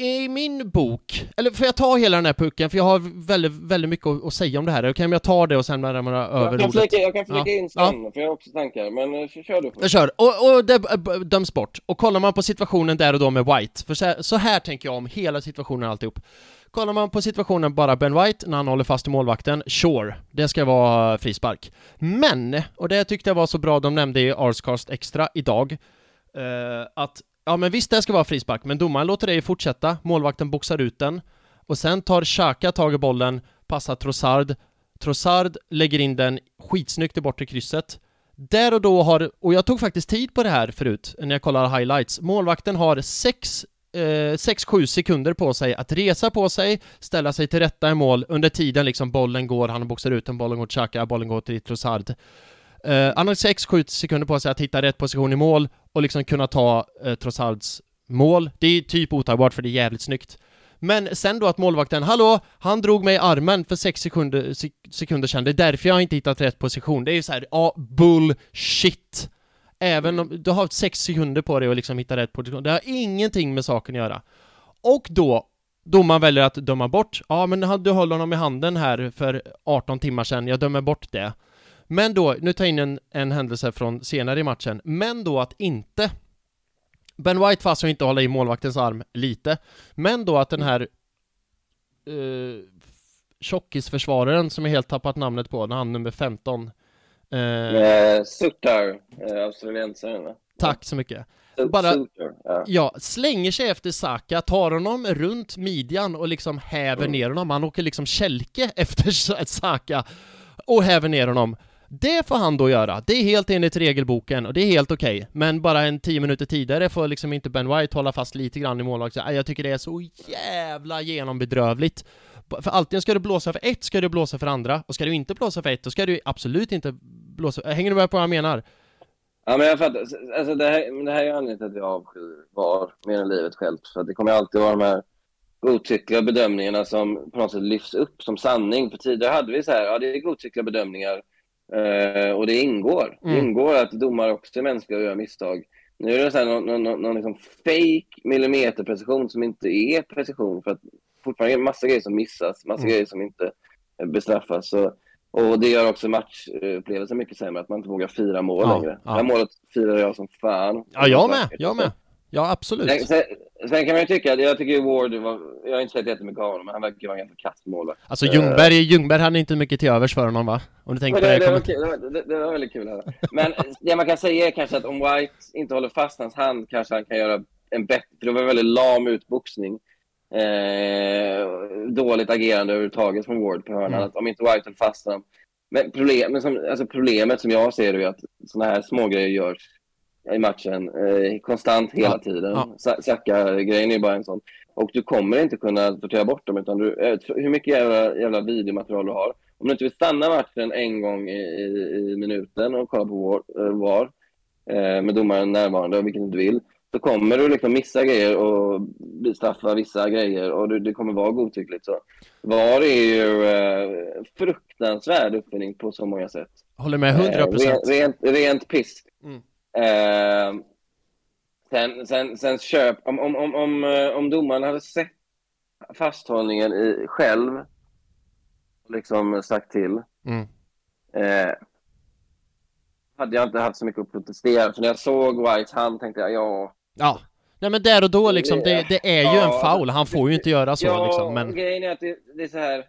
Speaker 1: I min bok, eller får jag ta hela den här pucken? För jag har väldigt, väldigt mycket att, säga om det här. Kan jag ta det och sen lämna över
Speaker 2: Jag kan flika, jag kan flika
Speaker 1: Ja.
Speaker 2: in sen, för jag har också tankar. Men eh, kör, du först.
Speaker 1: Jag kör. Och, och det döms bort. Och kollar man på situationen där och då med White, för så här, så här tänker jag om hela situationen alltihop. Kollar man på situationen bara Ben White när han håller fast i målvakten, sure, det ska vara eh, frispark. Men, och det tyckte jag var så bra de nämnde i Arscast Extra idag, eh, att ja men visst det ska vara frispark, men domaren låter det ju fortsätta, målvakten boxar ut den, och sen tar Xhaka tag i bollen, passar Trossard, Trossard lägger in den skitsnyggt i bortre krysset, där och då har, och jag tog faktiskt tid på det här förut, när jag kollade highlights, målvakten har sex Eh, 6-7 sekunder på sig att resa på sig, ställa sig till rätta i mål under tiden liksom bollen går, han boxar ut den, bollen går till Xhaka, bollen går till Trossard. Eh, han har 6-7 sekunder på sig att hitta rätt position i mål och liksom kunna ta uh, Trossards mål. Det är typ otagbart för det är jävligt snyggt. Men sen då att målvakten, hallå, han drog mig i armen för 6 sekunder, sek- sekunder sedan, det är därför jag inte hittat rätt position. Det är ju så här, ja, bullshit. Även om du har sex sekunder på dig att liksom hitta rätt position. Det har ingenting med saken att göra. Och då Domaren väljer att döma bort. Ja, men du höll honom i handen här för 18 timmar sedan. Jag dömer bort det. Men då, nu tar jag in en, en händelse från senare i matchen. Men då att inte Ben White fast inte hålla i målvaktens arm lite. Men då att den här uh, tjockisförsvararen som jag helt tappat namnet på, när han nummer 15
Speaker 2: uh, Sutter, uh, australiensaren
Speaker 1: Tack så mycket bara, ja. slänger sig efter Saka, tar honom runt midjan och liksom häver mm. ner honom. Han åker liksom kälke (laughs) efter Saka och häver ner honom. Det får han då göra. Det är helt enligt regelboken och det är helt okej. Okay. Men bara en tio minuter tidigare får liksom inte Ben White hålla fast lite grann i målvakten. Jag tycker det är så jävla genombedrövligt. För alltid ska du blåsa för ett, ska du blåsa för andra. Och ska du inte blåsa för ett, då ska du absolut inte blåsa... Hänger du med på vad jag menar?
Speaker 2: Ja, men jag fattar. Alltså, det, här, det här är anledningen till att jag avskyr VAR mer än livet självt. För det kommer alltid vara de här godtyckliga bedömningarna som på något sätt lyfts upp som sanning. För tidigare hade vi så här, ja det är godtyckliga bedömningar eh, och det ingår. Mm. Det ingår att domare också är mänskliga och gör misstag. Nu är det så här någon, någon, någon, någon liksom fake millimeterprecision som inte är precision för att fortfarande det massa grejer som missas, massa mm. grejer som inte bestraffas. Så och det gör också matchupplevelsen mycket sämre, att man inte vågar fira mål ja, längre. Ja. Det här målet firar jag som fan.
Speaker 1: Ja, jag med, jag med. Ja, absolut.
Speaker 2: Sen, sen, sen, kan man ju tycka, jag tycker Ward var, jag har inte sett jättemycket av honom, men han verkar vara en ganska kass målvakt.
Speaker 1: Alltså Ljungberg, uh, Ljungberg hade inte mycket till övers för honom va? Om du tänker på det.
Speaker 2: Det, det, var, det, det var väldigt kul här. Men (laughs) det man kan säga är kanske att om White inte håller fast hans hand kanske han kan göra en bättre, för det var en väldigt lam utboxning. Eh, dåligt agerande överhuvudtaget från Ward på hörnan. Mm. Om inte White höll fast honom men, problem, men som, alltså problemet som jag ser det är att sådana här smågrejer görs i matchen eh, konstant hela ja. tiden. Ja. Sacka-grejen är bara en sån. Och du kommer inte kunna sortera bort dem. Utan du, eh, hur mycket jävla, jävla videomaterial du har. Om du inte vill stanna matchen en gång i, i, i minuten och kolla på VAR, var eh, med domaren närvarande, vilket du inte vill, så kommer du liksom missa grejer och bestraffa vissa grejer och det, det kommer vara godtyckligt. Så. VAR är ju eh, fruktansvärd uppfinning på så många sätt.
Speaker 1: Håller med 100
Speaker 2: eh, procent. Eh, rent, rent piss. Mm. Eh, sen, sen, sen köp, om, om, om, om, eh, om domaren hade sett fasthållningen i, själv, liksom sagt till, mm. eh, hade jag inte haft så mycket att protestera. För när jag såg Whites hand tänkte jag, ja,
Speaker 1: Ja. Nej men där och då liksom, det, det är ju en foul, han får ju inte göra så
Speaker 2: ja,
Speaker 1: liksom, men...
Speaker 2: grejen är att det, det är så här...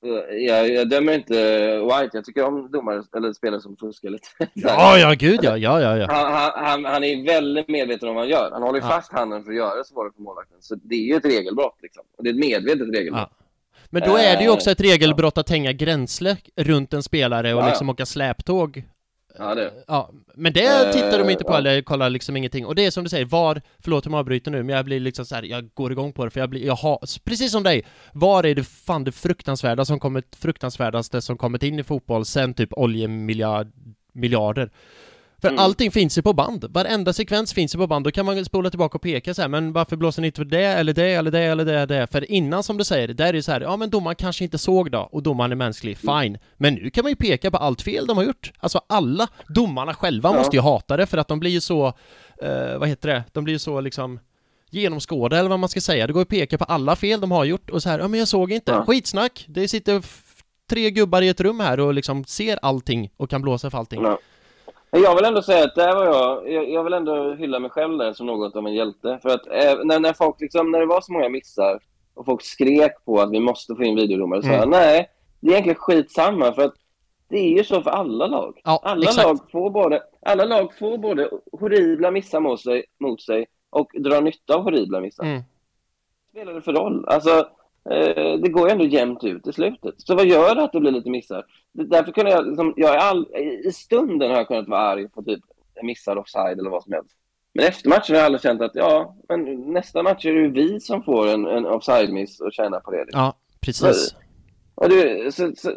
Speaker 2: Så, jag, jag dömer inte White, jag tycker om domare, eller spelare som fuskar lite. (laughs)
Speaker 1: Ja, ja, gud ja, ja, ja, ja.
Speaker 2: Han, han, han är väldigt medveten om vad han gör. Han håller ja. fast handen för att göra så var det för målvakten. Så det är ju ett regelbrott liksom. Och det är ett medvetet regelbrott. Ja.
Speaker 1: Men då är det ju också ett regelbrott att hänga gränsle runt en spelare och liksom åka släptåg
Speaker 2: Ja, det.
Speaker 1: Ja, men det tittar de inte på eller kollar liksom ingenting. Och det är som du säger, VAR, förlåt om jag avbryter nu, men jag blir liksom så här, jag går igång på det för jag blir, jag har, precis som dig, VAR är det fan det fruktansvärda som kommit, fruktansvärdaste som kommit in i fotboll sen typ oljemiljarder. För mm. allting finns ju på band, varenda sekvens finns ju på band, då kan man spola tillbaka och peka så här, men varför blåser ni inte för det, eller det, eller det, eller det, eller det? För innan som du säger, där är det så här, ja men domaren kanske inte såg då, och domaren är mänsklig, mm. fine. Men nu kan man ju peka på allt fel de har gjort. Alltså alla, domarna själva ja. måste ju hata det, för att de blir ju så, eh, vad heter det, de blir ju så liksom genomskåda eller vad man ska säga. Det går att peka på alla fel de har gjort och så här, ja men jag såg inte. Ja. Skitsnack! Det sitter tre gubbar i ett rum här och liksom ser allting och kan blåsa för allting. Ja.
Speaker 2: Jag vill ändå säga att där var jag, jag, vill ändå hylla mig själv där som något av en hjälte. För att eh, när, när folk liksom, när det var så många missar och folk skrek på att vi måste få in videodomare, så mm. jag, nej, det är egentligen skitsamma för att det är ju så för alla lag.
Speaker 1: Ja,
Speaker 2: alla, lag får både, alla lag får både horribla missar mot sig, mot sig och drar nytta av horribla missar. Mm. Vad spelar det för roll? Alltså, det går ju ändå jämnt ut i slutet. Så vad gör det att det blir lite missar? Därför kunde jag, liksom, jag all, i stunden har jag kunnat vara arg på typ missad offside eller vad som helst. Men efter matchen har jag aldrig känt att ja, men nästa match är det ju vi som får en, en offside-miss och tjänar på det.
Speaker 1: Liksom. Ja, precis.
Speaker 2: Och det, så, så,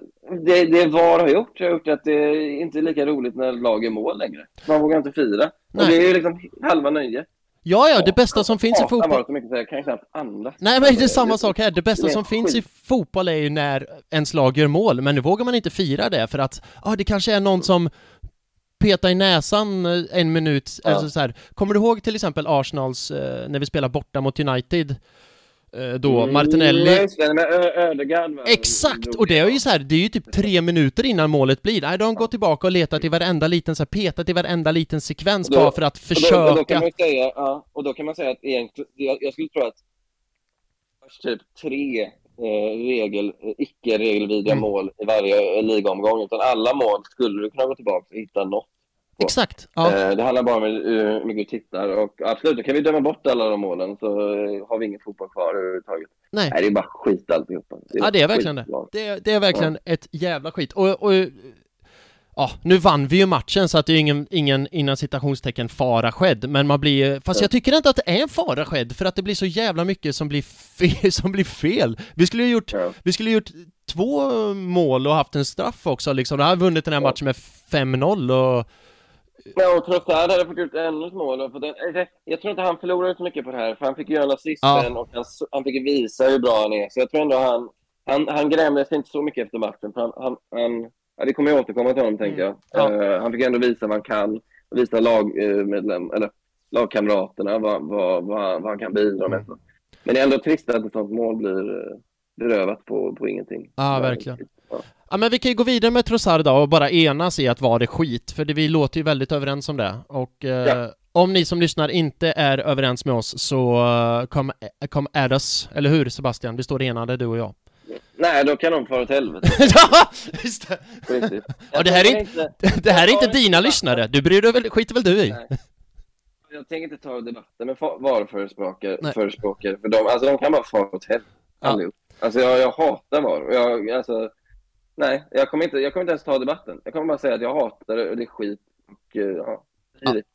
Speaker 2: det, det VAR har gjort, har gjort att det inte är lika roligt när lag är mål längre. Man vågar inte fira. Nej. Och det är ju liksom halva nöjet.
Speaker 1: Ja, ja, det bästa som finns i fotboll...
Speaker 2: Jag kan knappt andas.
Speaker 1: Nej, men det är samma sak här. Det bästa som finns i fotboll är ju när ens lag gör mål, men nu vågar man inte fira det för att, ja, ah, det kanske är någon som peta i näsan eh, en minut, ja. alltså så här. Kommer du ihåg till exempel Arsenals, eh, när vi spelade borta mot United? Eh, då Martinelli
Speaker 2: Mm, det, med Ö- Ödegaard va?
Speaker 1: Exakt! Och det är ju så här, det är ju typ tre minuter innan målet blir. Nej, de gått tillbaka och letat i varenda liten, så här, petat i varenda liten sekvens
Speaker 2: då-
Speaker 1: bara för att
Speaker 2: Och då, och då kan
Speaker 1: försöka.
Speaker 2: man säga, ja, och då kan man säga att egentligen, jag, jag skulle tro att typ tre eh, regel, eh, icke-regelvidriga
Speaker 1: Mm.
Speaker 2: mål i varje eh, ligaomgång, utan alla mål skulle du kunna gå tillbaka och hitta något.
Speaker 1: Exakt! Ja.
Speaker 2: Eh, det handlar bara om hur mycket du tittar och absolut, kan vi döma bort alla de målen så har vi ingen fotboll kvar överhuvudtaget.
Speaker 1: Nej.
Speaker 2: Nej, det är bara skit alltihopa.
Speaker 1: Ja, det är verkligen det. Det, det är verkligen ett jävla skit. Och, och ja, nu vann vi ju matchen så att det är ingen, ingen innan citationstecken fara skedd, men man blir fast jag tycker inte att det är en fara skedd för att det blir så jävla mycket som blir fel, (laughs) som blir fel. Vi skulle ju gjort,
Speaker 2: Ja.
Speaker 1: vi skulle gjort två mål och haft en straff också liksom. Då hade vunnit den här
Speaker 2: Ja.
Speaker 1: matchen med 5-0 och
Speaker 2: Ja, och Trossard hade fått gjort ännu ett mål. eh, jag tror inte han förlorade så mycket på det här, för han fick göra en assist
Speaker 1: Ja.
Speaker 2: och han, han fick visa hur bra han är. Så jag tror ändå han, han, han grämde sig inte så mycket efter matchen. För han, han, han, ja, det kommer jag återkomma till honom, tänker jag.
Speaker 1: Ja.
Speaker 2: Eh, han fick ändå visa vad han kan, visa lagmedlem, eller lagkamraterna vad, vad, vad, han- vad han kan bidra med. Men det är ändå trist att ett sånt mål blir eh, berövat på, på ingenting.
Speaker 1: Ja, verkligen.
Speaker 2: Ja.
Speaker 1: Ja men vi kan ju gå vidare med Trossard då och bara enas i att vara det skit, för det, vi låter ju väldigt överens om det. Och eh,
Speaker 2: Ja.
Speaker 1: om ni som lyssnar inte är överens med oss så eh, kom, eh, kom at us, eller hur Sebastian? Vi står enade du och jag.
Speaker 2: Nej, då kan de fara åt helvete. (laughs)
Speaker 1: ja, just det! Ja, (laughs) det här är inte- Det här är inte dina lyssnare, du bryr dig väl, skiter väl du i?
Speaker 2: Nej. Jag tänker inte ta debatten med fa- varuförespråkare,
Speaker 1: Nej.
Speaker 2: förespråkare, för de, alltså, de kan bara fara åt helvete
Speaker 1: Ja.
Speaker 2: allihop. Alltså jag, jag hatar VAR. och Jag, alltså, nej, jag kommer, inte, jag kommer inte ens ta debatten. Jag kommer bara säga att jag hatar det och det är skit. Och, eh, ja, livet.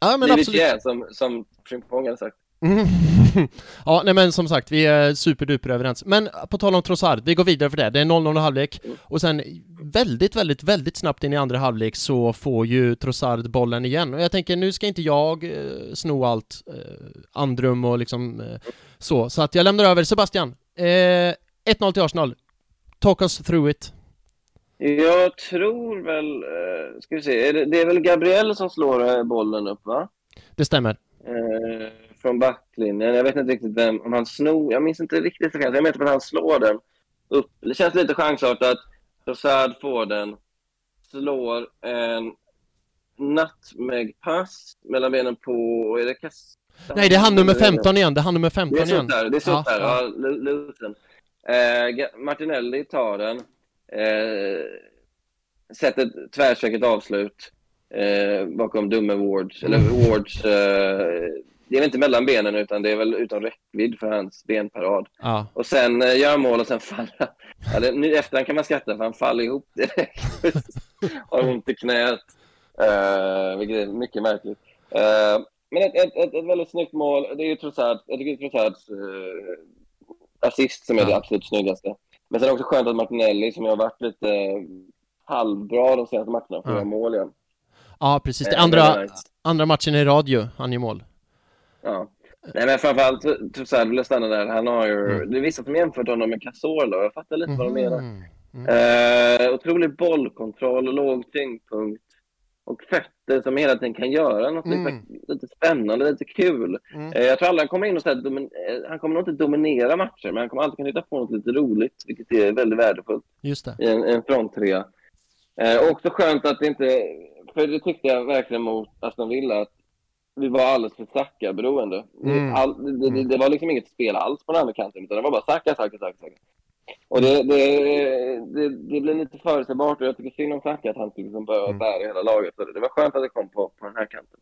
Speaker 1: Ja men
Speaker 2: livet
Speaker 1: absolut.
Speaker 2: är som, som Frimpong hade sagt.
Speaker 1: Mm. (laughs) ja, nej men som sagt, vi är superduper överens. Men på tal om Trossard, vi går vidare för det. Det är 0-0 och halvlek
Speaker 2: Mm.
Speaker 1: och sen väldigt, väldigt, väldigt snabbt in i andra halvlek så får ju Trossard bollen igen. Och jag tänker, nu ska inte jag eh, sno allt eh, andrum och liksom eh, så. Så att jag lämnar över Sebastian. Eh, 1-0 till Arsenal. Talk us through it.
Speaker 2: Jag tror väl, eh, ska vi se, är det, det är väl Gabriel som slår eh, bollen upp va?
Speaker 1: Det stämmer.
Speaker 2: eh, från backlinjen. Jag vet inte riktigt vem, om han snor, jag minns inte riktigt. Jag menar att han slår den upp. Det känns lite chansartat. Trossard får den, slår en nutmeg-pass mellan benen på, är det Kast?
Speaker 1: Nej, det är han nummer 15 igen. Det är han nummer
Speaker 2: Det
Speaker 1: 15
Speaker 2: är
Speaker 1: igen.
Speaker 2: sånt där, det är sånt
Speaker 1: Ja,
Speaker 2: där.
Speaker 1: ja.
Speaker 2: Ja. Eh, Martinelli tar den. Eh, sätter tvärsäkert avslut eh, bakom dumme Wards. Eller Wards... Eh, det är väl inte mellan benen utan det är väl utom räckvidd för hans benparad.
Speaker 1: Ja.
Speaker 2: Och sen eh, gör mål och sen faller det, Nu efterhand kan man skratta för han faller ihop direkt. (laughs) Har ont i knät. Eh, vilket är mycket märkligt. Eh, men ett, ett, ett, ett väldigt snyggt mål. Det är ju Trossard, jag tycker Trossards eh, assist som är det
Speaker 1: Ja.
Speaker 2: absolut snyggaste. Men sen är det också skönt att Martinelli, som har varit lite eh, halvbra de senaste matcherna, får göra mål igen.
Speaker 1: ja, precis. Det
Speaker 2: Eh,
Speaker 1: andra,
Speaker 2: nice.
Speaker 1: andra matchen i radio, han gör mål.
Speaker 2: Ja. Nej, men framförallt Trossard vill jag stanna där. Han har ju,
Speaker 1: Mm.
Speaker 2: Det är vissa som jämfört honom med Cazorla och jag fattar lite vad de menar.
Speaker 1: Mhm.
Speaker 2: Eh, otrolig bollkontroll låg tyngdpunkt. Och fötter som hela tiden kan göra något
Speaker 1: Mm.
Speaker 2: lite, lite spännande, lite kul.
Speaker 1: Mm.
Speaker 2: Eh, jag tror aldrig han kommer in och säga eh, han kommer nog inte dominera matcher, men han kommer alltid kunna hitta på något lite roligt, vilket är väldigt värdefullt
Speaker 1: Just det.
Speaker 2: i en, en fronttrea. Eh, också skönt att det inte, för det tyckte jag verkligen mot Aston Villa, att vi var alldeles för Saka-beroende.
Speaker 1: Mm.
Speaker 2: Det, det, det var liksom inget spel alls på den andra kanten, utan det var bara Saka, Saka, Saka, Saka. Och det, det, det, det blev lite förutsägbart och jag tycker synd om Saka att han skulle liksom behöva
Speaker 1: Mm.
Speaker 2: bära hela laget. Så det, var skönt att det kom på, på den här kanten.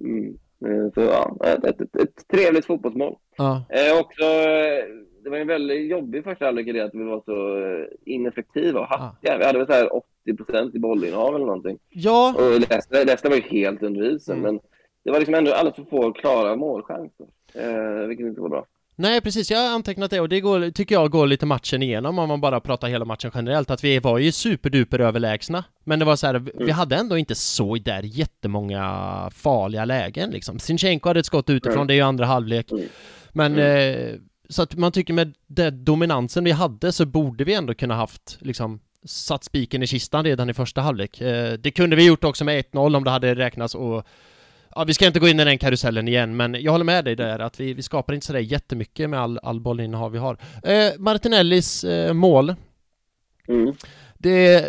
Speaker 2: Mm. Eh, Så ja, ett, ett, ett, trevligt fotbollsmål.
Speaker 1: Ja.
Speaker 2: Eh, också, eh, det var en väldigt jobbig första halvlek i det att vi var så eh, ineffektiva och hastiga. Vi hade väl så här 80% i bollinnehav eller någonting.
Speaker 1: Ja,
Speaker 2: Och Leicester var ju helt under isen,
Speaker 1: Mm.
Speaker 2: men det var liksom ändå alldeles för få klara målchanser. Eh, vilket inte var bra.
Speaker 1: Nej precis, jag har antecknat det och det går, tycker jag går lite matchen igenom om man bara pratar hela matchen generellt, att vi var ju superduper överlägsna. Men det var så här, vi- vi
Speaker 2: Mm.
Speaker 1: hade ändå inte så där jättemånga farliga lägen liksom. Sinchenko hade ett skott utifrån,
Speaker 2: Mm.
Speaker 1: det är ju andra halvlek.
Speaker 2: Mm.
Speaker 1: Men eh, så att man tycker med den dominansen vi hade så borde vi ändå kunna haft liksom satt spiken i kistan redan i första halvlek. Eh, det kunde vi gjort också med 1-0 om det hade räknats och Ja, vi ska inte gå in i den karusellen igen, men jag håller med dig där att vi, vi skapar inte sådär jättemycket med all, all bollinnehav vi har. Eh, Martinellis eh, mål,
Speaker 2: Mm.
Speaker 1: det...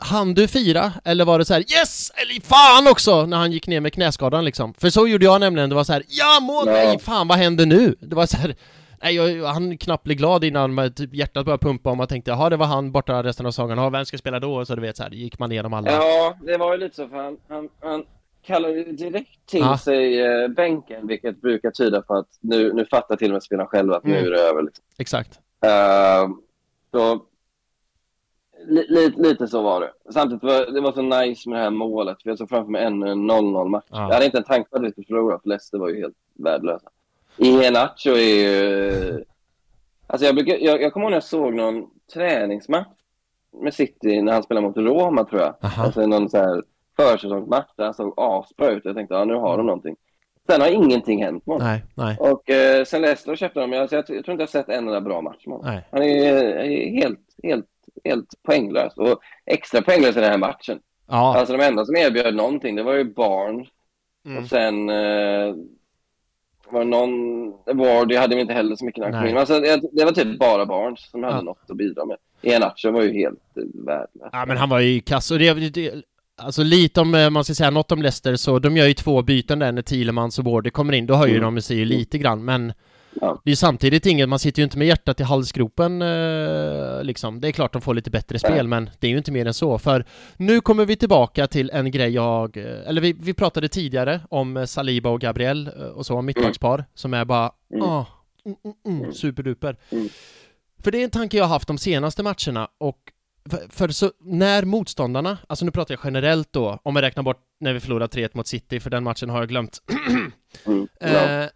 Speaker 1: Han du fira, eller var det så här yes! Eller fan också! När han gick ner med knäskadan liksom. För så gjorde jag nämligen, det var så här ja mål!
Speaker 2: Ja.
Speaker 1: Nej fan vad händer nu? Det var så här Nej, jag, han knappt blev glad innan med typ hjärtat började pumpa och man tänkte jaha det var han borta resten av säsongen, ja vem ska spela då? Så du vet så här, gick man igenom alla.
Speaker 2: Ja, det var ju lite så för han, han, han kallade ju direkt till
Speaker 1: Ja.
Speaker 2: sig eh, bänken, vilket brukar tyda på att nu, nu fattar till och med spelarna själva att
Speaker 1: Mm.
Speaker 2: nu är det över. Liksom.
Speaker 1: Exakt.
Speaker 2: Eh, så li, li, lite så var det. Samtidigt var det var så nice med det här målet, för jag såg framför mig en 0-0 match.
Speaker 1: Ja.
Speaker 2: Jag hade inte en tanke på att vi skulle förlora, för Leicester var ju helt värdelösa. Iheanacho är ju... Alltså jag, brukar, jag, jag kommer ihåg när jag såg någon träningsmatch med City när han spelade mot Roma, tror jag.
Speaker 1: Aha.
Speaker 2: Alltså någon så här försäsongsmatch där han såg asbra ut. Jag tänkte, ja nu har de någonting. Sen har ingenting hänt med honom.
Speaker 1: Nej, nej,
Speaker 2: Och eh, sen Leicester köpte alltså, jag, jag tror inte jag har sett en enda bra match med honom.
Speaker 1: nej.
Speaker 2: Han är, är helt, helt, helt poänglös. Och extra poänglös i den här matchen.
Speaker 1: Ja.
Speaker 2: Alltså de enda som erbjöd någonting, det var ju Barnes.
Speaker 1: Mm.
Speaker 2: Och sen eh, var det någon... Wardy hade vi inte heller så mycket in. Alltså, det, det var typ bara Barnes som hade
Speaker 1: Ja.
Speaker 2: något att bidra med. Iheanacho var ju helt eh, värdelös.
Speaker 1: Ja men han var ju kass och det, det Alltså lite om eh, man ska säga något om Leicester så de gör ju två byten där när Thielemans och Wardy kommer in, då höjer
Speaker 2: Mm.
Speaker 1: de sig ju lite grann men
Speaker 2: Ja.
Speaker 1: Det är ju samtidigt inget, man sitter ju inte med hjärtat i halsgropen eh, liksom. Det är klart de får lite bättre spel
Speaker 2: Nej.
Speaker 1: men det är ju inte mer än så för nu kommer vi tillbaka till en grej jag, eh, eller vi, vi pratade tidigare om Saliba och Gabriel och så, mittbackspar som är bara,
Speaker 2: Mm.
Speaker 1: ah, mm, mm, mm,
Speaker 2: Mm.
Speaker 1: superduper.
Speaker 2: Mm.
Speaker 1: För det är en tanke jag har haft de senaste matcherna och för, för så, när motståndarna, alltså nu pratar jag generellt då, om jag räknar bort när vi förlorade 3-1 mot City, för den matchen har jag glömt.
Speaker 2: Mm. (clears throat) Ja.
Speaker 1: eh,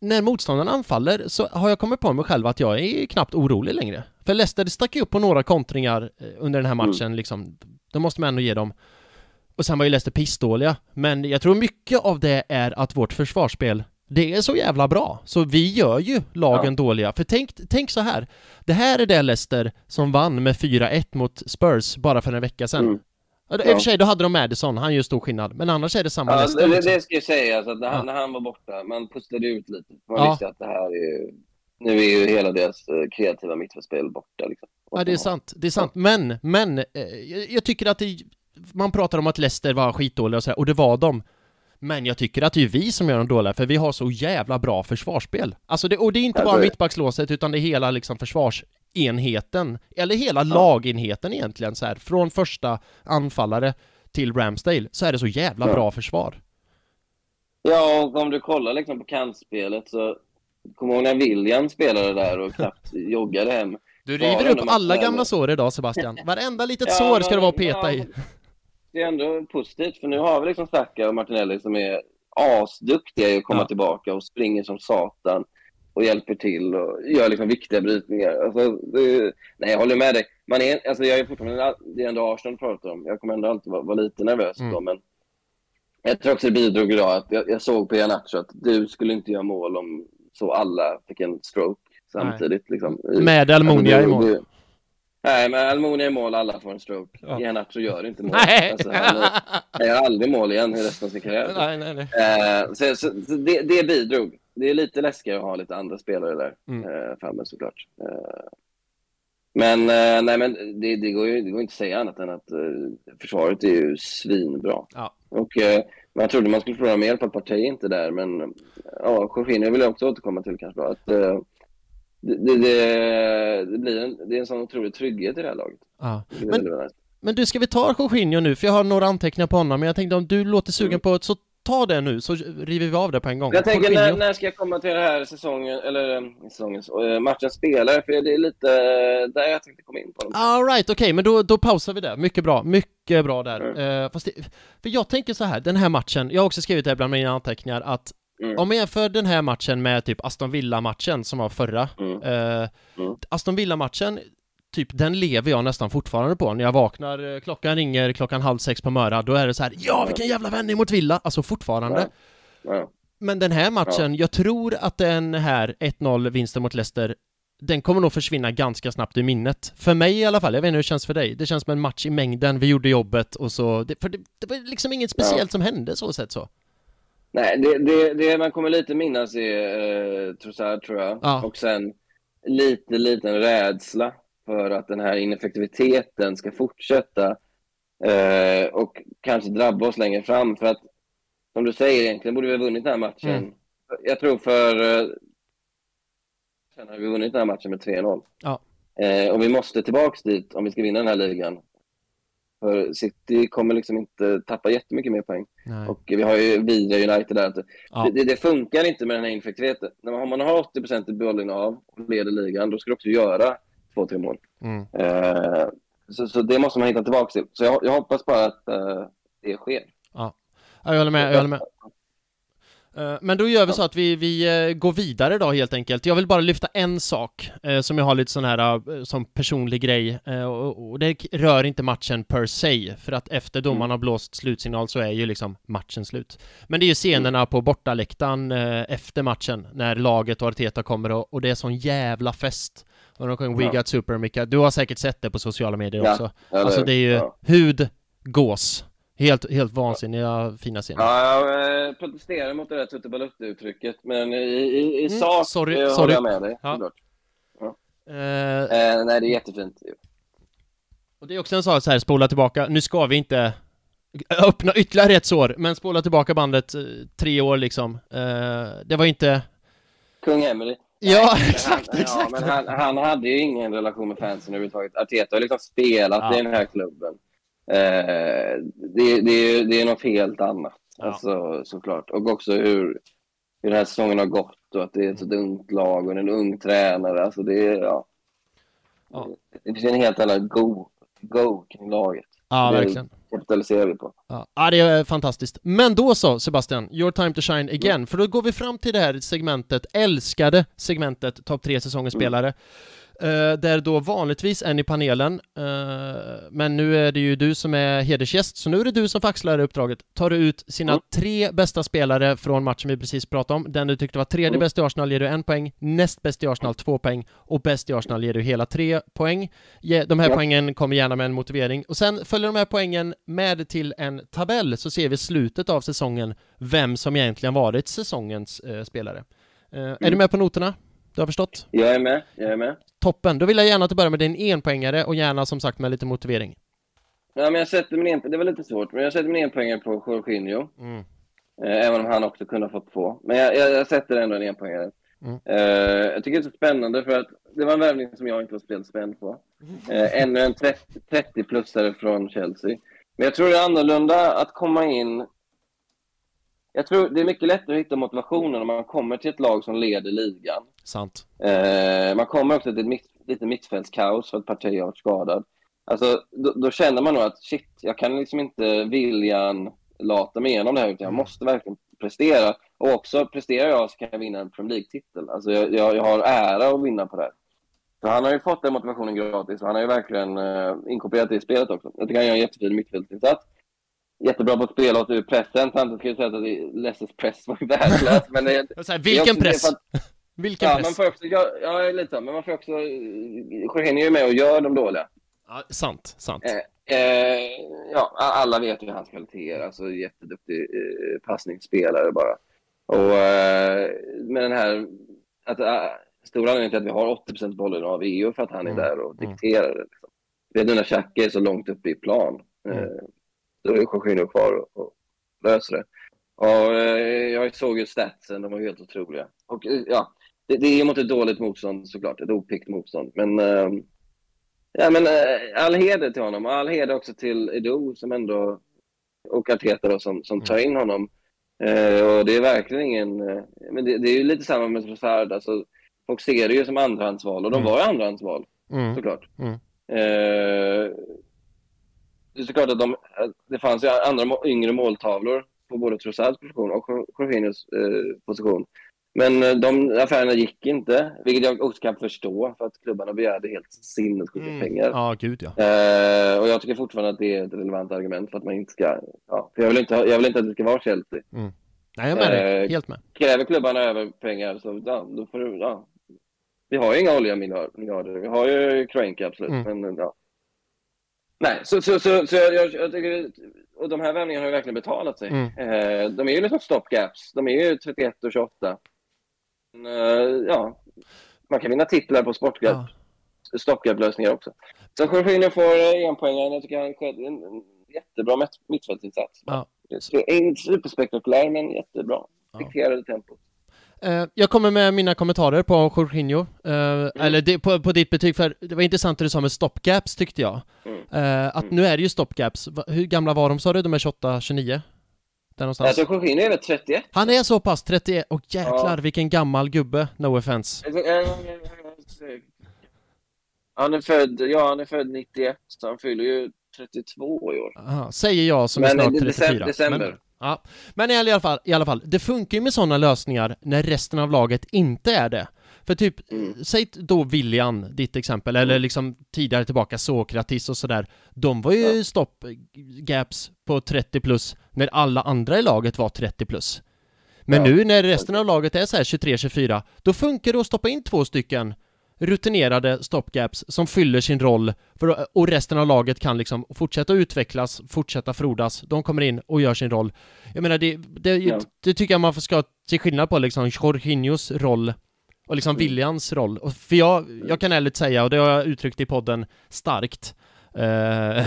Speaker 1: när motståndarna anfaller så har jag kommit på mig själv att jag är knappt orolig längre. För Leicester stack ju upp på några kontringar eh, under den här
Speaker 2: Mm.
Speaker 1: matchen liksom. Det måste man ändå ge dem. Och sen var ju Leicester pissdåliga. Men jag tror mycket av det är att vårt försvarsspel det är så jävla bra, så vi gör ju lagen dåliga. För tänk, tänk så här. Det här är det Leicester som vann med 4-1 mot Spurs bara för en vecka sedan.
Speaker 2: Mm.
Speaker 1: Ja. I och för sig, då hade de Madison, han gör stor skillnad. Men annars är det samma
Speaker 2: Ja,
Speaker 1: Leicester.
Speaker 2: det, det,
Speaker 1: liksom.
Speaker 2: det ska jag säga. Alltså, att när, han,
Speaker 1: Ja.
Speaker 2: när han var borta, man pustade ut lite. Man
Speaker 1: Ja.
Speaker 2: visste att det här är ju... Nu är ju hela deras eh, kreativa mittfältsspel borta. Liksom.
Speaker 1: Ja, det är sant. Det är sant. Men, men, eh, jag, jag tycker att det, man pratar om att Leicester var skitdåliga och så här, och det var de. Men jag tycker att det är vi som gör dem dåliga, för vi har så jävla bra försvarsspel. Alltså det, och det är inte
Speaker 2: Ja,
Speaker 1: bara mittbackslåset, utan det är hela liksom försvarsenheten, eller hela lagenheten egentligen så här, från första anfallare till Ramsdale, så är det så jävla
Speaker 2: Ja.
Speaker 1: bra försvar.
Speaker 2: Ja, och om du kollar liksom på kantspelet så... Kommer du ihåg när William spelade där och knappt (laughs) joggade hem?
Speaker 1: Du river upp alla gamla sår idag Sebastian. Varenda litet
Speaker 2: Ja,
Speaker 1: sår ska det vara att peta
Speaker 2: ja,
Speaker 1: i.
Speaker 2: Det är ändå positivt, för nu har vi liksom Saka och Martinelli som är asduktiga i att komma
Speaker 1: Ja.
Speaker 2: tillbaka och springer som satan och hjälper till och gör liksom viktiga brytningar. Alltså, det, nej, jag håller med dig. Man är, alltså, jag är fortfarande, det är ändå Arsenal pratar om. Jag kommer ändå alltid vara, vara lite nervös
Speaker 1: Mm.
Speaker 2: då, men jag tror också det bidrog idag att jag, jag såg på Iheanacho att du skulle inte göra mål om så alla fick en stroke samtidigt. Liksom.
Speaker 1: Med Almunia i
Speaker 2: Alltså,
Speaker 1: mål.
Speaker 2: Nej, men Almunia i mål, alla får en stroke.
Speaker 1: Ja.
Speaker 2: Iheanacho gör inte mål.
Speaker 1: Nej!
Speaker 2: Alltså, han, han gör aldrig mål igen i resten av sin karriär.
Speaker 1: nej, nej, nej.
Speaker 2: Eh, så så, så det, det bidrog. Det är lite läskigare att ha lite andra spelare där
Speaker 1: Mm.
Speaker 2: eh, framme såklart. Eh, men eh, nej, men det, det, går ju det går inte att säga annat än att eh, försvaret är ju svinbra.
Speaker 1: Ja.
Speaker 2: Och eh, man trodde man skulle förlora mer på att Partey inte är där, men ja, Jorginho vill jag också återkomma till kanske då. Att, det, det, det, blir en, det är en sån otrolig trygghet i det här laget.
Speaker 1: Ja. Men-. Men du, ska vi ta Jorginho nu? För jag har några anteckningar på honom, men jag tänkte om du låter sugen
Speaker 2: Mm.
Speaker 1: på det, så ta det nu, så river vi av det på en gång.
Speaker 2: Jag tänker, när, när ska jag komma till det här säsongen, eller eh, säsongens, eh, matchens spelare? För det är lite eh, där jag tänkte komma in på dem.
Speaker 1: All right, okej, men då, då pausar vi det. Mycket bra, mycket bra där.
Speaker 2: Mm.
Speaker 1: Fast det, för jag tänker så här, den här matchen, jag har också skrivit det bland mina anteckningar, att
Speaker 2: Mm.
Speaker 1: om man jämför den här matchen med typ Aston Villa-matchen som var förra,
Speaker 2: Mm.
Speaker 1: eh,
Speaker 2: Mm.
Speaker 1: Aston Villa-matchen, typ den lever jag nästan fortfarande på. När jag vaknar, eh, klockan ringer klockan halv sex på morgonen, då är det så här, ja vilken jävla vändning mot Villa! Alltså fortfarande.
Speaker 2: Ja. Ja.
Speaker 1: Men den här matchen, jag tror att den här 1-0 vinsten mot Leicester den kommer nog försvinna ganska snabbt i minnet. För mig i alla fall, jag vet inte hur det känns för dig. Det känns som en match i mängden, vi gjorde jobbet och så, det, för det, det var liksom inget speciellt som hände så sett så.
Speaker 2: Nej, det, det, det man kommer lite minnas är eh, Trossard, tror jag.
Speaker 1: Ja.
Speaker 2: Och sen lite liten rädsla för att den här ineffektiviteten ska fortsätta eh, och kanske drabba oss längre fram. För att, som du säger, egentligen borde vi ha vunnit den här matchen.
Speaker 1: Mm.
Speaker 2: Jag tror för... Eh, sen har vi vunnit den här matchen med 3-0.
Speaker 1: Ja.
Speaker 2: Eh, och vi måste tillbaks dit om vi ska vinna den här ligan. För City kommer liksom inte tappa jättemycket mer poäng.
Speaker 1: Nej.
Speaker 2: Och vi har ju vidare United där.
Speaker 1: Ja.
Speaker 2: det, det funkar inte med den här ineffektiviteten. När man, om man har 80% i bollinnehav och leder ligan, då ska du också göra två, tre mål.
Speaker 1: Mm.
Speaker 2: Eh, så, så det måste man hitta tillbaka till. Så jag, jag hoppas bara att eh, det sker.
Speaker 1: Ja, jag håller med, jag håller med. Eh, Men då gör vi så att vi, vi eh, går vidare då helt enkelt. Jag vill bara lyfta en sak eh, som jag har lite sån här eh, som personlig grej eh, och, och det rör inte matchen per se för att efter domaren har blåst slutsignal så är ju liksom matchen slut. Men det är ju scenerna på bortaläktaren eh, efter matchen när laget och Arteta kommer och, och det är sån jävla fest. Och de sjunger We got super Mika. Du har säkert sett det på sociala medier
Speaker 2: Ja,
Speaker 1: också.
Speaker 2: eller
Speaker 1: Alltså det är ju
Speaker 2: Ja.
Speaker 1: hud, gås. Helt, helt vansinniga fina scener.
Speaker 2: Ja, jag eh, protesterar mot det där tuttebalutte-uttrycket, men i, i, i
Speaker 1: Mm,
Speaker 2: sak
Speaker 1: sorry,
Speaker 2: eh,
Speaker 1: sorry.
Speaker 2: håller jag med dig.
Speaker 1: Ja.
Speaker 2: såklart.
Speaker 1: Eh,
Speaker 2: Eh, nej, det är jättefint.
Speaker 1: och det är också en sak så här, spola tillbaka. Nu ska vi inte öppna ytterligare ett sår, men spola tillbaka bandet eh, tre år liksom. Eh, det var inte...
Speaker 2: Kung Emily. (laughs)
Speaker 1: Ja, exakt,
Speaker 2: han,
Speaker 1: exakt.
Speaker 2: Ja, men han, han hade ju ingen relation med fansen överhuvudtaget. Arteta har liksom spelat
Speaker 1: Ja.
Speaker 2: i den här klubben. Eh, det, det, är- det är något helt annat,
Speaker 1: Ja.
Speaker 2: alltså, såklart. Och också hur, hur den här säsongen har gått och att det är ett så ungt lag och en ung tränare. Alltså det, är, ja.
Speaker 1: Ja.
Speaker 2: det finns en helt annan go, go kring laget.
Speaker 1: Ja,
Speaker 2: det
Speaker 1: verkligen.
Speaker 2: kapitaliserar vi på.
Speaker 1: Ja. ja, det är fantastiskt. Men då så, Sebastian, your time to shine again. För då går vi fram till det här segmentet, älskade segmentet, topp tre säsongens
Speaker 2: Mm.
Speaker 1: spelare. Eh, där då vanligtvis en i panelen, eh, men nu är det ju du som är hedersgäst, så nu är det du som får axla det uppdraget. Tar du ut sina
Speaker 2: Mm.
Speaker 1: tre bästa spelare från matchen vi precis pratade om, den du tyckte var tredje
Speaker 2: Mm.
Speaker 1: bäst i Arsenal ger du en poäng, näst bäst i Arsenal två poäng och bäst i Arsenal ger du hela tre poäng. De här
Speaker 2: Ja.
Speaker 1: poängen kommer gärna med en motivering och sen följer de här poängen med till en tabell så ser vi slutet av säsongen vem som egentligen varit säsongens eh, spelare. Eh, Är
Speaker 2: Mm.
Speaker 1: du med på noterna? Du har förstått?
Speaker 2: Jag är med, jag är med.
Speaker 1: Toppen! Då vill jag gärna att du börjar med din enpoängare och gärna som sagt med lite motivering.
Speaker 2: Ja, men jag sätter min en, det var lite svårt, men jag sätter min enpoängare på Jorginho.
Speaker 1: Mm.
Speaker 2: Eh, även om han också kunde ha fått två. Men jag, jag, jag sätter ändå en enpoängare.
Speaker 1: Mm.
Speaker 2: Eh, jag tycker det är så spännande för att det var en värvning som jag inte var speciellt spänd på. Eh, ännu en 30 30-plussare från Chelsea. Men jag tror det är annorlunda att komma in... Jag tror det är mycket lättare att hitta motivationen om man kommer till ett lag som leder ligan.
Speaker 1: Sant.
Speaker 2: Eh, man kommer också till ett mitt, lite mittfältskaos för att Partey har varit skadad. Alltså, då, då känner man nog att shit, jag kan liksom inte viljan lata mig igenom det här utan jag måste verkligen prestera. Och också presterar jag så kan jag vinna en Premier League-titel. Alltså, jag, jag, jag har ära att vinna på det här. Så han har ju fått den motivationen gratis och han har ju verkligen eh, inkorporerat det i spelet också. Jag tycker han gör en jättefin mittfältsinsats. Jättebra på att spela åt ur pressen. Samtidigt ska jag säga att Lesses press var ju värdelös. Men det,
Speaker 1: Jag säger,
Speaker 2: det är
Speaker 1: vilken press!
Speaker 2: att-
Speaker 1: Vilken
Speaker 2: Ja,
Speaker 1: press!
Speaker 2: man får också, ja, ja, lite så, men man får också... Jorginho är ju med och gör de dåliga.
Speaker 1: Ja, sant, sant.
Speaker 2: Eh, eh, ja, alla vet ju hans kvaliteter, alltså jätteduktig eh, passningsspelare bara. Och eh, med den här, att, äh, stora anledningen till att vi har 80% bollen av EU för att han är
Speaker 1: Mm,
Speaker 2: där och
Speaker 1: mm.
Speaker 2: dikterar det. Liksom. Vet nu när Xhaka är så långt uppe i plan, eh,
Speaker 1: Mm.
Speaker 2: Då är Jorginho kvar och, löser det. Och eh, jag såg ju statsen, de var helt otroliga. Och eh, ja, det, det är mot ett dåligt motstånd såklart, ett opickt motstånd. Men, eh, ja, men eh, all heder till honom all heder också till Edo som ändå, och Arteta då, som, som tar in honom. Eh, och det är verkligen ingen, men det, det är ju lite samma med Trossard, alltså, folk ser det ju som andrahandsval och de
Speaker 1: Mm.
Speaker 2: var ju andrahandsval
Speaker 1: Mm.
Speaker 2: såklart.
Speaker 1: Mm.
Speaker 2: Det är såklart att de, det fanns ju andra yngre måltavlor på både Trossards position och Jorginhos eh, position. Men eh, de affärerna gick inte, vilket jag också kan förstå för att klubbarna begärde helt sinnessjuka
Speaker 1: Mm.
Speaker 2: pengar.
Speaker 1: Ja, gud ja.
Speaker 2: Eh, och jag tycker fortfarande att det är ett relevant argument för att man inte ska... Ja, för jag, vill inte, jag vill inte att det ska vara Chelsea.
Speaker 1: Nej, jag är med.
Speaker 2: Eh,
Speaker 1: Helt med.
Speaker 2: Kräver klubbarna över pengar så ja, då får du... Ja. Vi har ju inga olja miljarder. Vi har ju Kroenke absolut,
Speaker 1: Mm.
Speaker 2: men ja. Nej, så, så, så, så jag, jag, jag tycker, och de här värvningarna har ju verkligen betalat sig.
Speaker 1: Mm.
Speaker 2: Eh, de är ju liksom stopgaps. De är ju 31 och 28. Men, eh, ja, man kan vinna titlar på sportgap,
Speaker 1: Ja.
Speaker 2: stopgap-lösningar också. Så Jorginho får eh, en poäng. Jag tycker han sköt en, jättebra mitt- mittfältsinsats.
Speaker 1: Ja.
Speaker 2: Inte superspektakulär, men jättebra.
Speaker 1: Ja.
Speaker 2: Dikterade tempot.
Speaker 1: Eh, jag kommer med mina kommentarer på Jorginho, eh, eller det, på, på ditt betyg, för det var intressant det du sa med stopgaps tyckte jag.
Speaker 2: Mm.
Speaker 1: Eh, att
Speaker 2: Mm.
Speaker 1: nu är det ju stopgaps. Hur gamla var de sa du? De är 28, 29? Där någonstans.
Speaker 2: Alltså Jorginho är väl 31?
Speaker 1: Han är så pass, 31, och jäklar
Speaker 2: Ja.
Speaker 1: vilken gammal gubbe, no offense.
Speaker 2: Han är född, ja han är född 91, så han fyller ju 32 i år.
Speaker 1: Aha, säger jag som är
Speaker 2: Men
Speaker 1: snart
Speaker 2: i
Speaker 1: 34.
Speaker 2: december, december.
Speaker 1: Men, ja. Men i alla, fall, i alla fall, det funkar ju med sådana lösningar när resten av laget inte är det. För typ,
Speaker 2: Mm.
Speaker 1: säg då William, ditt exempel, eller liksom tidigare tillbaka Sokratis och sådär. De var ju
Speaker 2: Ja.
Speaker 1: stopp gaps på 30 plus när alla andra i laget var 30 plus. Men
Speaker 2: Ja.
Speaker 1: nu när resten av laget är så här 23-24, då funkar det att stoppa in två stycken rutinerade stopgaps som fyller sin roll för, och resten av laget kan liksom fortsätta utvecklas, fortsätta frodas. De kommer in och gör sin roll. Jag menar, det, det,
Speaker 2: Ja.
Speaker 1: det tycker jag man ska se skillnad på liksom Jorginhos roll och liksom
Speaker 2: Mm.
Speaker 1: Williams roll. Och För jag, jag kan ärligt säga, och det har jag uttryckt i podden starkt, eh,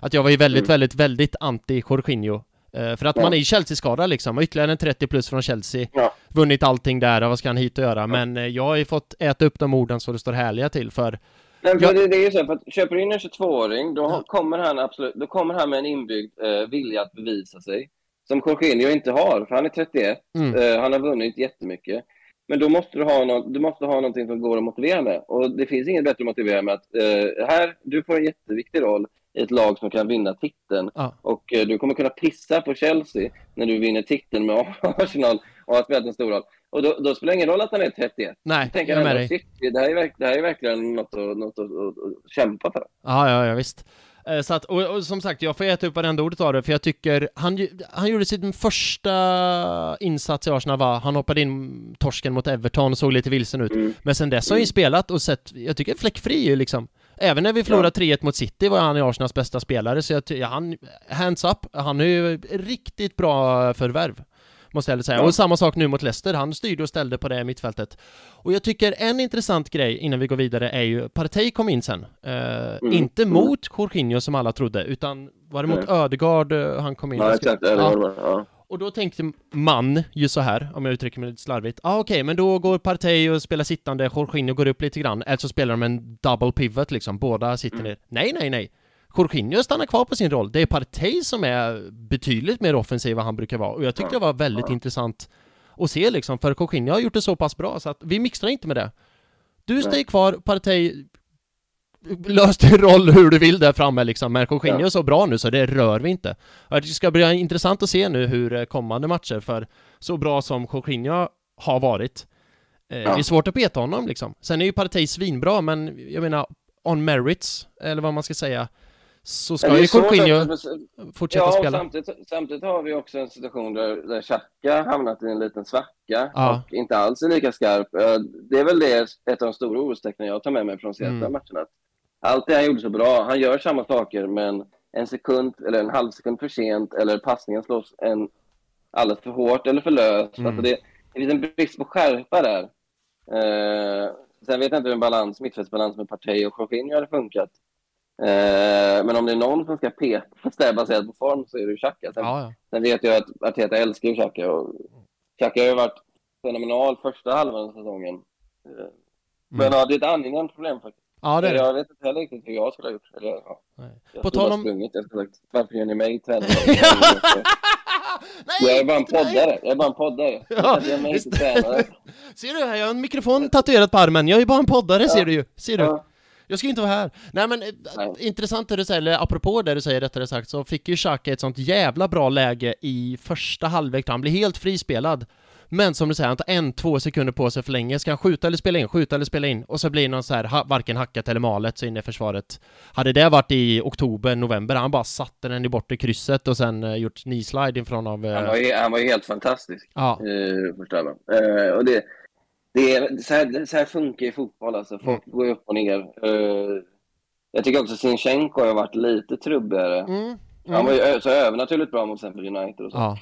Speaker 1: (laughs) att jag var ju väldigt,
Speaker 2: Mm.
Speaker 1: väldigt, väldigt anti Jorginho. Eh, för att
Speaker 2: Ja.
Speaker 1: man är Chelsea-skadad liksom, och ytterligare en 30 plus från Chelsea.
Speaker 2: Ja.
Speaker 1: Vunnit allting där, och vad ska han hit och göra? Men eh, jag har ju fått äta upp de orden så det står härliga till, för
Speaker 2: Nej,
Speaker 1: Ja.
Speaker 2: för det, det är ju så, för att köper du in en 22-åring, då
Speaker 1: Ja.
Speaker 2: kommer han absolut, då kommer han med en inbyggd eh, vilja att bevisa sig. Som Jorginho inte har, för han är 31.
Speaker 1: Mm.
Speaker 2: Eh, han har vunnit jättemycket. Men då måste du ha, något, du måste ha någonting som går att motivera med. Och det finns inget bättre att motivera med att eh, här, du får en jätteviktig roll ett lag som kan vinna titeln.
Speaker 1: Ja.
Speaker 2: Och eh, du kommer kunna pissa på Chelsea när du vinner titeln med (laughs) Arsenal och har spelat en stor roll. Och då, då spelar det ingen roll att han är 31.
Speaker 1: nej, jag är med dig.
Speaker 2: shit, det här är, det här är verkligen något att, något att, att, att kämpa för.
Speaker 1: Ja, ja, ja, visst. Eh, Så att, och, och som sagt, jag får äta upp varenda ordet av det, för jag tycker han, han gjorde sin första insats i Arsenal va? Han hoppade in torsken mot Everton och såg lite vilsen ut.
Speaker 2: Mm.
Speaker 1: Men sen dess har han ju
Speaker 2: Mm.
Speaker 1: spelat och sett, jag tycker fläckfri ju liksom. Även när vi förlorade 3-1 mot City var han i Arsenals bästa spelare, så jag ty- ja, han, hands up, han är ju riktigt bra förvärv. Måste jag säga.
Speaker 2: Ja.
Speaker 1: Och samma sak nu mot Leicester, han styrde och ställde på det mittfältet. Och jag tycker en intressant grej innan vi går vidare är ju, Partey kom in sen. Eh, Inte
Speaker 2: Mm.
Speaker 1: mot Jorginho som alla trodde, utan var det mot Ödegaard eh, han kom in?
Speaker 2: Ja, exakt.
Speaker 1: skrev-
Speaker 2: Ja.
Speaker 1: Och då tänkte man ju så här, om jag uttrycker mig lite slarvigt. Ja ah, okej, men då går Partey och spelar sittande, Jorginho går upp lite grann, eller så spelar de en double pivot liksom, båda sitter
Speaker 2: Mm.
Speaker 1: ner. Nej, nej, nej. Jorginho stannar kvar på sin roll. Det är Partey som är betydligt mer offensiv än vad han brukar vara. Och jag tyckte det var väldigt intressant att se liksom, för Jorginho har gjort det så pass bra så att vi mixtrar inte med det. Du stänger kvar, Partey lös din roll hur du vill där framme liksom, men Jorginho
Speaker 2: Ja.
Speaker 1: är så bra nu så det rör vi inte. Det ska bli intressant att se nu hur eh, kommande matcher, för så bra som Jorginho har varit, eh,
Speaker 2: Ja.
Speaker 1: det är svårt att peta honom liksom. Sen är ju Partey svinbra, men jag menar, on merits, eller vad man ska säga, så ska ju Jorginho
Speaker 2: också,
Speaker 1: fortsätta
Speaker 2: Ja, och
Speaker 1: spela.
Speaker 2: samtidigt, samtidigt har vi också en situation där, där Xhaka hamnat i en liten svacka
Speaker 1: Ja.
Speaker 2: och inte alls är lika skarp. Eh, Det är väl det, ett av de stora orostecknen jag tar med mig från senaste
Speaker 1: Mm.
Speaker 2: matcherna. Att Allt det han gjorde så bra, han gör samma saker men en sekund eller en halv sekund för sent eller passningen slås en alldeles för hårt eller för löst.
Speaker 1: Mm.
Speaker 2: Alltså det, det finns en brist på skärpa där. Eh, sen vet jag inte hur en balans, mittfältsbalans med Partey och Jorginho hade funkat. Eh, men om det är någon som ska petas där baserat på form så är det ju Xhaka. Sen,
Speaker 1: Ja, ja.
Speaker 2: sen vet jag att Arteta älskar ju Xhaka och Xhaka har ju varit fenomenal första halvan av säsongen. Eh, Men ja, det är ett angenämt problem faktiskt.
Speaker 1: Ja, det är det.
Speaker 2: Jag vet inte heller riktigt hur jag skulle ha gjort. Eller, ja, jag
Speaker 1: På tal om-
Speaker 2: sprungit. Jag skulle ha sagt, varför gör ni mig tränare? (laughs)
Speaker 1: Nej,
Speaker 2: jag är bara en poddare. Jag är bara en poddare. (laughs)
Speaker 1: Ja,
Speaker 2: jag mig inte tränare. (laughs)
Speaker 1: Ser du här, jag har en mikrofon tatuerad på armen, jag är bara en poddare ser
Speaker 2: Ja.
Speaker 1: du ju, ser du?
Speaker 2: Ja.
Speaker 1: Jag ska inte vara här. Nej men, eh,
Speaker 2: Nej.
Speaker 1: intressant det du säger, eller apropå det du säger rättare sagt, så fick ju Xhaka ett sånt jävla bra läge i första halvlek, han blir helt frispelad. Men som du säger, han tar en, två sekunder på sig för länge. Ska han skjuta eller spela in, skjuta eller spela in? Och så blir någon så här, ha, varken hackat eller malet så inne i försvaret. Hade det varit i oktober, november, han bara satte den i bortre krysset och sen uh, gjort knee-slide infrån av... eh,
Speaker 2: Han, var ju, han var helt fantastisk.
Speaker 1: ja,
Speaker 2: Uh, förstår jag. Eh, och det, det är, så, här, så här funkar ju fotboll. Alltså. Folk går ju upp och ner. Eh, Jag tycker också Sinchenko har varit lite trubbigare.
Speaker 1: Mm.
Speaker 2: Han var
Speaker 1: Mm.
Speaker 2: ju ö- så övernaturligt bra mot United och så.
Speaker 1: Ja.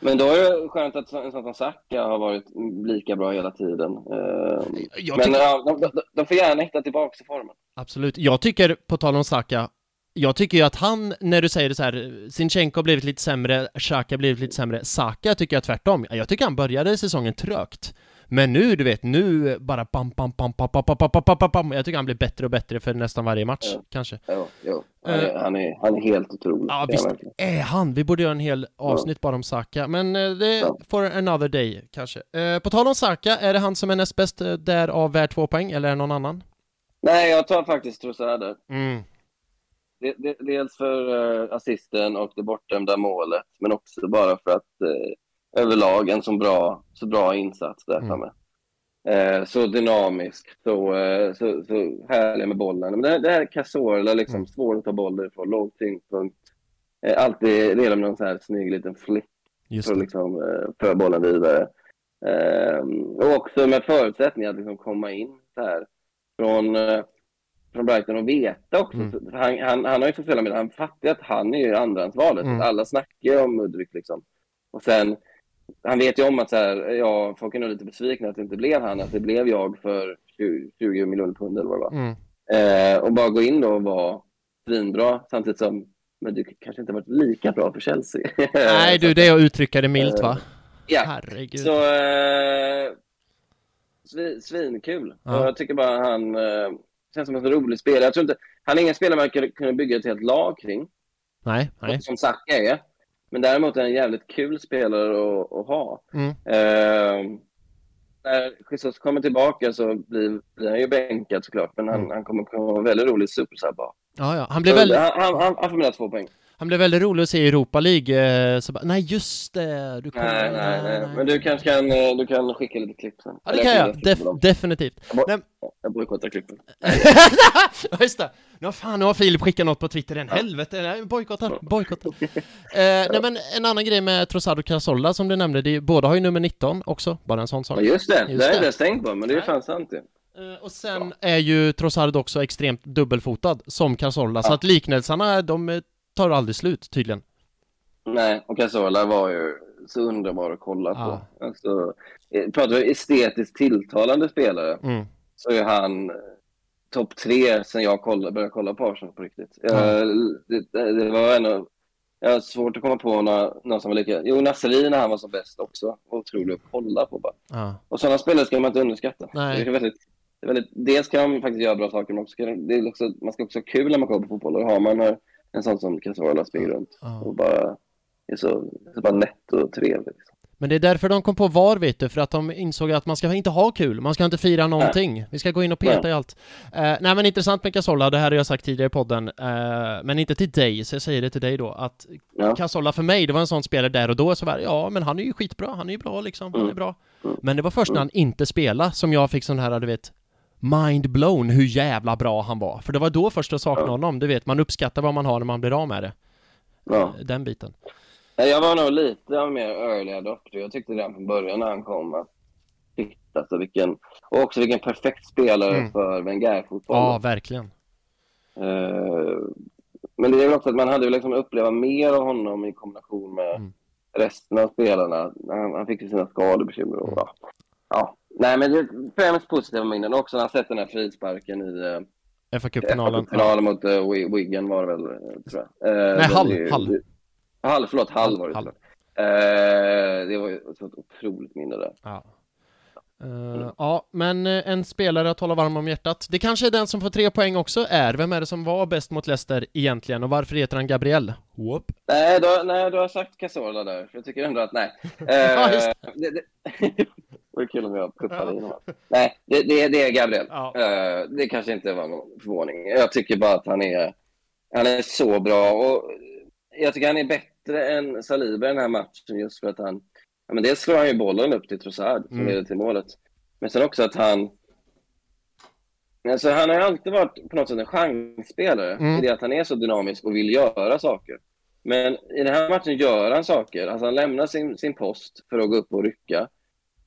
Speaker 2: Men då är det skönt att en sån som Saka har varit lika bra hela tiden. Eh,
Speaker 1: Jag
Speaker 2: Men
Speaker 1: tycker,
Speaker 2: ja, de, de, de får gärna hitta tillbaka till formen.
Speaker 1: absolut. Jag tycker, på tal om Saka, jag tycker ju att han, när du säger det så här, Sinchenko har blivit lite sämre, Xhaka har blivit lite sämre, Saka tycker jag tvärtom. Jag tycker han började säsongen trögt. Men nu, du vet, nu bara bam, bam, bam, bam, bam, bam, bam, bam, bam, bam. Jag tycker han blir bättre och bättre för nästan varje match,
Speaker 2: Ja.
Speaker 1: kanske.
Speaker 2: Jo, jo. Han, är, han, är, han är helt otrolig.
Speaker 1: Ja, visst är han. Vi borde göra en hel avsnitt bara om Saka, men eh, det
Speaker 2: Ja.
Speaker 1: for another day, kanske. Eh, På tal om Saka, är det han som är näst bäst därav värd två poäng, eller är det någon annan?
Speaker 2: Nej, jag tar faktiskt Trossard.
Speaker 1: Mm.
Speaker 2: Det- det- Dels för uh, assisten och det bortdömda målet, men också bara för att överlag en så bra, så bra insats där
Speaker 1: Mm.
Speaker 2: framme. Eh, så dynamisk, så, eh, så, så härlig med bollen. Men det, det här är Cazorla, liksom,
Speaker 1: Mm.
Speaker 2: svår att ta bollar ifrån, låg tyngdpunkt. Eh, alltid redan med någon så här snygg liten flick
Speaker 1: Just
Speaker 2: för att liksom, eh, föra bollen vidare. Eh, och också med förutsättningar att liksom komma in så här från, eh, från Brighton och veta också.
Speaker 1: Mm.
Speaker 2: Han, han, han har ju fått spela med Han fattar att han är ju andrahandsvalet.
Speaker 1: Mm.
Speaker 2: Alla snackar ju om Mudryk liksom. Och sen, han vet ju om att så här, ja, folk är nog lite besvikna att det inte blev han, att det blev jag för 20, 20 miljoner pund eller vad det var.
Speaker 1: Mm.
Speaker 2: Eh, och bara gå in då och vara svinbra samtidigt som Mudryk kanske inte varit lika bra för Chelsea. (laughs)
Speaker 1: Nej du, det är att uttrycka det milt va?
Speaker 2: ja,
Speaker 1: Herregud.
Speaker 2: så eh, svi- svinkul.
Speaker 1: Ja.
Speaker 2: Och jag tycker bara han eh, känns som en rolig spelare. Jag tror inte, han är ingen spelare man kan kunna bygga ett helt lag kring,
Speaker 1: Nej, nej.
Speaker 2: som Saka är. Men däremot är han en jävligt kul spelare att, att ha.
Speaker 1: Mm.
Speaker 2: Eh, när Jesus kommer tillbaka så blir, blir han ju bänkad såklart, men han,
Speaker 1: Mm.
Speaker 2: han kommer kunna vara väldigt rolig supersub.
Speaker 1: Ja, ja. Han blev väldigt,
Speaker 2: han, han, han får mina två poäng.
Speaker 1: Han blev väldigt rolig att se i Europa League. eh, Så bara, nej, just det. Du kommer...
Speaker 2: Nej, nej, nej. Men du kanske kan, eh, du kan skicka lite klipp sen.
Speaker 1: Ja, det kan jag.
Speaker 2: skicka
Speaker 1: Def definitivt.
Speaker 2: Jag,
Speaker 1: Nej.
Speaker 2: jag bojkottar klippen. (laughs)
Speaker 1: ja, just det. Nu har fan, nu har Filip skickat något på Twitter än. Helvete, nej, bojkottar, bojkottar. (laughs) Eh, nej men en annan grej med Trossard och Cazorla som du nämnde, är, båda har ju nummer 19 också, bara en sån sak.
Speaker 2: Ja, just det.
Speaker 1: Just
Speaker 2: det har jag inte tänkt på, men det är ju fan sant ju.
Speaker 1: Eh, och sen är ju Trossard också extremt dubbelfotad som Cazorla, så
Speaker 2: Ja.
Speaker 1: att liknelserna, de tar aldrig slut tydligen.
Speaker 2: Nej, och Cazorla var ju så underbar att kolla
Speaker 1: Ja.
Speaker 2: på. Alltså, eh, pratar vi estetiskt tilltalande spelare
Speaker 1: Mm.
Speaker 2: så är han eh, topp tre sen jag kolla, började kolla på Arsenal på riktigt.
Speaker 1: Ja.
Speaker 2: Jag, det, det var en av, jag har svårt att komma på någon, någon som var lika... Jo, Nasseri när han var som bäst också. Otrolig att kolla på bara.
Speaker 1: Ja.
Speaker 2: Och sådana spelare ska man inte underskatta.
Speaker 1: Nej.
Speaker 2: Det är väldigt, det är väldigt, dels kan de faktiskt göra bra saker, men också, det är också, man ska också ha kul när man kollar på fotboll. Och har man eh, en sån som Cazorla springer runt
Speaker 1: Ja.
Speaker 2: och bara är så, så bara nätt och trevlig. Liksom.
Speaker 1: Men det är därför de kom på VAR vet du, för att de insåg att man ska inte ha kul, man ska inte fira någonting. Vi ska gå in och peta
Speaker 2: Nej.
Speaker 1: i allt. Eh, nej men intressant med Cazorla, det här har jag sagt tidigare i podden, eh, men inte till dig, så jag säger det till dig då, att
Speaker 2: Ja.
Speaker 1: Cazorla för mig, det var en sån spelare där och då, så var ja men han är ju skitbra, han är ju bra liksom, han är
Speaker 2: Mm.
Speaker 1: bra.
Speaker 2: Mm.
Speaker 1: Men det var först när han inte spelade som jag fick sån här, du vet, mind blown hur jävla bra han var. För det var då först jag saknade
Speaker 2: Ja.
Speaker 1: honom, du vet, man uppskattar vad man har när man blir av med det.
Speaker 2: Ja.
Speaker 1: Den biten.
Speaker 2: Jag var nog lite mer early adopter. Jag tyckte redan från början när han kom att shit, alltså vilken, och också vilken perfekt spelare
Speaker 1: Mm.
Speaker 2: för Wenger-fotboll.
Speaker 1: Ja, verkligen.
Speaker 2: Eh, men det är väl också att man hade ju liksom uppleva mer av honom i kombination med
Speaker 1: Mm.
Speaker 2: resten av spelarna. Han, han fick ju sina skadebekymmer och
Speaker 1: Mm.
Speaker 2: ja. Ja. Nej, men det är främst positiva minnen. Också när han sett den här frisparken i eh,
Speaker 1: fa Cup-finalen.
Speaker 2: finalen mot uh, Wiggen var det väl, eh, tror jag. Eh,
Speaker 1: Nej, Hall,
Speaker 2: ju-
Speaker 1: Hall.
Speaker 2: Hall, förlåt, Hall var det.
Speaker 1: Hall.
Speaker 2: Eh, det var ju ett sånt otroligt minne där.
Speaker 1: Ja. Eh, ja, men eh, en spelare att hålla varm om hjärtat. Det kanske är den som får tre poäng också är. Vem är det som var bäst mot Leicester egentligen och varför heter han Gabriel? Whoop.
Speaker 2: Nej, du, har- nej, du har sagt Cazorla där. För jag tycker ändå att nej. (laughs)
Speaker 1: Ja, just
Speaker 2: Eh, det, det, (laughs) det vore kul om jag puttade in honom. Nej, det, det, det är Gabriel.
Speaker 1: Ja.
Speaker 2: Eh, det kanske inte var någon förvåning. Jag tycker bara att han är, han är så bra. Och jag tycker han är bättre än Saliba i den här matchen just för att han... Ja, men dels slår han ju bollen upp till Trossard som
Speaker 1: Mm.
Speaker 2: leder till målet. Men sen också att han... Alltså han har ju alltid varit på något sätt en chansspelare
Speaker 1: Mm.
Speaker 2: i det att han är så dynamisk och vill göra saker. Men i den här matchen gör han saker. Alltså han lämnar sin, sin post för att gå upp och rycka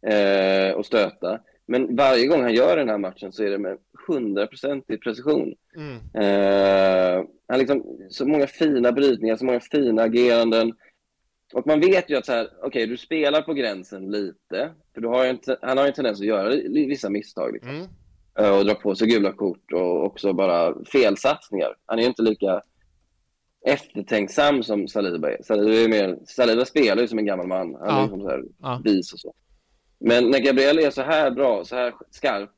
Speaker 2: eh, och stöta. Men varje gång han gör den här matchen så är det med 100% i precision.
Speaker 1: Mm.
Speaker 2: Eh, han liksom, så många fina brytningar, så många fina ageranden. Och man vet ju att så här, okay, du spelar på gränsen lite. För du har en, han har en tendens att göra vissa misstag. Liksom. Mm. Eh, och dra på sig gula kort och också bara felsatsningar. Han är inte lika eftertänksam som Saliba är. Saliba, är mer, Saliba spelar ju som en gammal man. Han ja. är liksom så här ja. vis och så. Men när Gabriel är så här bra, så här skarp,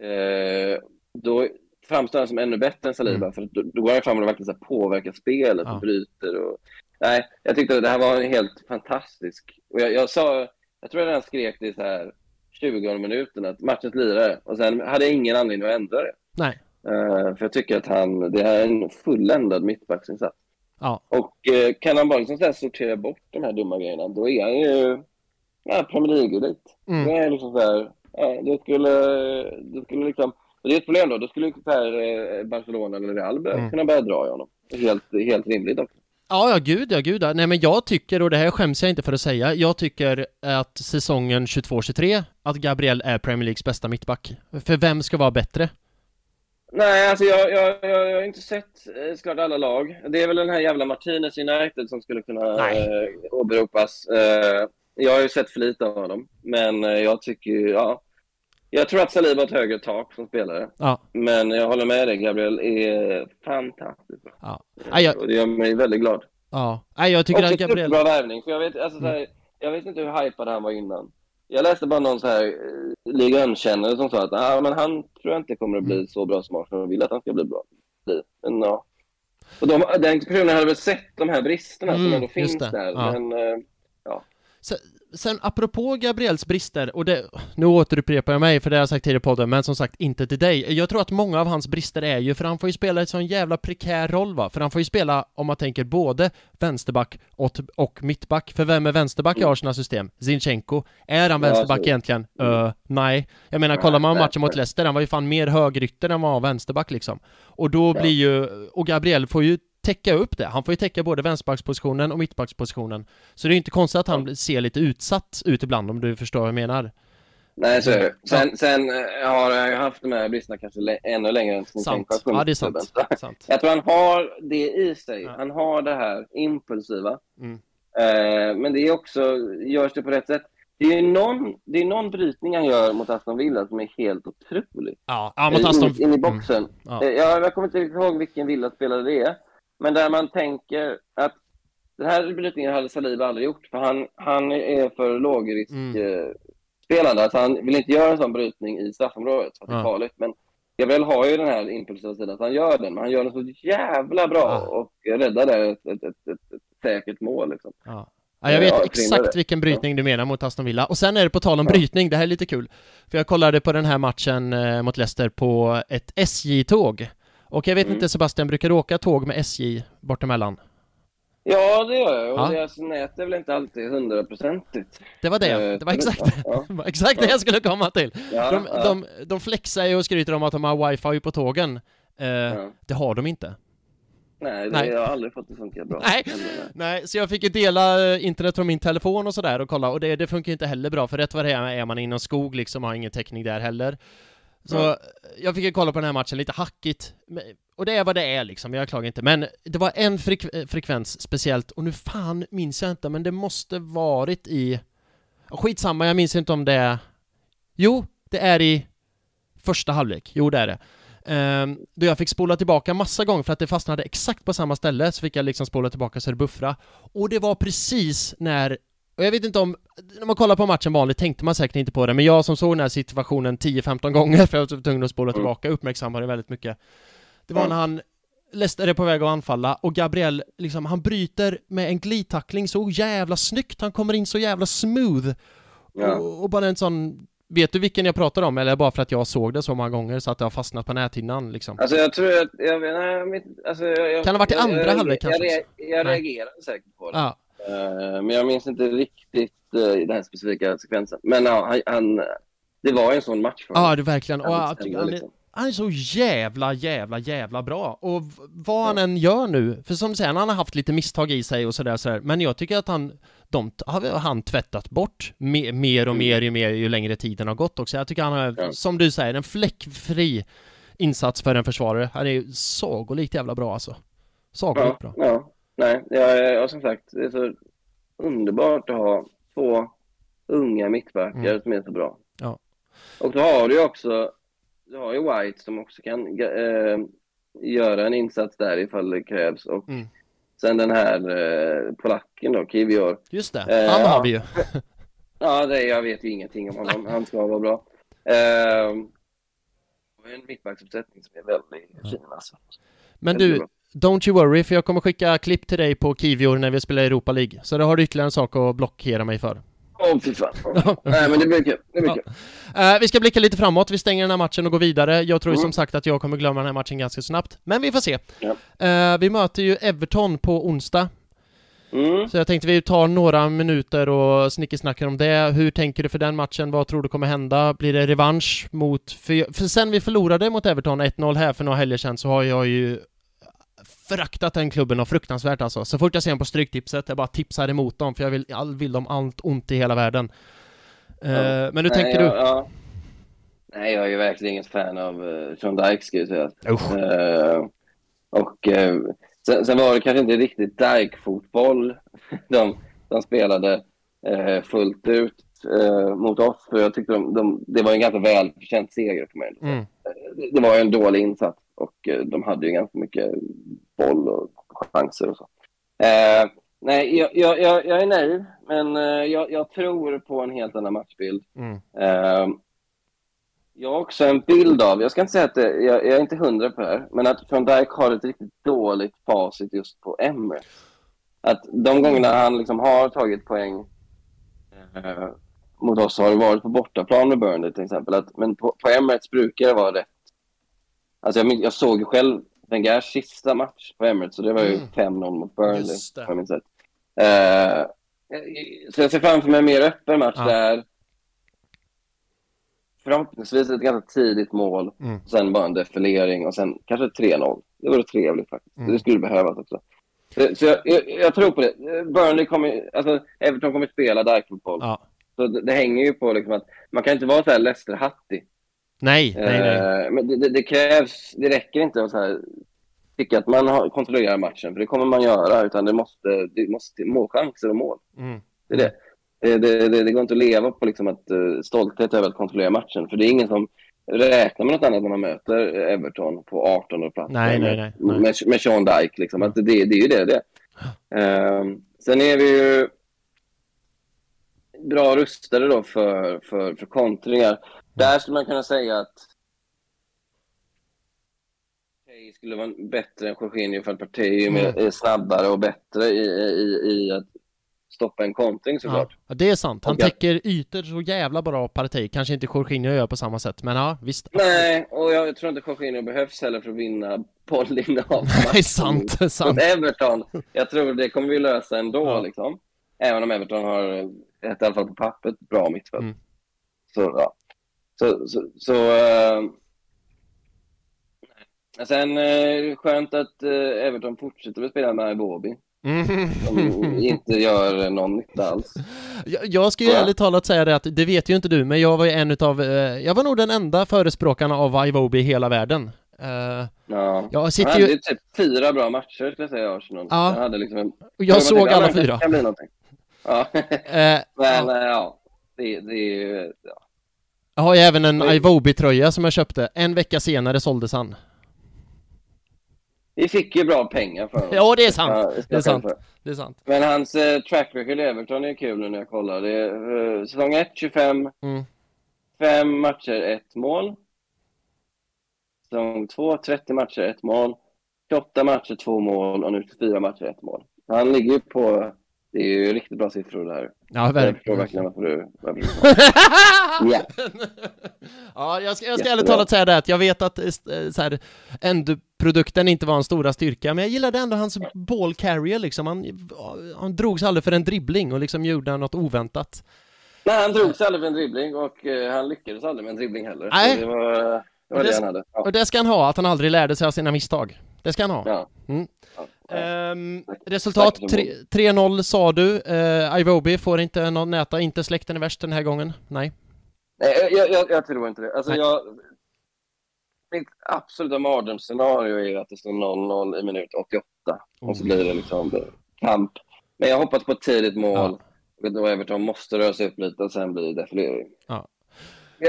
Speaker 2: eh, då framstår han som ännu bättre än Saliba. Mm. För då, då går han fram och verkligen så påverkar spelet ja. och bryter. Och, nej, jag tyckte att det här var helt fantastisk. Och jag, jag sa, jag tror jag redan skrek det så här 20 minuten att matchens lirare och sen hade jag ingen anledning att ändra det.
Speaker 1: Nej.
Speaker 2: Uh, för jag tycker att han, det är en fulländad mittbacksinsats.
Speaker 1: Ja.
Speaker 2: Och uh, kan han bara liksom sortera bort de här dumma grejerna, då är han ju ja, Premier League-elit. Mm. Det är liksom så här, ja, det skulle, det skulle liksom, det är ett problem då, då skulle här, eh, Barcelona eller Real mm. kunna börja dra i honom. Helt, helt rimligt också.
Speaker 1: Ja, ja, gud ja, gud ja. Nej, men jag tycker, och det här skäms jag inte för att säga, jag tycker att säsongen 22-23, att Gabriel är Premier Leagues bästa mittback. För vem ska vara bättre?
Speaker 2: Nej, alltså jag, jag, jag, jag har inte sett eh, såklart alla lag. Det är väl den här jävla Martinez United som skulle kunna eh, åberopas. Eh, jag har ju sett för lite av honom, men eh, jag tycker ja. Jag tror att Saliba har ett högre tak som spelare.
Speaker 1: Ja.
Speaker 2: Men jag håller med dig, Gabriel är fantastiskt bra.
Speaker 1: Ja.
Speaker 2: Ja, jag... Och det gör mig väldigt glad.
Speaker 1: Ja, Nej, jag tycker
Speaker 2: Också
Speaker 1: att Gabriel...
Speaker 2: bra värvning, för jag vet, alltså, mm. här, jag vet inte hur hypad han var innan. Jag läste bara någon så här eh, liga som sa att ah, men han tror jag inte kommer att bli mm. så bra som Arsenal vill att han ska bli bra. Men ja. Och de, den personen hade väl sett de här bristerna mm, som ändå finns där. Ja. Men, eh, ja.
Speaker 1: Sen apropå Gabriels brister, och det, nu återupprepar jag mig för det har jag sagt tidigare i podden, men som sagt inte till dig. Jag tror att många av hans brister är ju, för han får ju spela en sån jävla prekär roll va, för han får ju spela, om man tänker både vänsterback och, och mittback, för vem är vänsterback i mm. Arsenals system? Zinchenko. Är han vänsterback ja, egentligen? Uh, nej. Jag menar, kollar man matchen mot Leicester, han var ju fan mer högrytter än vad han var vänsterback liksom. Och då blir ju, och Gabriel får ju täcka upp det. Han får ju täcka både vänsterbackspositionen och mittbackspositionen. Så det är inte konstigt att han ser lite utsatt ut ibland, om du förstår vad jag menar.
Speaker 2: Nej, så är det. Sen, ja. sen eh, har jag haft de här bristerna kanske ännu längre än
Speaker 1: som Sant. Ja, det är sant. sant.
Speaker 2: Jag tror han har det i sig. Ja. Han har det här impulsiva. Mm. Eh, men det är också, görs det på rätt sätt. Det är någon, det är någon brytning han gör mot Aston Villa som är helt otrolig.
Speaker 1: Ja, ja mot Aston...
Speaker 2: In, in i boxen. Mm. Ja. Eh, jag, jag kommer inte riktigt ihåg vilken Villa-spelare det är. Men där man tänker att den här brytningen hade Saliba aldrig gjort, för han, han är för lågrisk mm. spelande. Alltså han vill inte göra en sån brytning i straffområdet, för att det är farligt. Men Gabriel har ju den här impulsiva sidan, att han gör den, men han gör den så jävla bra och räddar där ett, ett, ett, ett, säkert mål. Liksom.
Speaker 1: Ja. Ja, jag vet ja, exakt vilken brytning du menar mot Aston Villa. Och sen är det på tal om brytning, det här är lite kul. För jag kollade på den här matchen eh, mot Leicester på ett SJ-tåg. Och jag vet mm. inte Sebastian, brukar du åka tåg med SJ bortemellan?
Speaker 2: Ja, det gör jag. Och ja. deras nät är väl inte alltid hundraprocentigt.
Speaker 1: Det var det. Eh, det var exakt, ja. (laughs) exakt det jag skulle komma till. Ja, de, ja. de, de flexar ju och skryter om att de har wifi på tågen. Eh, det har de inte.
Speaker 2: Nej, det, Nej, jag har aldrig fått det funka bra.
Speaker 1: Nej. Nej, så jag fick ju dela eh, internet från min telefon och sådär och kolla och det, det funkar inte heller bra för rätt vad det är är man inom skog liksom har ingen täckning där heller. Så mm. jag fick ju kolla på den här matchen lite hackigt, och det är vad det är liksom, jag klagar inte. Men det var en frekv frekvens speciellt, och nu fan minns jag inte, men det måste varit i... Skitsamma, jag minns inte om det är... Jo, det är i första halvlek, jo det är det. Um, då jag fick spola tillbaka massa gånger för att det fastnade exakt på samma ställe, så fick jag liksom spola tillbaka så det buffra. Och det var precis när och jag vet inte om, när man kollar på matchen vanligt tänkte man säkert inte på det, men jag som såg den här situationen 10-15 gånger (laughs) för jag var tvungen att spola mm. tillbaka, uppmärksammade det väldigt mycket. Det var när han Leicester är på väg att anfalla och Gabriel, liksom, han bryter med en glidtackling så jävla snyggt, han kommer in så jävla smooth. Ja. Och, och, bara en sån Vet du vilken jag pratar om, eller bara för att jag såg det så många gånger så att det har fastnat på näthinnan liksom?
Speaker 2: Alltså jag tror att, jag vet, alltså jag,
Speaker 1: Kan det ha varit i andra halvlek kanske?
Speaker 2: Jag, jag, jag reagerade säkert på det. Ja. Uh, men jag minns inte riktigt uh, den här specifika sekvensen. Men ja, han, han, det var en sån match
Speaker 1: för honom. Ja, det verkligen. Och, han, liksom. Han är så jävla, jävla, jävla bra. Och vad han än gör nu, för som du säger, han har haft lite misstag i sig och sådär, sådär. men jag tycker att han, de har han tvättat bort me, mer och
Speaker 2: Mm.
Speaker 1: mer ju mer ju längre tiden har gått också. Jag tycker han har,
Speaker 2: Ja.
Speaker 1: som du säger, en fläckfri insats för en försvarare. Han är ju sagolikt jävla bra alltså. Sagolikt
Speaker 2: Ja,
Speaker 1: bra.
Speaker 2: ja. Nej, jag, jag, som sagt, det är så underbart att ha två unga mittbackar
Speaker 1: Mm.
Speaker 2: som är så bra.
Speaker 1: Ja.
Speaker 2: Och då har du ju också, du har ju White som också kan eh, göra en insats där ifall det krävs. Och
Speaker 1: Mm.
Speaker 2: sen den här eh, polacken då, Kivior.
Speaker 1: Just det,
Speaker 2: Eh,
Speaker 1: han har
Speaker 2: ja.
Speaker 1: vi ju. (laughs)
Speaker 2: Ja, det, jag vet ju ingenting om honom. Han ska vara bra. Eh, en mittbacksuppsättning som är väldigt fin alltså.
Speaker 1: Men du. Don't you worry, för jag kommer skicka klipp till dig på Kivior när vi spelar Europa League. Så då har du ytterligare en sak att blockera mig för.
Speaker 2: Åh, fy fan. (laughs) Nej, men det blir kul. Det blir kul.
Speaker 1: Eh, vi ska blicka lite framåt, vi stänger den här matchen och går vidare. Jag tror
Speaker 2: Mm.
Speaker 1: som sagt att jag kommer glömma den här matchen ganska snabbt, men vi får se.
Speaker 2: Ja.
Speaker 1: Eh, vi möter ju Everton på onsdag,
Speaker 2: Mm.
Speaker 1: så jag tänkte vi tar några minuter och snickesnackar om det. Hur tänker du för den matchen? Vad tror du kommer hända? Blir det revansch mot... För, för sen vi förlorade mot Everton 1-0 här för några helger sedan så har jag ju föraktat den klubben och fruktansvärt alltså. Så fort jag ser dem på Stryktipset, jag bara tipsar emot dem för jag vill, jag vill dem allt ont i hela världen. Eh,
Speaker 2: Ja.
Speaker 1: Men hur tänker
Speaker 2: jag,
Speaker 1: du?
Speaker 2: Ja. Nej, jag är ju verkligen inget fan av uh, Sean Dyche, ska jag säga. Eh, och eh, sen, sen var det kanske inte riktigt Dyke-fotboll (laughs) de, de spelade fullt ut mot oss. För jag tyckte de, de, det var en ganska välförtjänt seger för mig.
Speaker 1: Mm.
Speaker 2: Det, det var ju en dålig insats och eh, de hade ju ganska mycket boll och chanser och så. Eh, nej, jag, jag, jag, är nöjd, men eh, jag, jag tror på en helt annan matchbild.
Speaker 1: Mm.
Speaker 2: Eh, jag har också en bild av, jag ska inte säga att det, jag, jag är inte hundra på det här, men att Van Dijk har ett riktigt dåligt facit just på Emirates. Att de gångerna han liksom har tagit poäng eh, mot oss har det varit på bortaplan med Burnley till exempel. Att, men på, på Emirates brukar det vara rätt. Alltså jag, jag såg ju själv Wengers sista match på Emirates och det var ju
Speaker 1: Mm.
Speaker 2: 5-0 mot Burnley. På min sätt. Eh, så jag ser framför mig en mer öppen match
Speaker 1: Ja.
Speaker 2: där. Förhoppningsvis ett ganska tidigt mål.
Speaker 1: Mm.
Speaker 2: Sen bara en defilering och sen kanske 3-0. Det vore trevligt faktiskt.
Speaker 1: Mm.
Speaker 2: Det skulle behövas också. Så, så jag, jag, jag tror på det. Burnley kommer, alltså Everton kommer spela Dyke-fotboll.
Speaker 1: Ja.
Speaker 2: Så det, det hänger ju på liksom att man kan inte vara så här Leicester-hattig.
Speaker 1: Nej, nej, nej.
Speaker 2: Eh, men det, det, det krävs, det räcker inte att så här, tycka att man har, kontrollerar matchen, för det kommer man göra, utan det måste, det måste målchanser och mål.
Speaker 1: Mm.
Speaker 2: Det är det. Det, det, det, det går inte att leva på liksom att, uh, stolthet över att kontrollera matchen, för det är ingen som räknar med något annat när man möter Everton på 18 plats.
Speaker 1: Nej,
Speaker 2: med,
Speaker 1: nej, nej, nej.
Speaker 2: Med, med Sean Dyke, liksom. Att det, det är ju det det. Ehm, Sen är vi ju bra rustade då för, för, för kontringar. Där skulle man kunna säga att Partey skulle vara bättre än Jorginho för att Partey är,
Speaker 1: Mm.
Speaker 2: är snabbare och bättre i, i, i att stoppa en kontring såklart.
Speaker 1: ja, det är sant. Han täcker ytor så jävla bra Partey. Kanske inte Jorginho gör på samma sätt, men ja, visst.
Speaker 2: Nej, och jag tror inte Jorginho behövs heller för att vinna bollinnehav. (laughs)
Speaker 1: Nej, sant, sant.
Speaker 2: Everton. Jag tror det kommer vi lösa ändå
Speaker 1: Ja.
Speaker 2: liksom. Även om Everton har ett, i alla fall på pappret, bra mittfält.
Speaker 1: Mm.
Speaker 2: Så, ja. Så, så, så nej. Sen det skönt att eh, Everton fortsätter att spela med. Som
Speaker 1: Mm.
Speaker 2: inte gör någon nytta alls.
Speaker 1: Jag, jag ska ju
Speaker 2: Ja.
Speaker 1: ärligt talat säga det att, det vet ju inte du, men jag var ju en utav, jag var nog den enda förespråkarna av Iwobi i hela världen. Eh,
Speaker 2: Ja.
Speaker 1: jag
Speaker 2: Han
Speaker 1: sitter
Speaker 2: hade
Speaker 1: ju,
Speaker 2: typ fyra bra matcher, skulle jag säga, i Arsenal.
Speaker 1: Ja.
Speaker 2: Han hade liksom en...
Speaker 1: jag såg
Speaker 2: tänkte,
Speaker 1: alla fyra.
Speaker 2: Kan bli någonting. Ja.
Speaker 1: Eh, (laughs)
Speaker 2: Men
Speaker 1: ja
Speaker 2: det, det är ju... Ja.
Speaker 1: Jag har ju även en
Speaker 2: Oj.
Speaker 1: Iwobi-tröja som jag köpte, en vecka senare såldes han.
Speaker 2: Vi fick ju bra pengar för honom.
Speaker 1: Ja, det är sant.
Speaker 2: Ja,
Speaker 1: Det är sant. Det är sant.
Speaker 2: Men hans eh, track record i Everton är kul nu när jag kollar. Det är, eh, säsong 1, 25,
Speaker 1: Mm.
Speaker 2: 5 matcher, 1 mål. Säsong 2, 30 matcher, 1 mål. 28 matcher, 2 mål och nu 24 matcher, 1 mål. Han ligger ju på... Det är ju riktigt bra siffror det här.
Speaker 1: Ja,
Speaker 2: Jag förstår
Speaker 1: verkligen.
Speaker 2: verkligen varför du... Varför du (laughs) Ja.
Speaker 1: ja, jag ska, jag ska ärligt talat säga det att jag vet att eh, så här, produkten inte var en stora styrka, men jag gillade ändå hans ball carrier liksom. Han, han drogs aldrig för en dribbling och liksom gjorde något oväntat.
Speaker 2: Nej, han drog sig aldrig för en dribbling och eh, han lyckades aldrig med en dribbling heller.
Speaker 1: Nej.
Speaker 2: Så Det var, Det var
Speaker 1: Det
Speaker 2: det
Speaker 1: ska-
Speaker 2: han hade. Ja.
Speaker 1: Och det ska han ha, att han aldrig lärde sig av sina misstag. Det ska han ha.
Speaker 2: Ja.
Speaker 1: Mm.
Speaker 2: Ja.
Speaker 1: Ehm, resultat
Speaker 2: Tack så
Speaker 1: tre- 3-0 sa du. Uh, Ivobi får inte någon näta, inte släkten är värst den här gången. Nej.
Speaker 2: Nej, jag, jag, jag tror inte det. Alltså,
Speaker 1: Nej.
Speaker 2: jag, mitt absoluta mardrömsscenario är att det står 0-0 i minut 88 och så
Speaker 1: Oh.
Speaker 2: blir det liksom kamp. Men jag hoppas på ett tidigt mål. Och då Everton måste röra sig upp lite och sen blir det defilering.
Speaker 1: Ja.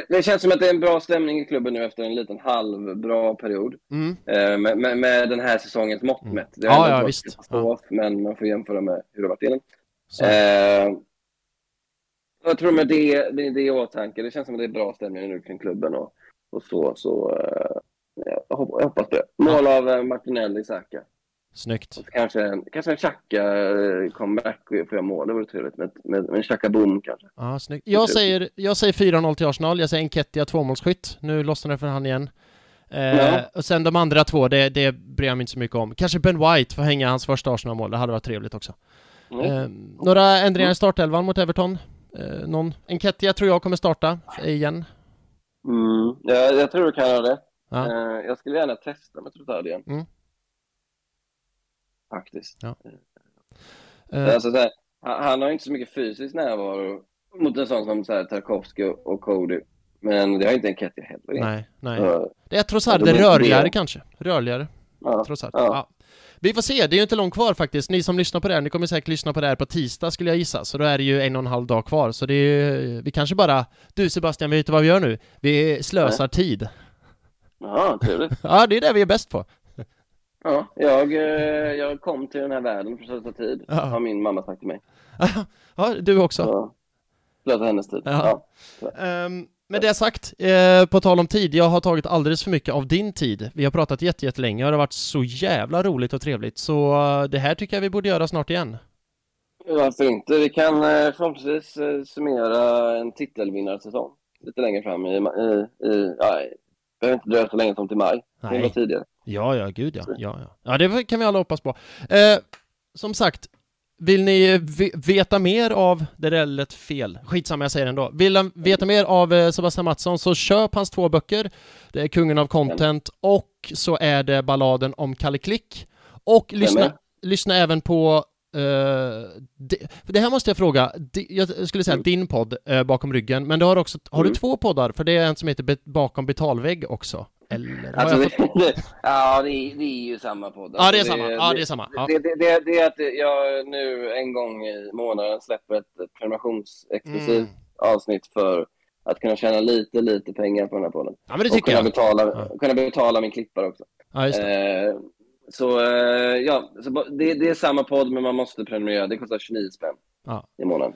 Speaker 2: Det, känns som att det är en bra stämning i klubben nu efter en liten halvbra period.
Speaker 1: Mm.
Speaker 2: Eh, med, med, med den här säsongens mått
Speaker 1: Mm.
Speaker 2: mätt. Det
Speaker 1: Ja,
Speaker 2: har
Speaker 1: ja, visst.
Speaker 2: katastrof, men man får jämföra med hur det har varit innan. Eh, jag tror med det, det, det i åtanke, det känns som att det är bra stämning nu kring klubben och, och så. så eh, jag, hoppas, jag hoppas på det. Mål av eh, Martinelli, Saka.
Speaker 1: Snyggt.
Speaker 2: Och kanske en, kanske en Xhaka eh, comeback får göra mål. Det vore trevligt med, med, med en Xhaka boom kanske.
Speaker 1: Ja, snyggt. Jag säger, jag säger 4-0 till Arsenal. Jag säger Enketia tvåmålsskytt. Nu lossnar det för han igen. Eh,
Speaker 2: Ja.
Speaker 1: Och sen de andra två, det, det bryr jag mig inte så mycket om. Kanske Ben White får hänga hans första Arsenal-mål. Det hade varit trevligt också.
Speaker 2: Mm.
Speaker 1: Eh, några ändringar i startelvan mot Everton? Eh, någon? Enketia tror jag kommer starta igen.
Speaker 2: Mm. Jag, jag tror du kan göra det.
Speaker 1: Ja.
Speaker 2: Eh, jag skulle gärna testa med Trossard igen.
Speaker 1: Mm.
Speaker 2: Faktiskt.
Speaker 1: Eh,
Speaker 2: Alltså, så här, han, han har inte så mycket fysisk närvaro mot en sån som så här, Tarkovsky och, och Cody. Men det har inte en Ketty heller.
Speaker 1: nej, nej.
Speaker 2: Så,
Speaker 1: Det är Trossard,
Speaker 2: Ja,
Speaker 1: det rörligare
Speaker 2: det-
Speaker 1: kanske. Rörligare,
Speaker 2: ja.
Speaker 1: Trossard.
Speaker 2: Ja.
Speaker 1: Ja. Vi får se, det är ju inte långt kvar faktiskt. Ni som lyssnar på det här, ni kommer säkert lyssna på det här på tisdag skulle jag gissa. Så då är det ju en och en halv dag kvar. Så det är ju, vi kanske bara... Du Sebastian, vet du vad vi gör nu? Vi slösar tid.
Speaker 2: Jaha, trevligt. (laughs)
Speaker 1: Ja, det är det vi är bäst på.
Speaker 2: Ja, jag, eh, jag kom till den här världen för att ta tid,
Speaker 1: Ja.
Speaker 2: har min mamma sagt till mig. (laughs)
Speaker 1: Ja, du också.
Speaker 2: Så, slösa hennes tid.
Speaker 1: Ja.
Speaker 2: Ja.
Speaker 1: Ehm, med det sagt, eh, på tal om tid, jag har tagit alldeles för mycket av din tid. Vi har pratat jätte- jättelänge och det har varit så jävla roligt och trevligt. Så eh, det här tycker jag vi borde göra snart igen.
Speaker 2: Varför inte? Vi kan eh, förhoppningsvis summera en titelvinnarsäsong lite längre fram i, i, i ja, behöver inte dröja så länge som till maj. Det var
Speaker 1: Nej.
Speaker 2: tidigare.
Speaker 1: Ja, ja, gud ja. Ja, ja. ja det kan vi alla hoppas på. Eh, som sagt, vill ni ve- veta mer av, det där lät fel, skitsamma jag säger det ändå. Vill ni veta mer av eh, Sebastian Mattsson så köp hans två böcker. Det är Kungen av Content och så är det Balladen om Kalle Klick. Och lyssna, lyssna även på eh, det, det här måste jag fråga, jag skulle säga
Speaker 2: Mm.
Speaker 1: din podd eh, bakom ryggen, men du har också, har du
Speaker 2: Mm.
Speaker 1: två poddar? För det är en som heter Be- Bakom betalvägg också. Eller?
Speaker 2: Alltså, det, det, (laughs) ja, det är, det är ju samma podd.
Speaker 1: Ja, det är
Speaker 2: Alltså,
Speaker 1: samma. Ja, det är samma. Ja.
Speaker 2: Det, det, det, det är att jag nu en gång i månaden släpper ett prenumerationsexklusivt
Speaker 1: Mm.
Speaker 2: avsnitt för att kunna tjäna lite, lite pengar på den här podden.
Speaker 1: Ja men det
Speaker 2: Och
Speaker 1: tycker
Speaker 2: kunna
Speaker 1: jag.
Speaker 2: betala,
Speaker 1: Ja.
Speaker 2: kunna betala min klippare också.
Speaker 1: Ja, just det.
Speaker 2: Eh, så eh, ja, så det, det är samma podd men man måste prenumerera. Det kostar 29 spänn
Speaker 1: Ja.
Speaker 2: i månaden.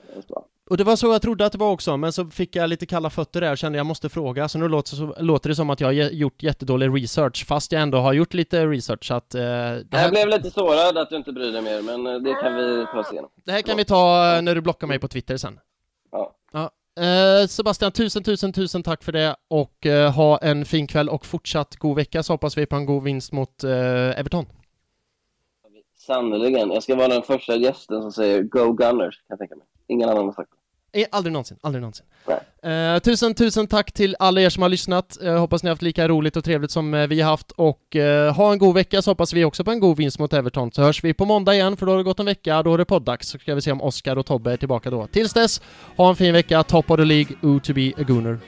Speaker 1: Och det var så jag trodde att det var också, men så fick jag lite kalla fötter där och kände jag måste fråga, så nu låter, låter det som att jag har gjort jättedålig research, fast jag ändå har gjort lite research, så att eh, det,
Speaker 2: Jag
Speaker 1: här,
Speaker 2: blev lite sårad att du inte bryr dig mer men eh, det kan vi ta igenom.
Speaker 1: det här kan vi ta eh, när du blockar mig på Twitter sen.
Speaker 2: Ja.
Speaker 1: Eh, Sebastian, tusen, tusen, tusen tack för det och eh, ha en fin kväll och fortsatt god vecka så hoppas vi på en god vinst mot eh, Everton.
Speaker 2: Sannerligen. Jag ska vara den första gästen som säger Go Gunners, kan jag tänka mig. Ingen annan har sagt det.
Speaker 1: Eh, Aldrig någonsin, aldrig någonsin. Eh, tusen, tusen tack till alla er som har lyssnat. Eh, hoppas ni har haft lika roligt och trevligt som eh, vi har haft och eh, ha en god vecka så hoppas vi också på en god vinst mot Everton. Så hörs vi på måndag igen för då har det gått en vecka, då är det poddags. Så ska vi se om Oscar och Tobbe är tillbaka då. Tills dess, ha en fin vecka, top of the League, O to be a Gooner.